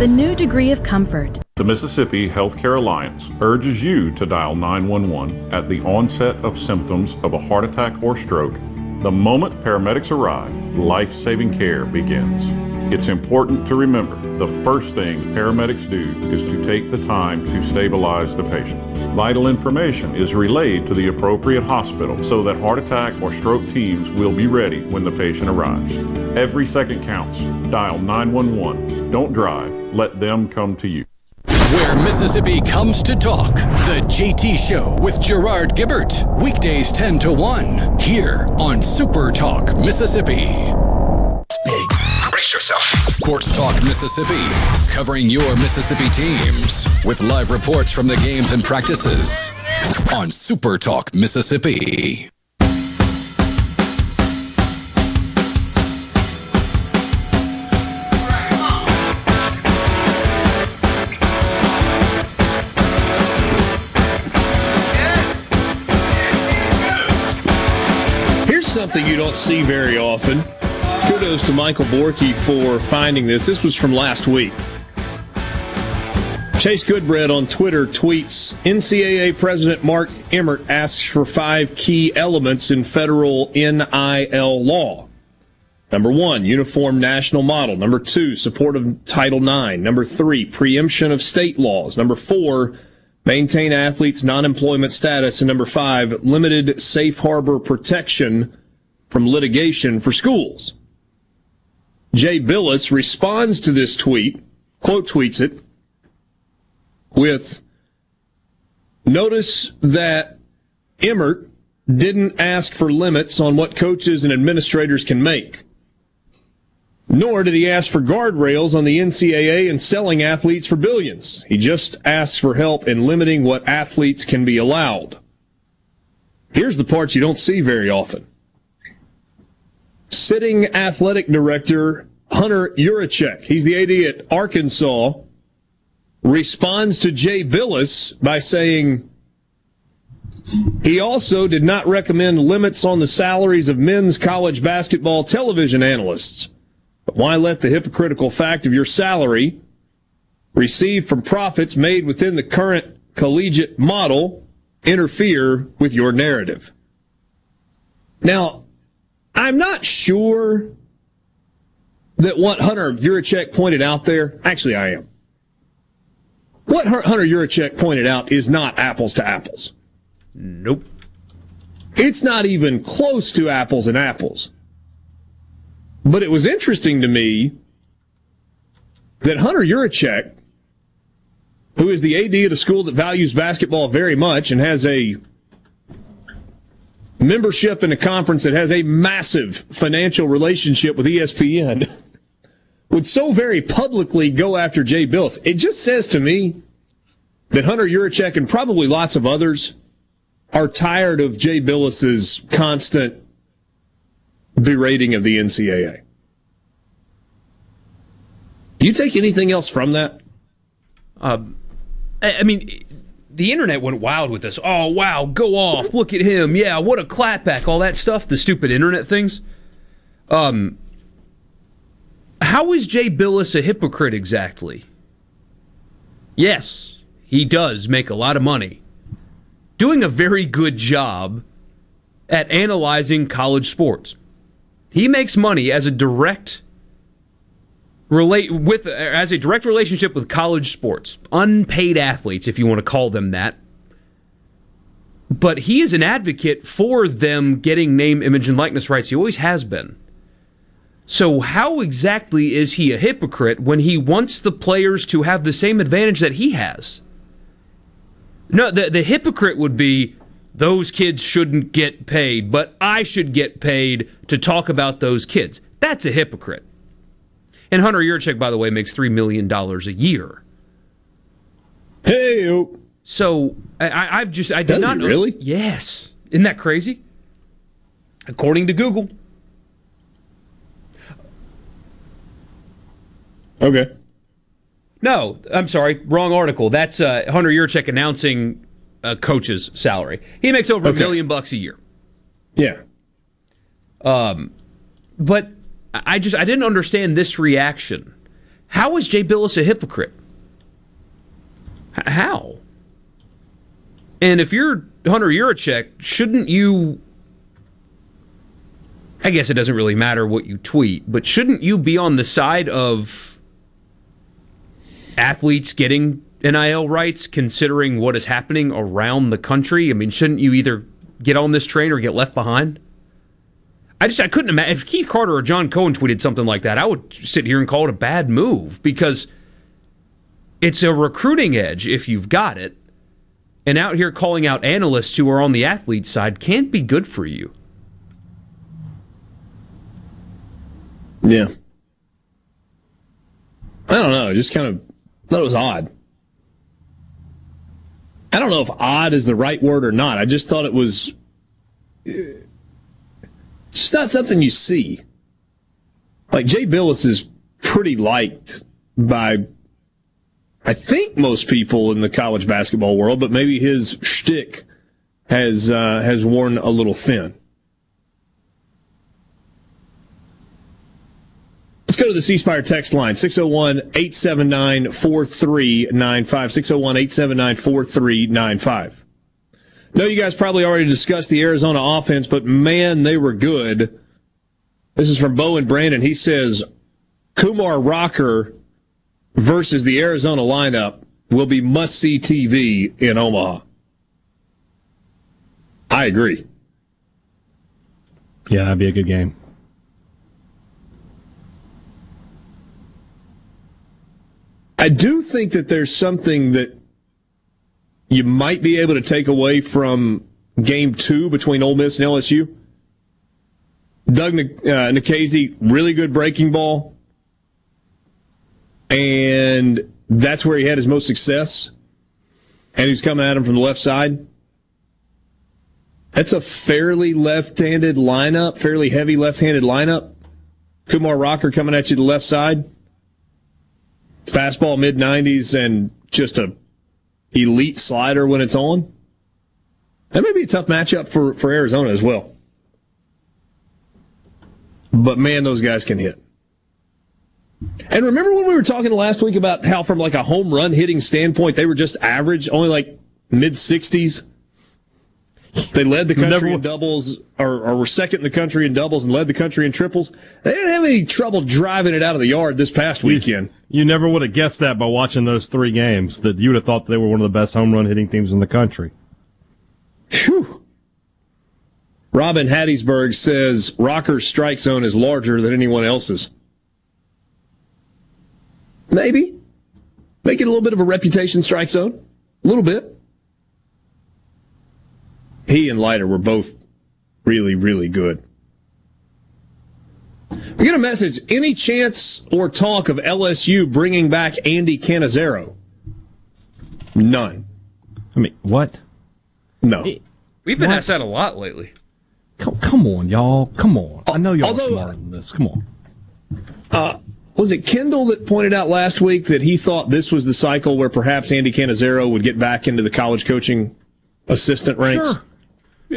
The new degree of comfort. The Mississippi Healthcare Alliance urges you to dial 911 at the onset of symptoms of a heart attack or stroke. The moment paramedics arrive, life saving care begins. It's important to remember the first thing paramedics do is to take the time to stabilize the patient. Vital information is relayed to the appropriate hospital so that heart attack or stroke teams will be ready when the patient arrives. Every second counts. Dial 911. Don't drive. Let them come to you. Where Mississippi comes to talk. The JT Show with Gerard Gibbert. Weekdays 10 to 1. Here on Super Talk Mississippi. Big. Brace yourself. Sports Talk Mississippi. Covering your Mississippi teams. With live reports from the games and practices. On Super Talk Mississippi. Here's something you don't see very often. Kudos to Michael Borky for finding this. This was from last week. Chase Goodbread on Twitter tweets NCAA President Mark Emmert asks for five key elements in federal NIL law. Number one, uniform national model. Number two, support of Title IX. Number three, preemption of state laws. Number four, maintain athletes' non employment status. And number five, limited safe harbor protection from litigation for schools. Jay Bilas responds to this tweet, quote tweets it, with notice that Emmert didn't ask for limits on what coaches and administrators can make. Nor did he ask for guardrails on the NCAA and selling athletes for billions. He just asked for help in limiting what athletes can be allowed. Here's the part you don't see very often. Sitting athletic director Hunter Yurachek, he's the AD at Arkansas, responds to Jay Bilas by saying he also did not recommend limits on the salaries of men's college basketball television analysts. But why let the hypocritical fact of your salary received from profits made within the current collegiate model interfere with your narrative? Now, I'm not sure that what Hunter Yurachek pointed out there, actually, I am. What Hunter Yurachek pointed out is not apples to apples. Nope. It's not even close to apples and apples. But it was interesting to me that Hunter Yurachek, who is the AD of a school that values basketball very much and has a membership in a conference that has a massive financial relationship with ESPN, would so very publicly go after Jay Bilas. It just says to me that Hunter Yurachek and probably lots of others are tired of Jay Bilas's constant berating of the NCAA. Do you take anything else from that? Uh, I, I mean, the internet went wild with this. Oh, wow, go off. Look at him. Yeah, what a clapback. All that stuff, the stupid internet things. Um, how is Jay Bilas a hypocrite exactly? Yes, he does make a lot of money. Doing a very good job at analyzing college sports. He makes money as a direct relate with as a direct relationship with college sports, unpaid athletes, if you want to call them that. But he is an advocate for them getting name, image, and likeness rights. He always has been. So, how exactly is he a hypocrite when he wants the players to have the same advantage that he has? No, the, the hypocrite would be those kids shouldn't get paid, but I should get paid to talk about those kids. That's a hypocrite. And Hunter Yurachek, by the way, makes $3 million a year. Hey, so I, have just I did Does not know, really. Yes, isn't that crazy? According to Google. Okay. No, I'm sorry, wrong article. That's uh, Hunter Yurachek announcing a coach's salary. He makes over a Okay. million bucks a year. Yeah. Um, but I just I didn't understand this reaction. How is Jay Bilas a hypocrite? H- how? And if you're Hunter Yurachek, shouldn't you? I guess it doesn't really matter what you tweet, but shouldn't you be on the side of athletes getting NIL rights, considering what is happening around the country? I mean, shouldn't you either get on this train or get left behind? I just I couldn't imagine if Keith Carter or John Cohen tweeted something like that. I would sit here and call it a bad move because it's a recruiting edge if you've got it, and out here calling out analysts who are on the athlete side can't be good for you. Yeah. I don't know. Just kind of thought it was odd. I don't know if odd is the right word or not. I just thought it was just not something you see. Like Jay Bilas is pretty liked by, I think most people in the college basketball world, but maybe his shtick has uh, has worn a little thin. Let's go to the C Spire text line 601 879 4395. 601 879 4395. Know you guys probably already discussed the Arizona offense, but man, they were good. This is from Bo and Brandon. He says Kumar Rocker versus the Arizona lineup will be must see TV in Omaha. I agree. Yeah, that'd be a good game. I do think that there's something that you might be able to take away from game two between Ole Miss and LSU. Doug uh, really good breaking ball. And that's where he had his most success. And he was coming at him from the left side. That's a fairly left-handed lineup, fairly heavy left-handed lineup. Kumar Rocker coming at you the left side. Fastball mid 90s and just a elite slider when it's on. That may be a tough matchup for, for Arizona as well. But man, those guys can hit. And remember when we were talking last week about how, from like a home run hitting standpoint, they were just average, only like mid 60s? They led the country Never- in doubles, or, or were second in the country in doubles and led the country in triples. They didn't have any trouble driving it out of the yard this past weekend. You never would have guessed that by watching those three games. That you would have thought they were one of the best home run hitting teams in the country. Whew. Robin Hattiesburg says Rocker's strike zone is larger than anyone else's. Maybe. Make it a little bit of a reputation strike zone. A little bit. He and Leiter were both really, really good. We get a message. Any chance or talk of LSU bringing back Andy Cannizaro? None. I mean, what? No. We've been What? asked that a lot lately. Come, come on, y'all. Come on. I know y'all Although- are smarter than this. Come on. Uh, was it Kendall that pointed out last week that he thought this was the cycle where perhaps Andy Cannizaro would get back into the college coaching assistant ranks? Sure.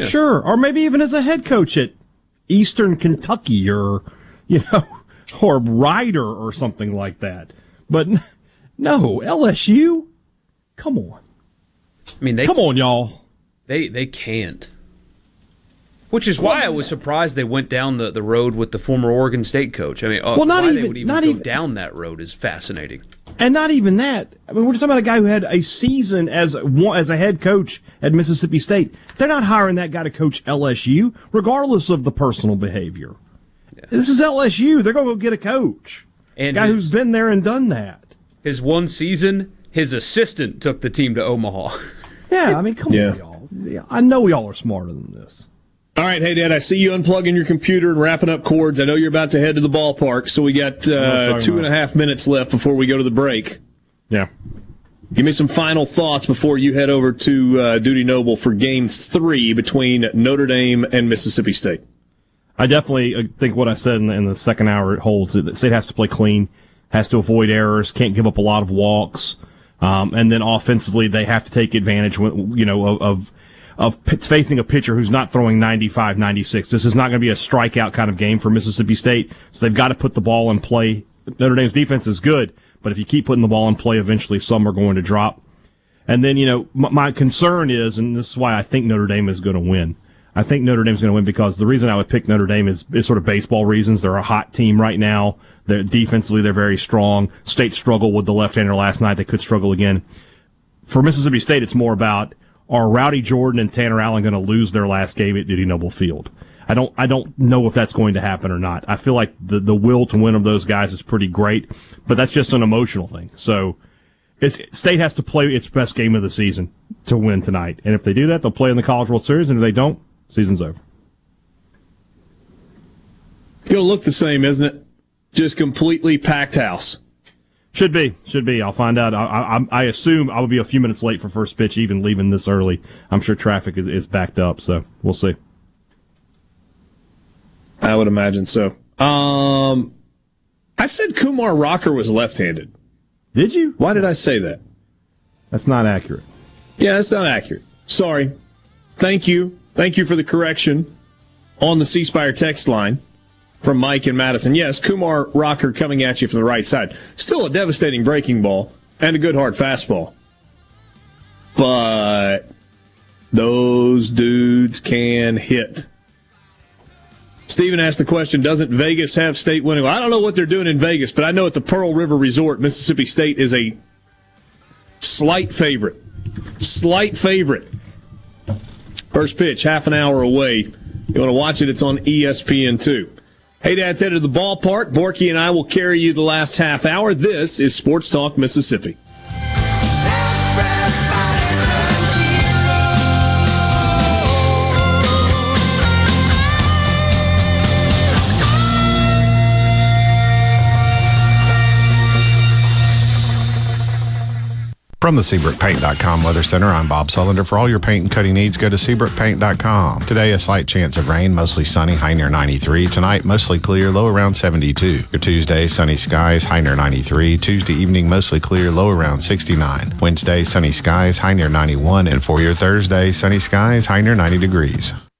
Sure. Or maybe even as a head coach at Eastern Kentucky or, you know, or Rider or something like that. But no, LSU? Come on. I mean, they Come on, y'all. They they can't. Which is why I was surprised they went down the, the road with the former Oregon State coach. I mean, uh, Well, not why they even- would even not go even- down that road is fascinating. And not even that. I mean, we're just talking about a guy who had a season as as a head coach at Mississippi State. They're not hiring that guy to coach LSU, regardless of the personal behavior. This is LSU. They're going to go get a coach, And guy his- who's been there and done that. His one season, his assistant took the team to Omaha. Yeah, I mean, come Yeah. on, y'all. Yeah, I know y'all are smarter than this. All right, hey Dad, I see you unplugging your computer and wrapping up cords. I know you're about to head to the ballpark, so we got uh, two and a half minutes left before we go to the break. Yeah. Give me some final thoughts before you head over to uh, Dudy Noble for Game Three between Notre Dame and Mississippi State. I definitely uh, think what I said in the, in the second hour holds. That State has to play clean, has to avoid errors, can't give up a lot of walks, um, and then offensively they have to take advantage, you know, of. of of p- facing a pitcher who's not throwing 95, 96. This is not going to be a strikeout kind of game for Mississippi State. So they've got to put the ball in play. Notre Dame's defense is good, but if you keep putting the ball in play, eventually some are going to drop. And then, you know, my, my concern is, and this is why I think Notre Dame is going to win. I think Notre Dame's going to win because the reason I would pick Notre Dame is, is sort of baseball reasons. They're a hot team right now. They're defensively, they're very strong. State struggled with the left-hander last night. They could struggle again. For Mississippi State, it's more about are Rowdy Jordan and Tanner Allen going to lose their last game at Dudy Noble Field? I don't, I don't know if that's going to happen or not. I feel like the, the will to win of those guys is pretty great, but that's just an emotional thing. So, State has to play its best game of the season to win tonight. And if they do that, they'll play in the College World Series. And if they don't, season's over. It's to look the same, isn't it? Just completely packed house. Should be, should be. I'll find out. I, I, I assume I will be a few minutes late for first pitch, even leaving this early. I'm sure traffic is, is backed up, so we'll see. I would imagine so. Um, I said Kumar Rocker was left-handed. Did you? Why did I say that? That's not accurate. Yeah, that's not accurate. Sorry. Thank you. Thank you for the correction on the C Spire text line from Mike and Madison. Yes, Kumar Rocker coming at you from the right side. Still a devastating breaking ball and a good hard fastball. But those dudes can hit. Steven asked the question Doesn't Vegas have state winning? I don't know what they're doing in Vegas, but I know at the Pearl River Resort, Mississippi State is a slight favorite. Slight favorite. First pitch, half an hour away. You want to watch it? It's on E ESPN2. Hey, Dad's headed to the ballpark. Borky and I will carry you the last half hour. This is Sports Talk Mississippi. From the SeabrookPaint.com Weather Center, I'm Bob Sullender. For all your paint and cutting needs, go to SeabrookPaint.com. Today, a slight chance of rain, mostly sunny, high near 93. Tonight, mostly clear, low around 72. Your Tuesday, sunny skies, high near 93. Tuesday evening, mostly clear, low around 69. Wednesday, sunny skies, high near 91. And for your Thursday, sunny skies, high near 90 degrees.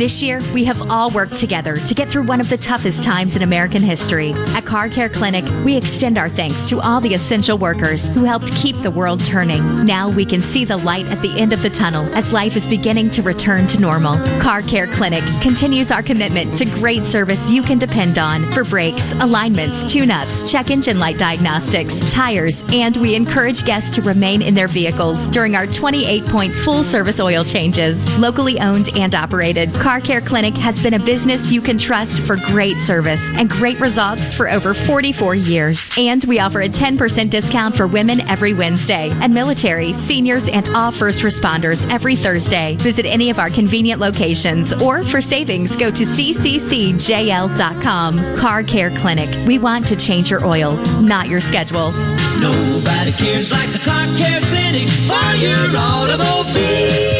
This year, we have all worked together to get through one of the toughest times in American history. At Car Care Clinic, we extend our thanks to all the essential workers who helped keep the world turning. Now we can see the light at the end of the tunnel as life is beginning to return to normal. Car Care Clinic continues our commitment to great service you can depend on for brakes, alignments, tune ups, check engine light diagnostics, tires, and we encourage guests to remain in their vehicles during our 28 point full service oil changes. Locally owned and operated, Car Car Care Clinic has been a business you can trust for great service and great results for over 44 years. And we offer a 10% discount for women every Wednesday and military, seniors, and all first responders every Thursday. Visit any of our convenient locations or for savings, go to cccjl.com. Car Care Clinic. We want to change your oil, not your schedule. Nobody cares like the Car Care Clinic for your automobile.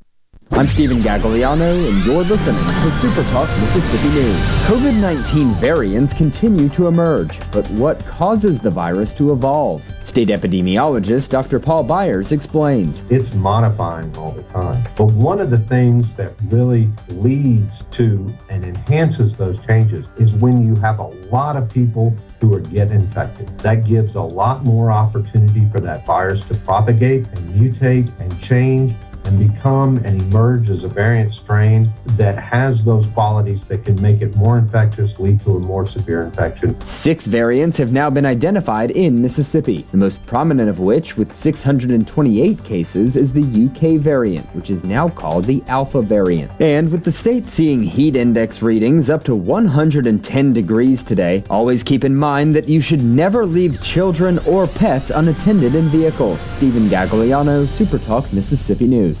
I'm Stephen Gagliano, and you're listening to Super Talk Mississippi News. COVID 19 variants continue to emerge, but what causes the virus to evolve? State epidemiologist Dr. Paul Byers explains. It's modifying all the time. But one of the things that really leads to and enhances those changes is when you have a lot of people who are get infected. That gives a lot more opportunity for that virus to propagate and mutate and change and become and emerge as a variant strain that has those qualities that can make it more infectious, lead to a more severe infection. Six variants have now been identified in Mississippi, the most prominent of which, with 628 cases, is the UK variant, which is now called the Alpha variant. And with the state seeing heat index readings up to 110 degrees today, always keep in mind that you should never leave children or pets unattended in vehicles. Stephen Gagliano, Super Talk, Mississippi News.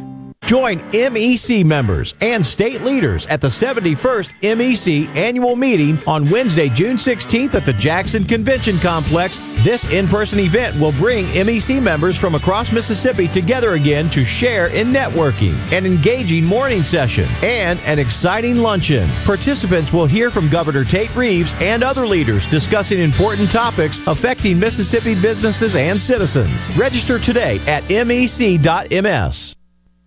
Join MEC members and state leaders at the 71st MEC annual meeting on Wednesday, June 16th at the Jackson Convention Complex. This in person event will bring MEC members from across Mississippi together again to share in networking, an engaging morning session, and an exciting luncheon. Participants will hear from Governor Tate Reeves and other leaders discussing important topics affecting Mississippi businesses and citizens. Register today at mec.ms.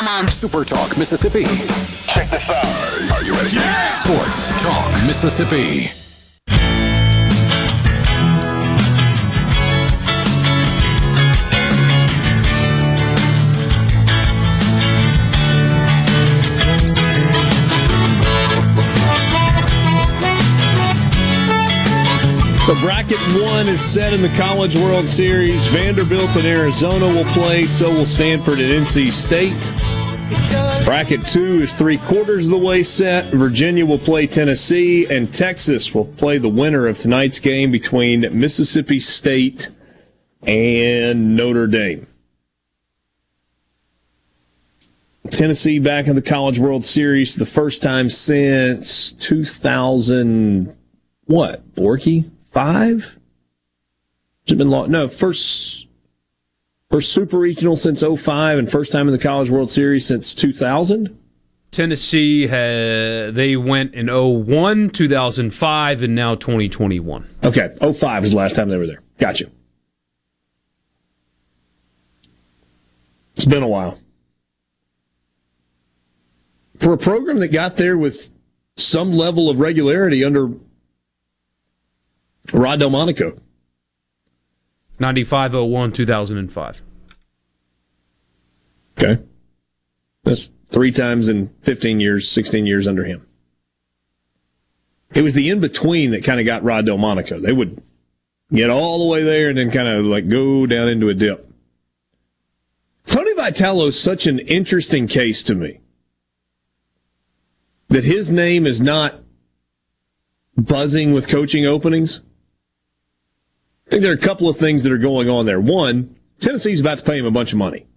Come on. Super Talk Mississippi. Check this out. Are you ready? Yeah. Sports Talk Mississippi. So bracket one is set in the College World Series. Vanderbilt and Arizona will play. So will Stanford and NC State. Bracket two is three quarters of the way set. Virginia will play Tennessee, and Texas will play the winner of tonight's game between Mississippi State and Notre Dame. Tennessee back in the College World Series for the first time since 2000. What, Borky? Five? Has it been long? No, first first Super Regional since 05 and first time in the College World Series since 2000. Tennessee had, they went in 01, 2005, and now 2021. Okay, 05 was the last time they were there. Gotcha. It's been a while. For a program that got there with some level of regularity under Rod Delmonico. 95, 01, 2005. Okay. That's three times in 15 years, 16 years under him. It was the in between that kind of got Rod Delmonico. They would get all the way there and then kind of like go down into a dip. Tony Vitello is such an interesting case to me that his name is not buzzing with coaching openings. I think there are a couple of things that are going on there. One, Tennessee's about to pay him a bunch of money.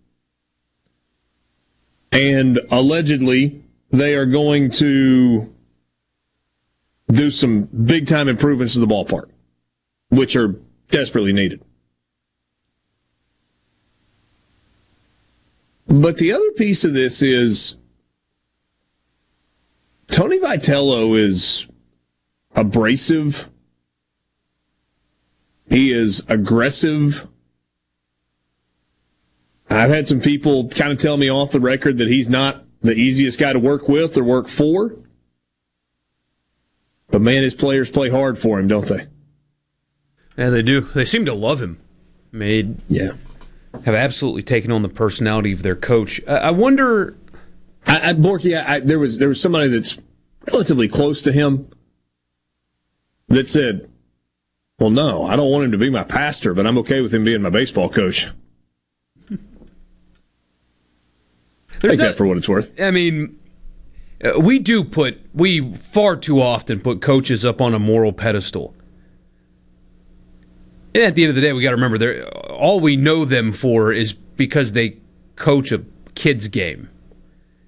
And allegedly, they are going to do some big time improvements to the ballpark, which are desperately needed. But the other piece of this is Tony Vitello is abrasive. He is aggressive. I've had some people kind of tell me off the record that he's not the easiest guy to work with or work for. But man, his players play hard for him, don't they? Yeah, they do. They seem to love him. Made yeah, have absolutely taken on the personality of their coach. I, I wonder. I, I Borky, I, there was there was somebody that's relatively close to him that said, "Well, no, I don't want him to be my pastor, but I'm okay with him being my baseball coach." Take that for what it's worth. I mean, uh, we do put we far too often put coaches up on a moral pedestal. And at the end of the day, we got to remember they all we know them for is because they coach a kids game.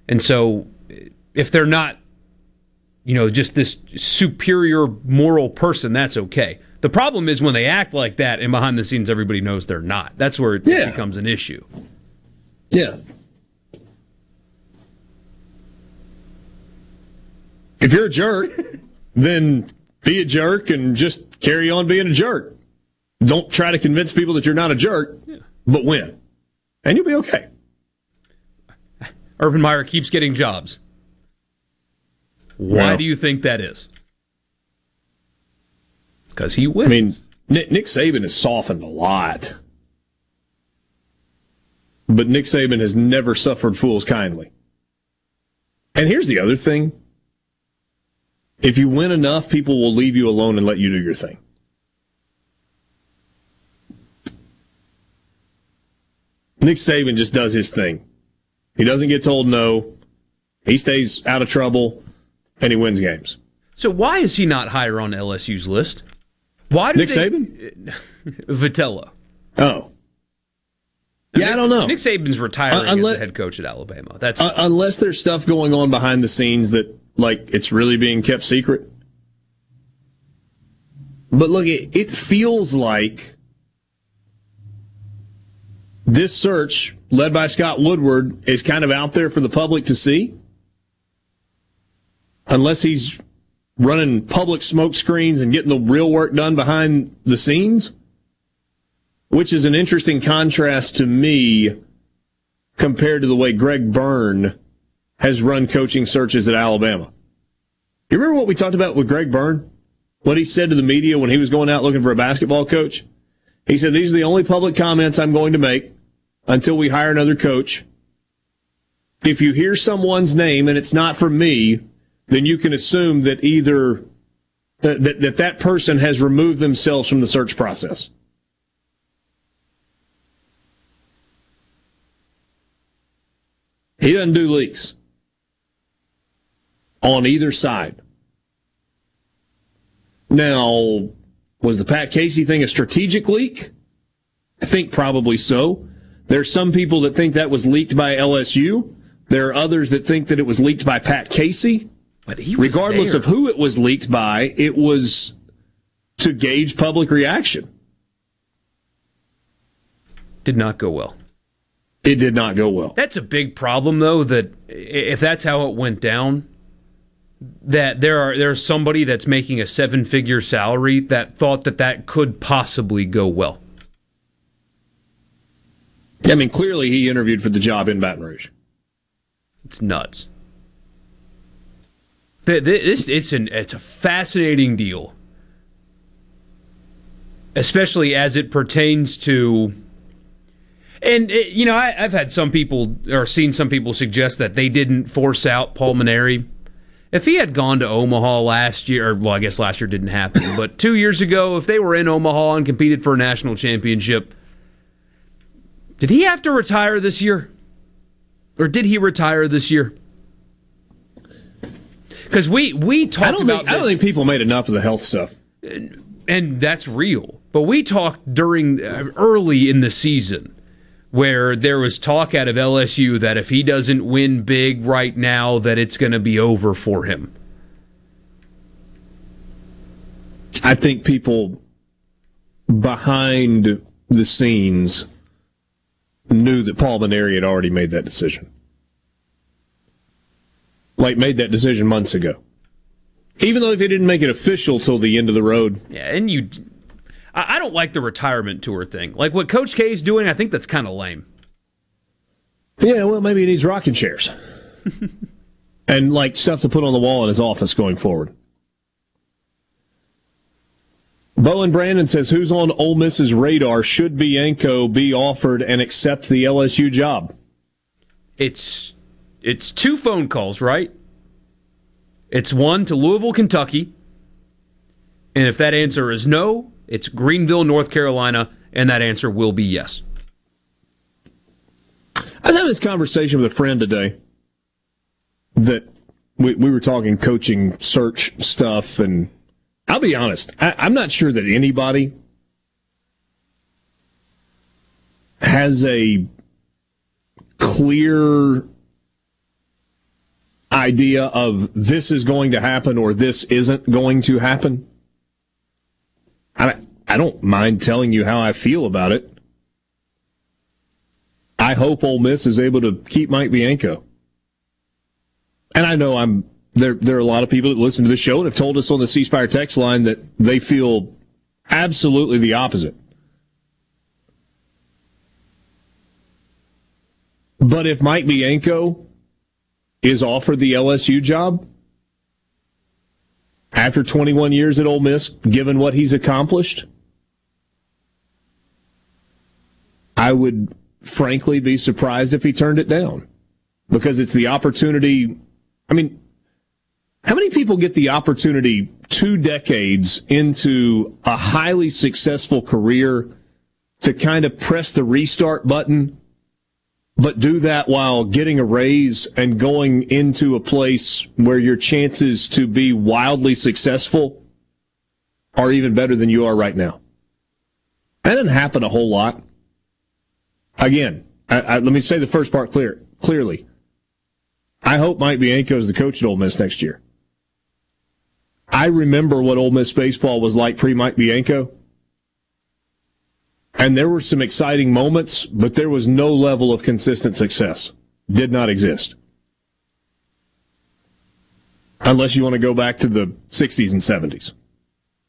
And so if they're not you know just this superior moral person, that's okay. The problem is when they act like that and behind the scenes everybody knows they're not. That's where it Yeah. becomes an issue. Yeah. If you're a jerk, then be a jerk and just carry on being a jerk. Don't try to convince people that you're not a jerk, but win. And you'll be okay. Urban Meyer keeps getting jobs. Why do you think that is? Because he wins. I mean, Nick, Nick Saban has softened a lot. But Nick Saban has never suffered fools kindly. And here's the other thing if you win enough, people will leave you alone and let you do your thing. Nick Saban just does his thing. He doesn't get told no. He stays out of trouble and he wins games. So why is he not higher on LSU's list? Why do Nick they, Saban? Vitello. Oh. Yeah, I don't know. Nick Saban's retiring Uh, unless- as head coach at Alabama. That's Uh, unless there's stuff going on behind the scenes that, like, it's really being kept secret. But look, it, it feels like this search, led by Scott Woodward, is kind of out there for the public to see. Unless he's running public smoke screens and getting the real work done behind the scenes, which is an interesting contrast to me compared to the way Greg Byrne has run coaching searches at Alabama. You remember what we talked about with Greg Byrne? What he said to the media when he was going out looking for a basketball coach? He said, These are the only public comments I'm going to make until we hire another coach. If you hear someone's name and it's not from me, then you can assume that either that, that, that, person has removed themselves from the search process. He doesn't do leaks. on either side. Now, was the Pat Casey thing a strategic leak? I think probably so. There are some people that think that was leaked by LSU. There are others that think that it was leaked by Pat Casey. But he Regardless there. of who it was leaked by, it was to gauge public reaction. Did not go well. It did not go well. That's a big problem, though. That if that's how it went down, that there are there's somebody that's making a seven figure salary that thought that that could possibly go well. I mean, clearly he interviewed for the job in Baton Rouge. It's nuts. Th- th- This it's an it's a fascinating deal, especially as it pertains to. And it, you know, I, I've had some people or seen some people suggest that they didn't force out Paul Mainieri. If he had gone to Omaha last year, or well, I guess last year didn't happen, but two years ago, if they were in Omaha and competed for a national championship, did he have to retire this year? Or did he retire this year? Because we we talked I don't about think I don't think people made enough of the health stuff. and that's real. But we talked during uh, early in the season where there was talk out of LSU that if he doesn't win big right now, that it's going to be over for him. I think people behind the scenes knew that Paul Mainieri had already made that decision. Like made that decision months ago. Even though if he didn't make it official till the end of the road. Yeah, and you, I, I don't like the retirement tour thing. Like what Coach K is doing, I think that's kind of lame. Yeah, well, maybe he needs rocking chairs. and like stuff to put on the wall in his office going forward. Bowen Brandon says, "Who's on Ole Miss's radar? Should Bianco be offered and accept the LSU job?" It's it's two phone calls, right? It's one to Louisville, Kentucky. And if that answer is no, it's Greenville, North Carolina, and that answer will be yes. I was having this conversation with a friend today that we, we were talking coaching search stuff, and I'll be honest, I, I'm not sure that anybody has a clear idea of this is going to happen or this isn't going to happen. I, I don't mind telling you how I feel about it. I hope Ole Miss is able to keep Mike Bianco. And I know I'm there. There are a lot of people that listen to the show and have told us on the C Spire text line that they feel absolutely the opposite. But if Mike Bianco is offered the LSU job after 21 years at Ole Miss, given what he's accomplished, I would frankly be surprised if he turned it down because it's the opportunity. I mean, how many people get the opportunity two decades into a highly successful career to kind of press the restart button, but do that while getting a raise and going into a place where your chances to be wildly successful are even better than you are right now? That doesn't happen a whole lot. Again, I, I, let me say the first part clear clearly. I hope Mike Bianco is the coach at Ole Miss next year. I remember what Ole Miss baseball was like pre Mike Bianco. And there were some exciting moments, but there was no level of consistent success. Did not exist. Unless you want to go back to the 60s and 70s,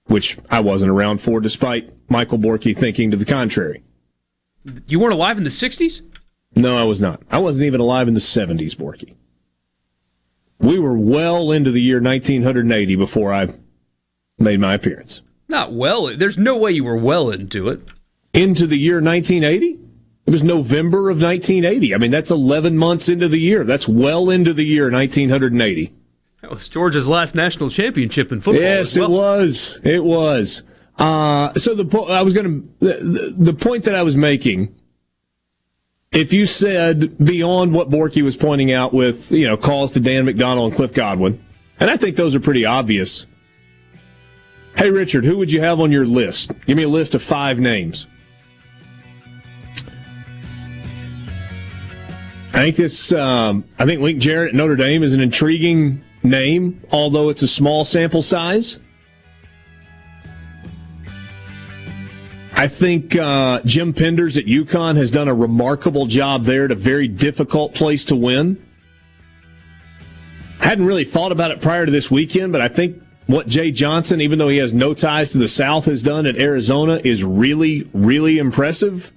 which I wasn't around for, despite Michael Borky thinking to the contrary. You weren't alive in the 60s? No, I was not. I wasn't even alive in the 70s, Borky. We were well into the year 1980 before I made my appearance. Not well. There's no way you were well into it. Into the year 1980? It was November of 1980. I mean, that's 11 months into the year. That's well into the year 1980. That was Georgia's last national championship in football. Yes, well. it was. It was. Uh, so the po- I was going to the, the, the point that I was making. If you said beyond what Borky was pointing out with you know calls to Dan McDonnell and Cliff Godwin, And I think those are pretty obvious. Hey, Richard, who would you have on your list? Give me a list of five names. I think this. Um, I think Link Jarrett at Notre Dame is an intriguing name, although it's a small sample size. I think uh, Jim Penders at UConn has done a remarkable job there at a very difficult place to win. Hadn't really thought about it prior to this weekend, but I think what Jay Johnson, even though he has no ties to the South, has done at Arizona is really, really impressive.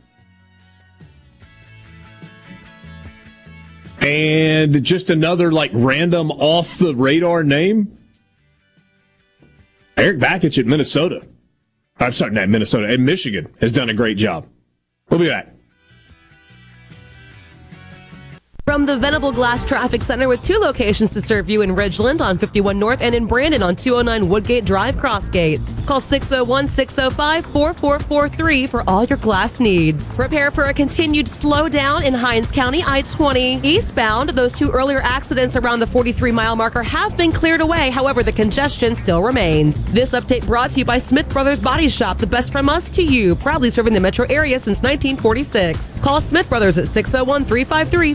And just another like random off the radar name. Erik Bakich at Minnesota. I'm sorry, not Minnesota, and Michigan has done a great job. We'll be back. From the Venable Glass Traffic Center with two locations to serve you in Ridgeland on 51 North and in Brandon on 209 Woodgate Drive Crossgates. Call 601 605 4443 for all your glass needs. Prepare for a continued slowdown in Hinds County I 20. Eastbound, those two earlier accidents around the 43 mile marker have been cleared away. However, the congestion still remains. This update brought to you by Smith Brothers Body Shop, the best from us to you, proudly serving the metro area since 1946. Call Smith Brothers at 601 353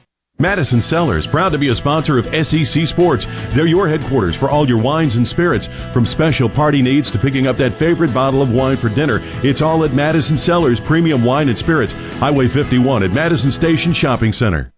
Madison Cellars, proud to be a sponsor of SEC Sports. They're your headquarters for all your wines and spirits. From special party needs to picking up that favorite bottle of wine for dinner, it's all at Madison Cellars Premium Wine and Spirits, Highway 51 at Madison Station Shopping Center.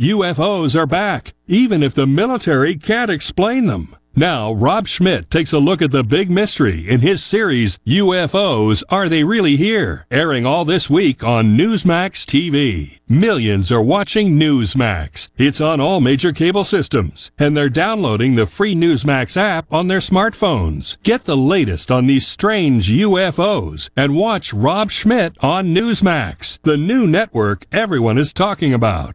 UFOs are back, even if the military can't explain them. Now, Rob Schmidt takes a look at the big mystery in his series, UFOs Are They Really Here? airing all this week on Newsmax TV. Millions are watching Newsmax. It's on all major cable systems, and they're downloading the free Newsmax app on their smartphones. Get the latest on these strange UFOs and watch Rob Schmidt on Newsmax, the new network everyone is talking about.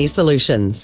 solutions.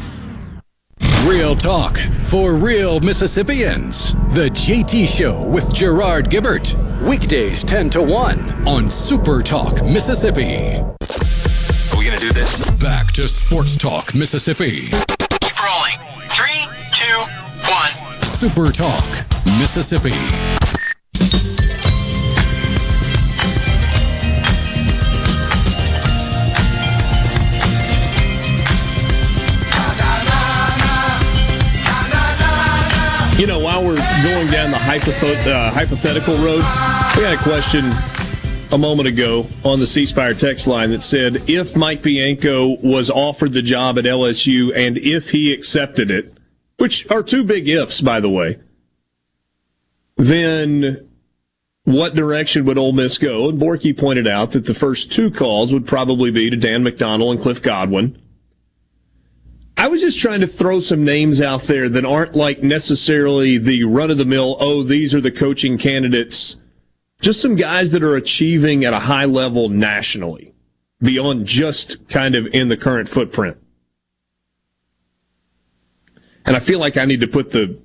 Real talk for real Mississippians. The JT Show with Gerard Gibert. Weekdays 10 to 1 on Super Talk Mississippi. Are we going to do this? Back to Sports Talk Mississippi. Keep rolling. Three, two, one. Super Talk Mississippi. Uh, hypothetical road, we had a question a moment ago on the C Spire text line that said if Mike Bianco was offered the job at LSU and if he accepted it, which are two big ifs, by the way, then what direction would Ole Miss go? And Borky pointed out that the first two calls would probably be to Dan McDonnell and Cliff Godwin. I was just trying to throw some names out there that aren't like necessarily the run of the mill, oh, these are the coaching candidates. Just some guys that are achieving at a high level nationally beyond just kind of in the current footprint. And I feel like I need to put the,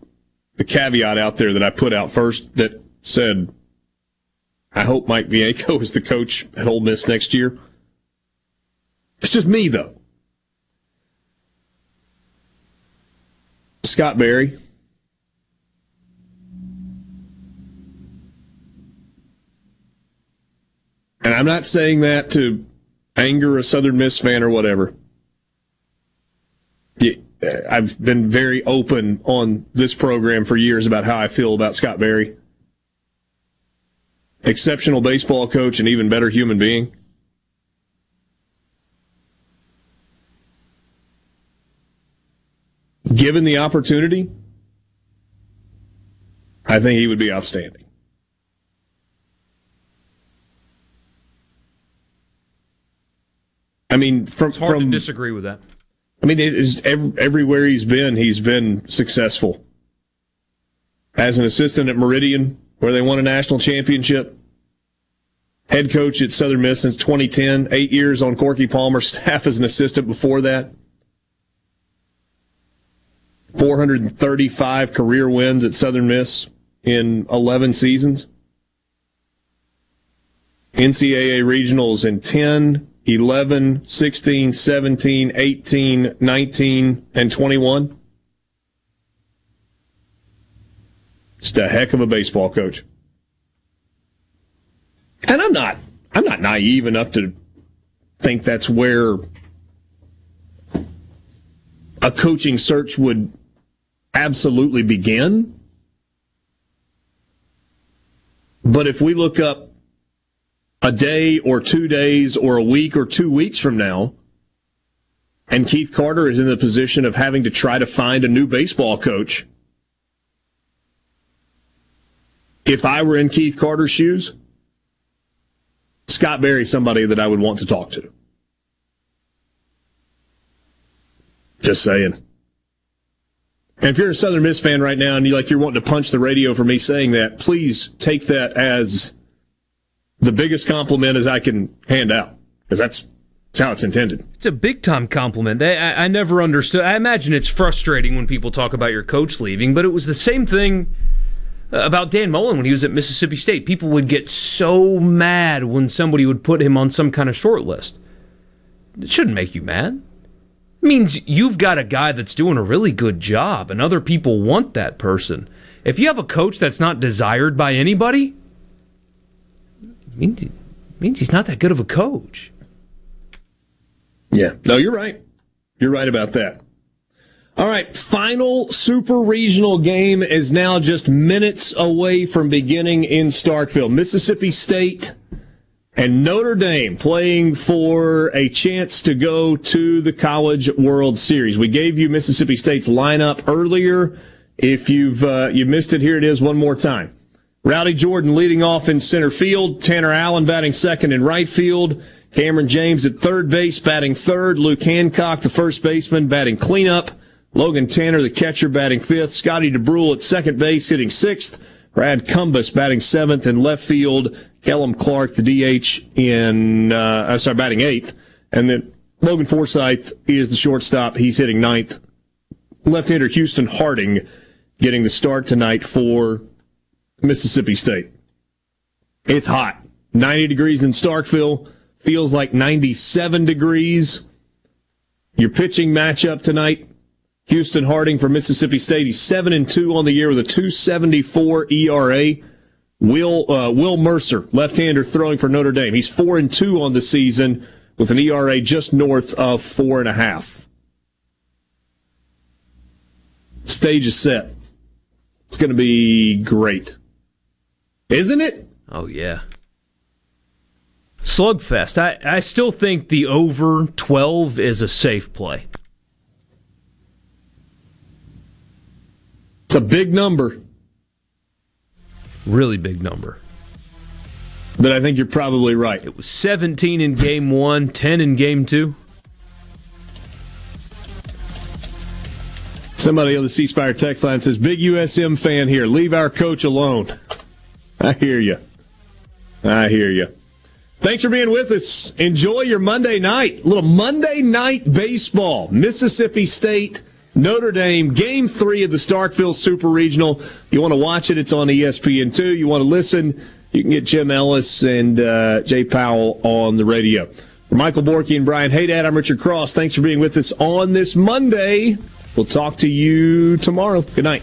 the caveat out there that I put out first that said, I hope Mike Bianco is the coach at Ole Miss next year. It's just me, though. Scott Berry. And I'm not saying that to anger a Southern Miss fan or whatever. I've been very open on this program for years about how I feel about Scott Berry. Exceptional baseball coach and even better human being. Given the opportunity, I think he would be outstanding. I mean, from It's hard from to disagree with that. I mean, it is ev- everywhere he's been, he's been successful. As an assistant at Meridian, where they won a national championship, head coach at Southern Miss since 2010, eight years on Corky Palmer's staff as an assistant before that. 435 career wins at Southern Miss in 11 seasons. NCAA regionals in 10, 11, 16, 17, 18, 19, and 21. Just a heck of a baseball coach. And I'm not I'm not naive enough to think that's where a coaching search would absolutely begin. But if we look up a day or two days or a week or two weeks from now, and Keith Carter is in the position of having to try to find a new baseball coach, if I were in Keith Carter's shoes, Scott Berry's somebody that I would want to talk to. Just saying. And if you're a Southern Miss fan right now and you like you're wanting to punch the radio for me saying that, please take that as the biggest compliment as I can hand out because that's that's how it's intended. It's a big time compliment. I, I, I never understood. I imagine it's frustrating when people talk about your coach leaving, but it was the same thing uh, about Dan Mullen when he was at Mississippi State. People would get so mad when somebody would put him on some kind of short list. It shouldn't make you mad. Means you've got a guy that's doing a really good job and other people want that person. If you have a coach that's not desired by anybody, means, means he's not that good of a coach. Yeah. No, you're right. You're right about that. All right, final super regional game is now just minutes away from beginning in Starkville. Mississippi State and Notre Dame playing for a chance to go to the College World Series. We gave you Mississippi State's lineup earlier. If you've uh, you missed it, here it is one more time. Rowdy Jordan leading off in center field. Tanner Allen batting second in right field. Cameron James at third base batting third. Luke Hancock, the first baseman, batting cleanup. Logan Tanner, the catcher, batting fifth. Scotty Dubrule at second base, hitting sixth. Brad Cumbest batting seventh in left field. Kellum Clark, the DH, in uh, sorry, batting eighth, and then Logan Forsythe is the shortstop. He's hitting ninth left-hander Houston Harding getting the start tonight for Mississippi State. It's hot. 90 degrees in Starkville. Feels like 97 degrees. Your pitching matchup tonight. Houston Harding for Mississippi State. He's 7 and 2 on the year with a 274 ERA. Will uh, Will Mercer, left-hander throwing for Notre Dame. He's 4 and 2 on the season with an ERA just north of four and a half. Stage is set. It's going to be great. Isn't it? Oh, yeah. Slugfest. I, I still think the over 12 is a safe play. It's a big number. Really big number. But I think you're probably right. It was 17 in game one, 10 in game two. Somebody on the C Spire text line says, Big USM fan here. Leave our coach alone. I hear you. I hear you. Thanks for being with us. Enjoy your Monday night. A little Monday night baseball. Mississippi State, Notre Dame, game three of the Starkville Super Regional. You want to watch it, it's on ESPN2. You want to listen, you can get Jim Ellis and uh, Jay Powell on the radio. For Michael Borky and Brian Hadad, I'm Richard Cross. Thanks for being with us on this Monday. We'll talk to you tomorrow. Good night.